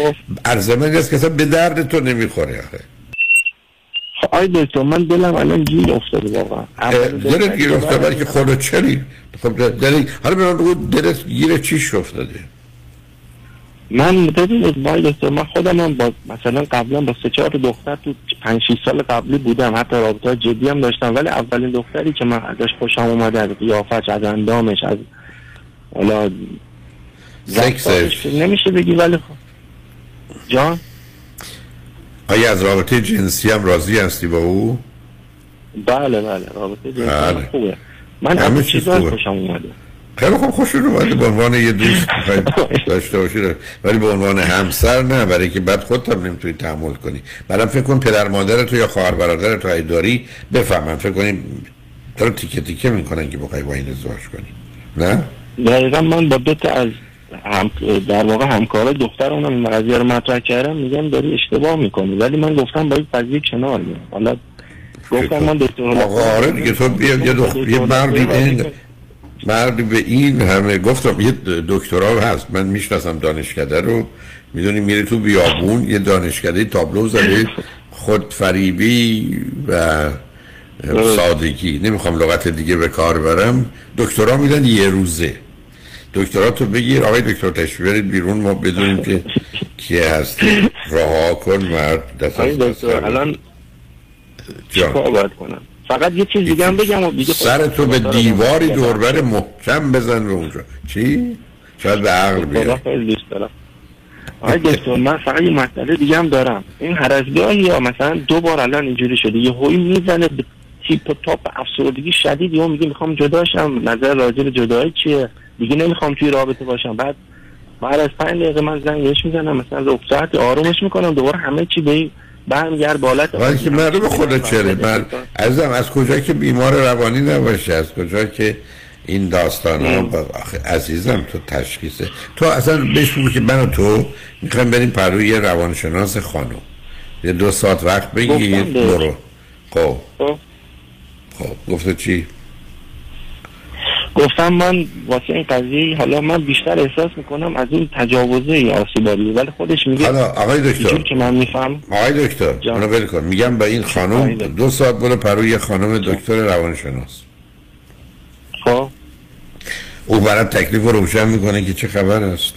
ارزمه است که اصلا به درد تو نمی‌خوره آخه. آی دکتر من دلم الان گیر افتاده واقعا. دلت گیر افتاده ولی که خودت چلی خب دل حالا به من بگو دلت گیر چیش افتاده؟ من ببینید وای دکتر من خودم هم با مثلا قبلا با سه چهار دختر تو پنج 6 سال قبلی بودم حتی رابطه جدی هم داشتم ولی اولین دختری که من ازش خوشم اومده از قیافش از اندامش از حالا نمیشه بگی ولی خب. جان؟ آیا از رابطه جنسی هم راضی هستی با او؟ بله بله رابطه جنسی بله. خوبه. من همه چیز. خوشم اومده. خیلی خوب خوش اومده به عنوان یه دوست داشته باشی ولی به عنوان همسر نه برای که بعد خودت هم نمی‌تونی تحمل کنی. بعدم فکر کن پدر مادر تو یا خواهر برادر تو داری بفهمن فکر کنیم تو رو تیکه تیکه می‌کنن که بخوای با این ازدواج کنی. نه؟ دقیقا من با دو تا از هم در واقع همکار دختر اونم این قضیه رو مطرح کردم میگم داری اشتباه می‌کنی. ولی من گفتم با این قضیه کنار میام حالا گفتم من دکتر آقا آره دیگه تو بیا یه دخ... یه مردی به این مردی به این همه گفتم یه دکترا هست. من می‌شناسم دانشکده رو. می‌دونی میره تو بیابون یه دانشکده تابلو زده خودفریبی و سادگی. نمی‌خوام لغت دیگه به کار برم. دکترا میدن یه روزه. دکترا تو بگیر. آقای دکتر تشریف برید بیرون. ما بدونیم که کیه هستی. رها کن مرد. دست دکتر. الان جان. چیکار باید کنم؟ فقط یه چیز دیگه هم بگم و دیگه سر تو به دیواری دوربر محکم بزن به اونجا. چی؟ شاید به عقل خدا بیاد آقای دکتر من فقط یه مسئله دیگه هم دارم. این هر از یا مثلا دو بار الان اینجوری شده یه هوی می‌زنه تیپ و تاپ افسردگی شدید یا میگه می‌خوام جداشم نظر راجع به جدایی چیه؟ دیگه نمی‌خوام توی رابطه باشم. بعد بعد از پنج دقیقه من زنگ بهش می‌زنم مثلا رخصت آرومش می‌کنم دوباره همه چی به برمیگرد بالات ولی که معلوم خودت چره. من عزیزم از کجا که بیمار روانی نباشه؟ از کجا که این داستان ها با... آخه عزیزم تو تشخیصه تو اصلا بهش بگو که من و تو می‌خوایم بریم پروی یه روانشناس خانم. یه دو ساعت وقت بگیر. برو. خب. خب. خب. گفته چی؟ گفتم من واسه این قضیه حالا من بیشتر احساس می‌کنم از این تجاوزه آسیباری ولی خودش میگه حالا آقای دکتر. که من میفهم آقای دکتر اونو ول کن. میگم با این خانم دو ساعت برو پروی یه خانم دکتر روانشناس. خب. او برات تکلیف رو روشن می‌کنه که چه خبر است؟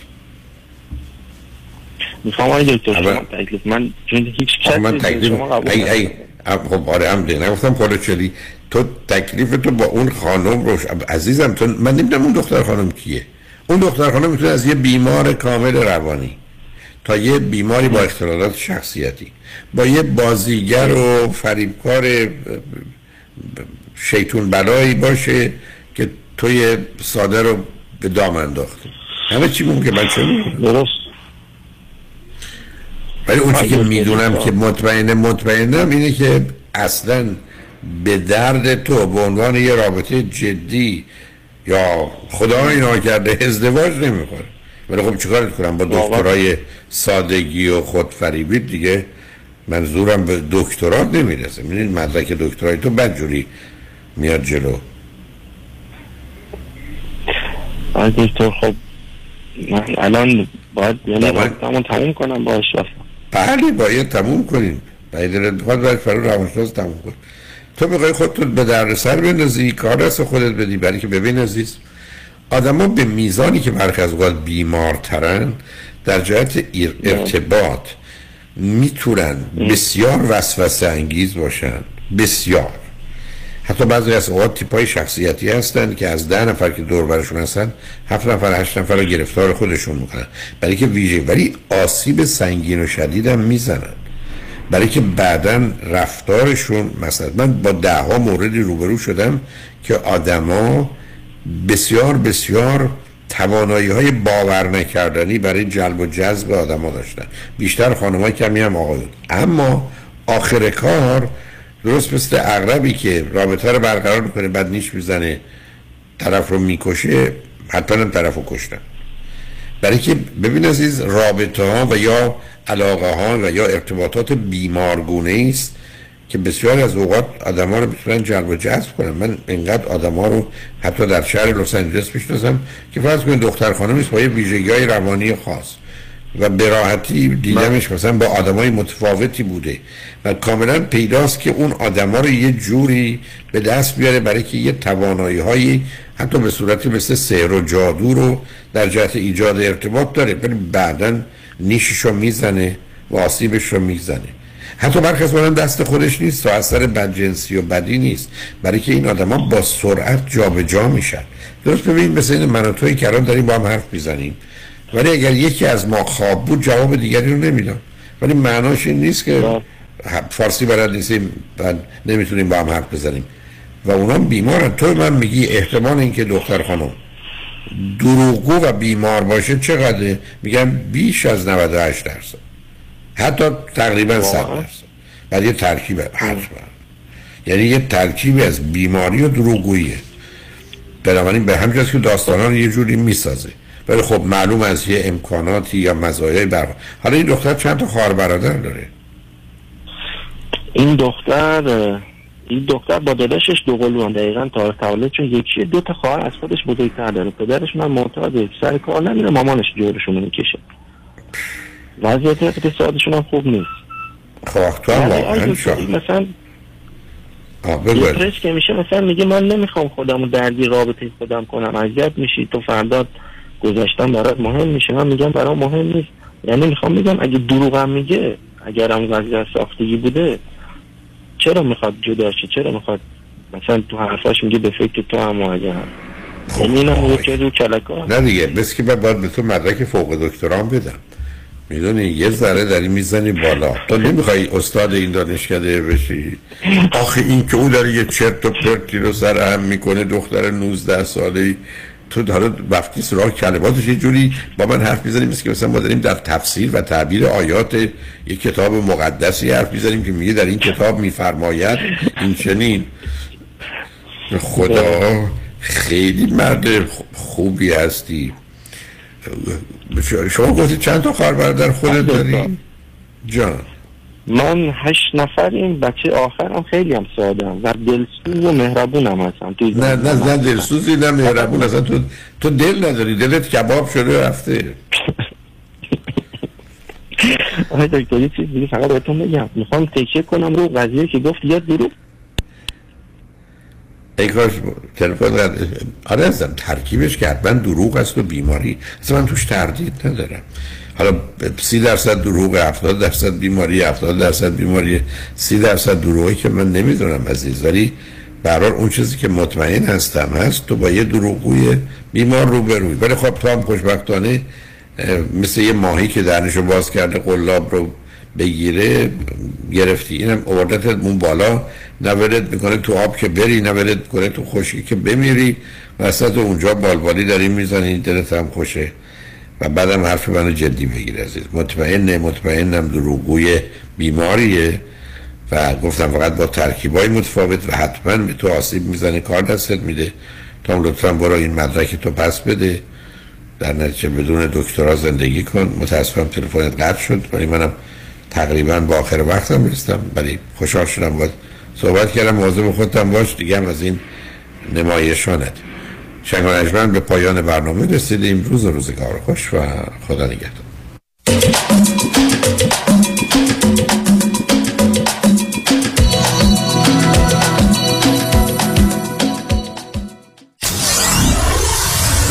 می‌خوام آقای دکتر شما تکلیف من چون هیچ من کسی تکلیف شما قبول ای. ای خب آره هم ده نگفتم پولو چلی. تو تکلیف تو با اون خانم روش. عزیزم تو من نمی‌دونم اون دختر خانم کیه. اون دختر خانم می‌تونه از یه بیمار کامل روانی تا یه بیماری با اختلالات شخصیتی با یه بازیگر و فریبکار شیطون بلایی باشه که توی ساده رو به دام انداخته. همه چی ممکن. من چه؟ درست. ولی اون چی که می‌دونم. که مطمئنه مطمئنم اینه که اصلا به درد تو به عنوان یه رابطه جدی یا خدا اینا کرده ازدواج نمی‌کنه. ولی خب چیکارت کنم؟ با دکترای سادگی و خودفریبی دیگه منظورم به دکترات نمی‌رسه. می‌دونید مدرک دکترای تو بدجوری میاد جلو. دکتر خب من الان باید یعنی رابطه‌مو تموم کنم باش بله باید تموم کنیم. باید دلت بخواد باید فرو روانشناس تموم کن تو می‌خوای خودتو به سر بندازی کار دست خودت بدی برای که ببین عزیز آدما به میزانی که برخی از اوقات بیمارترن در جهت ایر- ارتباط می‌تونن بسیار وسوسه انگیز باشن. بسیار. حتی بعضی از اوقات تیپای شخصیتی هستن که از ده نفر که دور برشون هستن هفت نفر هشت نفر رو گرفتار خودشون می‌کنن. برای که ویژه ولی آسیب سنگین و شدید هم می‌زنن. برای که بعدا رفتارشون مثلا من با ده ها موردی روبرو شدم که آدما بسیار بسیار توانایی های باور نکردنی برای جلب و جذب آدما داشتن. بیشتر خانمای کمی هم آقایون اما آخر کار درست مثل اغربی که رابطه رو برقرار می‌کنه بعد نیش می‌زنه طرف رو می‌کشه حتما هم طرف رو کشتن. برای که ببین عزیز رابطه ها و یا علاقه ها و یا ارتباطات بیمارگونه است که بسیار از اوقات آدم ها رو می‌تونن جلب و جذب کنن. من اینقدر آدم ها رو حتی در شهر لس آنجلس می‌شناسم که فرض کنید دختر خانم است با یه ویژگی های روانی خاص و به راحتی دیدمش مثلا با آدمای متفاوتی بوده و کاملا پیداست که اون آدما رو یه جوری به دست بیاره برای که یه توانایی هایی حتی به صورتی مثل سحر و جادو رو در جهت ایجاد ارتباط داره. ولی بعدا نیشش رو می‌زنه و آسیبش رو می‌زنه. حتی برخی از دست خودش نیست و اثر بدجنسی و بدی نیست. برای که این آدما با سرعت جابجا جا میشن. درست ببینید مثل این من و توی که الان داریم با هم حرف می‌زنیم. ولی اگر یکی از ما خواب بود جواب دیگری رو نمیدم ولی معناش این نیست که فارسی بلد نیستیم و نمی‌تونیم با هم حرف بزنیم. و اونا بیمارن. تو من میگی احتمال اینکه دختر خانم دروغگو و بیمار باشه چقدره؟ میگم بیش از 98 درصد. حتی تقریبا 100 درصد. بعد یه ترکیب حتما یعنی یه ترکیبی از بیماری و دروغگوییه. بنابراین به همجاست که داستانا رو یه جوری می‌سازه. ولی خب معلوم از یه امکاناتی یا مزایای بر حالا این دختر چند تا خواهر برادر داره؟ این دختر این دختر با داداشش دو قلوان دقیقا تا تولد چون یکی دو تا خواهر از خودش بزرگتر داره. پدرش من معتاده سر کار نمیره مامانش جورشون می‌کشه. وضعیت اقتصادشون هم خوب نیست. خب تو هم یعنی مثلا یه پرس که میشه مثلا میگه من نمی‌خوام خودم درگی رابطه خودم کنم. اذیت میشی تو فردا گذاشتن برات مهم میشه. من میگم برام مهم نیست. یعنی می‌خوام میگم اگه دروغم میگه اگر هم وضعیت ساختگی بوده چرا می‌خواد جدا شه؟ چرا می‌خواد؟ مثلا تو حرفاش میگه به فکر تو هم مواجه هم. یعنی یکی رو کلکا نه دیگه بس که باید به تو مدرک فوق دکتران بدم. می‌دونی یه ذره داری می‌زنی بالا. تو نمی‌خوای استاد این دانشکده بشی. آخه این که او داره یه چرت و پرتی رو سر هم می‌کنه دختر 19 ساله تو داره وقتی سراغ کلماتش یه جوری با من حرف می‌زنیم که مثلا ما داریم در تفسیر و تعبیر آیات یک کتاب مقدسی حرف می‌زنیم که میگه در این کتاب میفرماید این چنین. خدا خیلی مرد خوبی هستی. شما گفتی چند تا خواهر برادر خودت داری؟ جان. من هشت نفریم بچه آخرم خیلی هم ساده هم. و دلسوز و مهربون هم هستم نه نه نه دلسوزی نه مهربون. اصلا تو, تو دل نداری. دلت کباب شده رفته. آقای دکتر یه چیز دیگه فقط بهتون بگم. می‌خوام تکیه کنم رو قضیه که گفت. یاد دروغ ای کاش تلفن آره ازم ترکیبش که حتما دروغ است و بیماری. اصلا من توش تردید ندارم. حالا سی درصد دروغ 70 درصد بیماری 70 درصد بیماری سی درصد دروغی که من نمی‌دونم عزیز. ولی برار اون چیزی که مطمئن هستم هست تو با یه دروغوی بیمار روبروی. ولی خب تو هم خوشبختانه مثل یه ماهی که درنشو باز کرده قلاب رو بگیره گرفتی. اینم اوردت اون بالا. نورد می‌کنه تو آب که بری نورد می‌کنه تو خشکی که بمیری. وسط اونجا بالبالی داری می‌زنی دلت هم خوشه. و بعدم حرف منو جدی بگیر عزیز. مطمئن مطمئنم دروغوی بیماریه و گفتم فقط با ترکیبای متفاوت و حتما به تو آسیب می‌زنه کار دستت میده. تا لطفا برو این مدرک تو پس بده. در نتیجه بدون دکترا زندگی کن. متاسفم تلفنت قطع شد. ولی منم تقریبا با آخر وقتم رسیدم ولی خوشحال شدم باید صحبت کردم. موضوع خودتم باش. دیگه از این نمایشانت. شنگ به پایان برنامه رسیدیم. روز روزگار خوش و خدا نگهدار.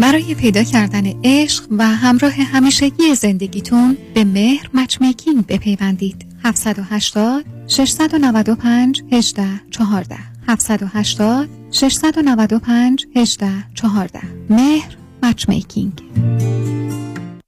برای پیدا کردن عشق و همراه همیشگی زندگیتون به مهر Matchmaking بپیوندید. 780 695 18 14 780 695 18 14 مهر مچمیکینگ.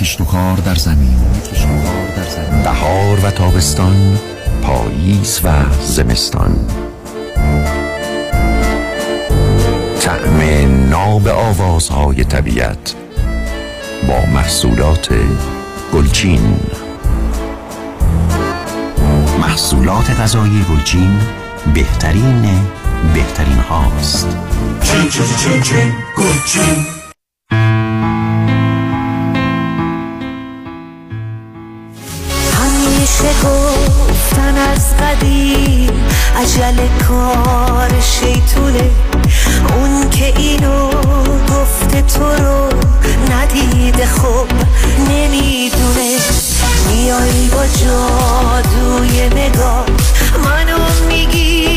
کشت و کار در زمین. بهار و تابستان پاییز و زمستان. طعم ناب آوازهای طبیعت با محصولات گلچین. محصولات غذایی گلچین بهترین بهترین هاست. چین چین چین چین گلچین. از قدیم عجل کار شیطونه اون که اینو گفته تو رو ندیده خب نمی‌دونه. میای با جادوی نگاه منو می‌گیری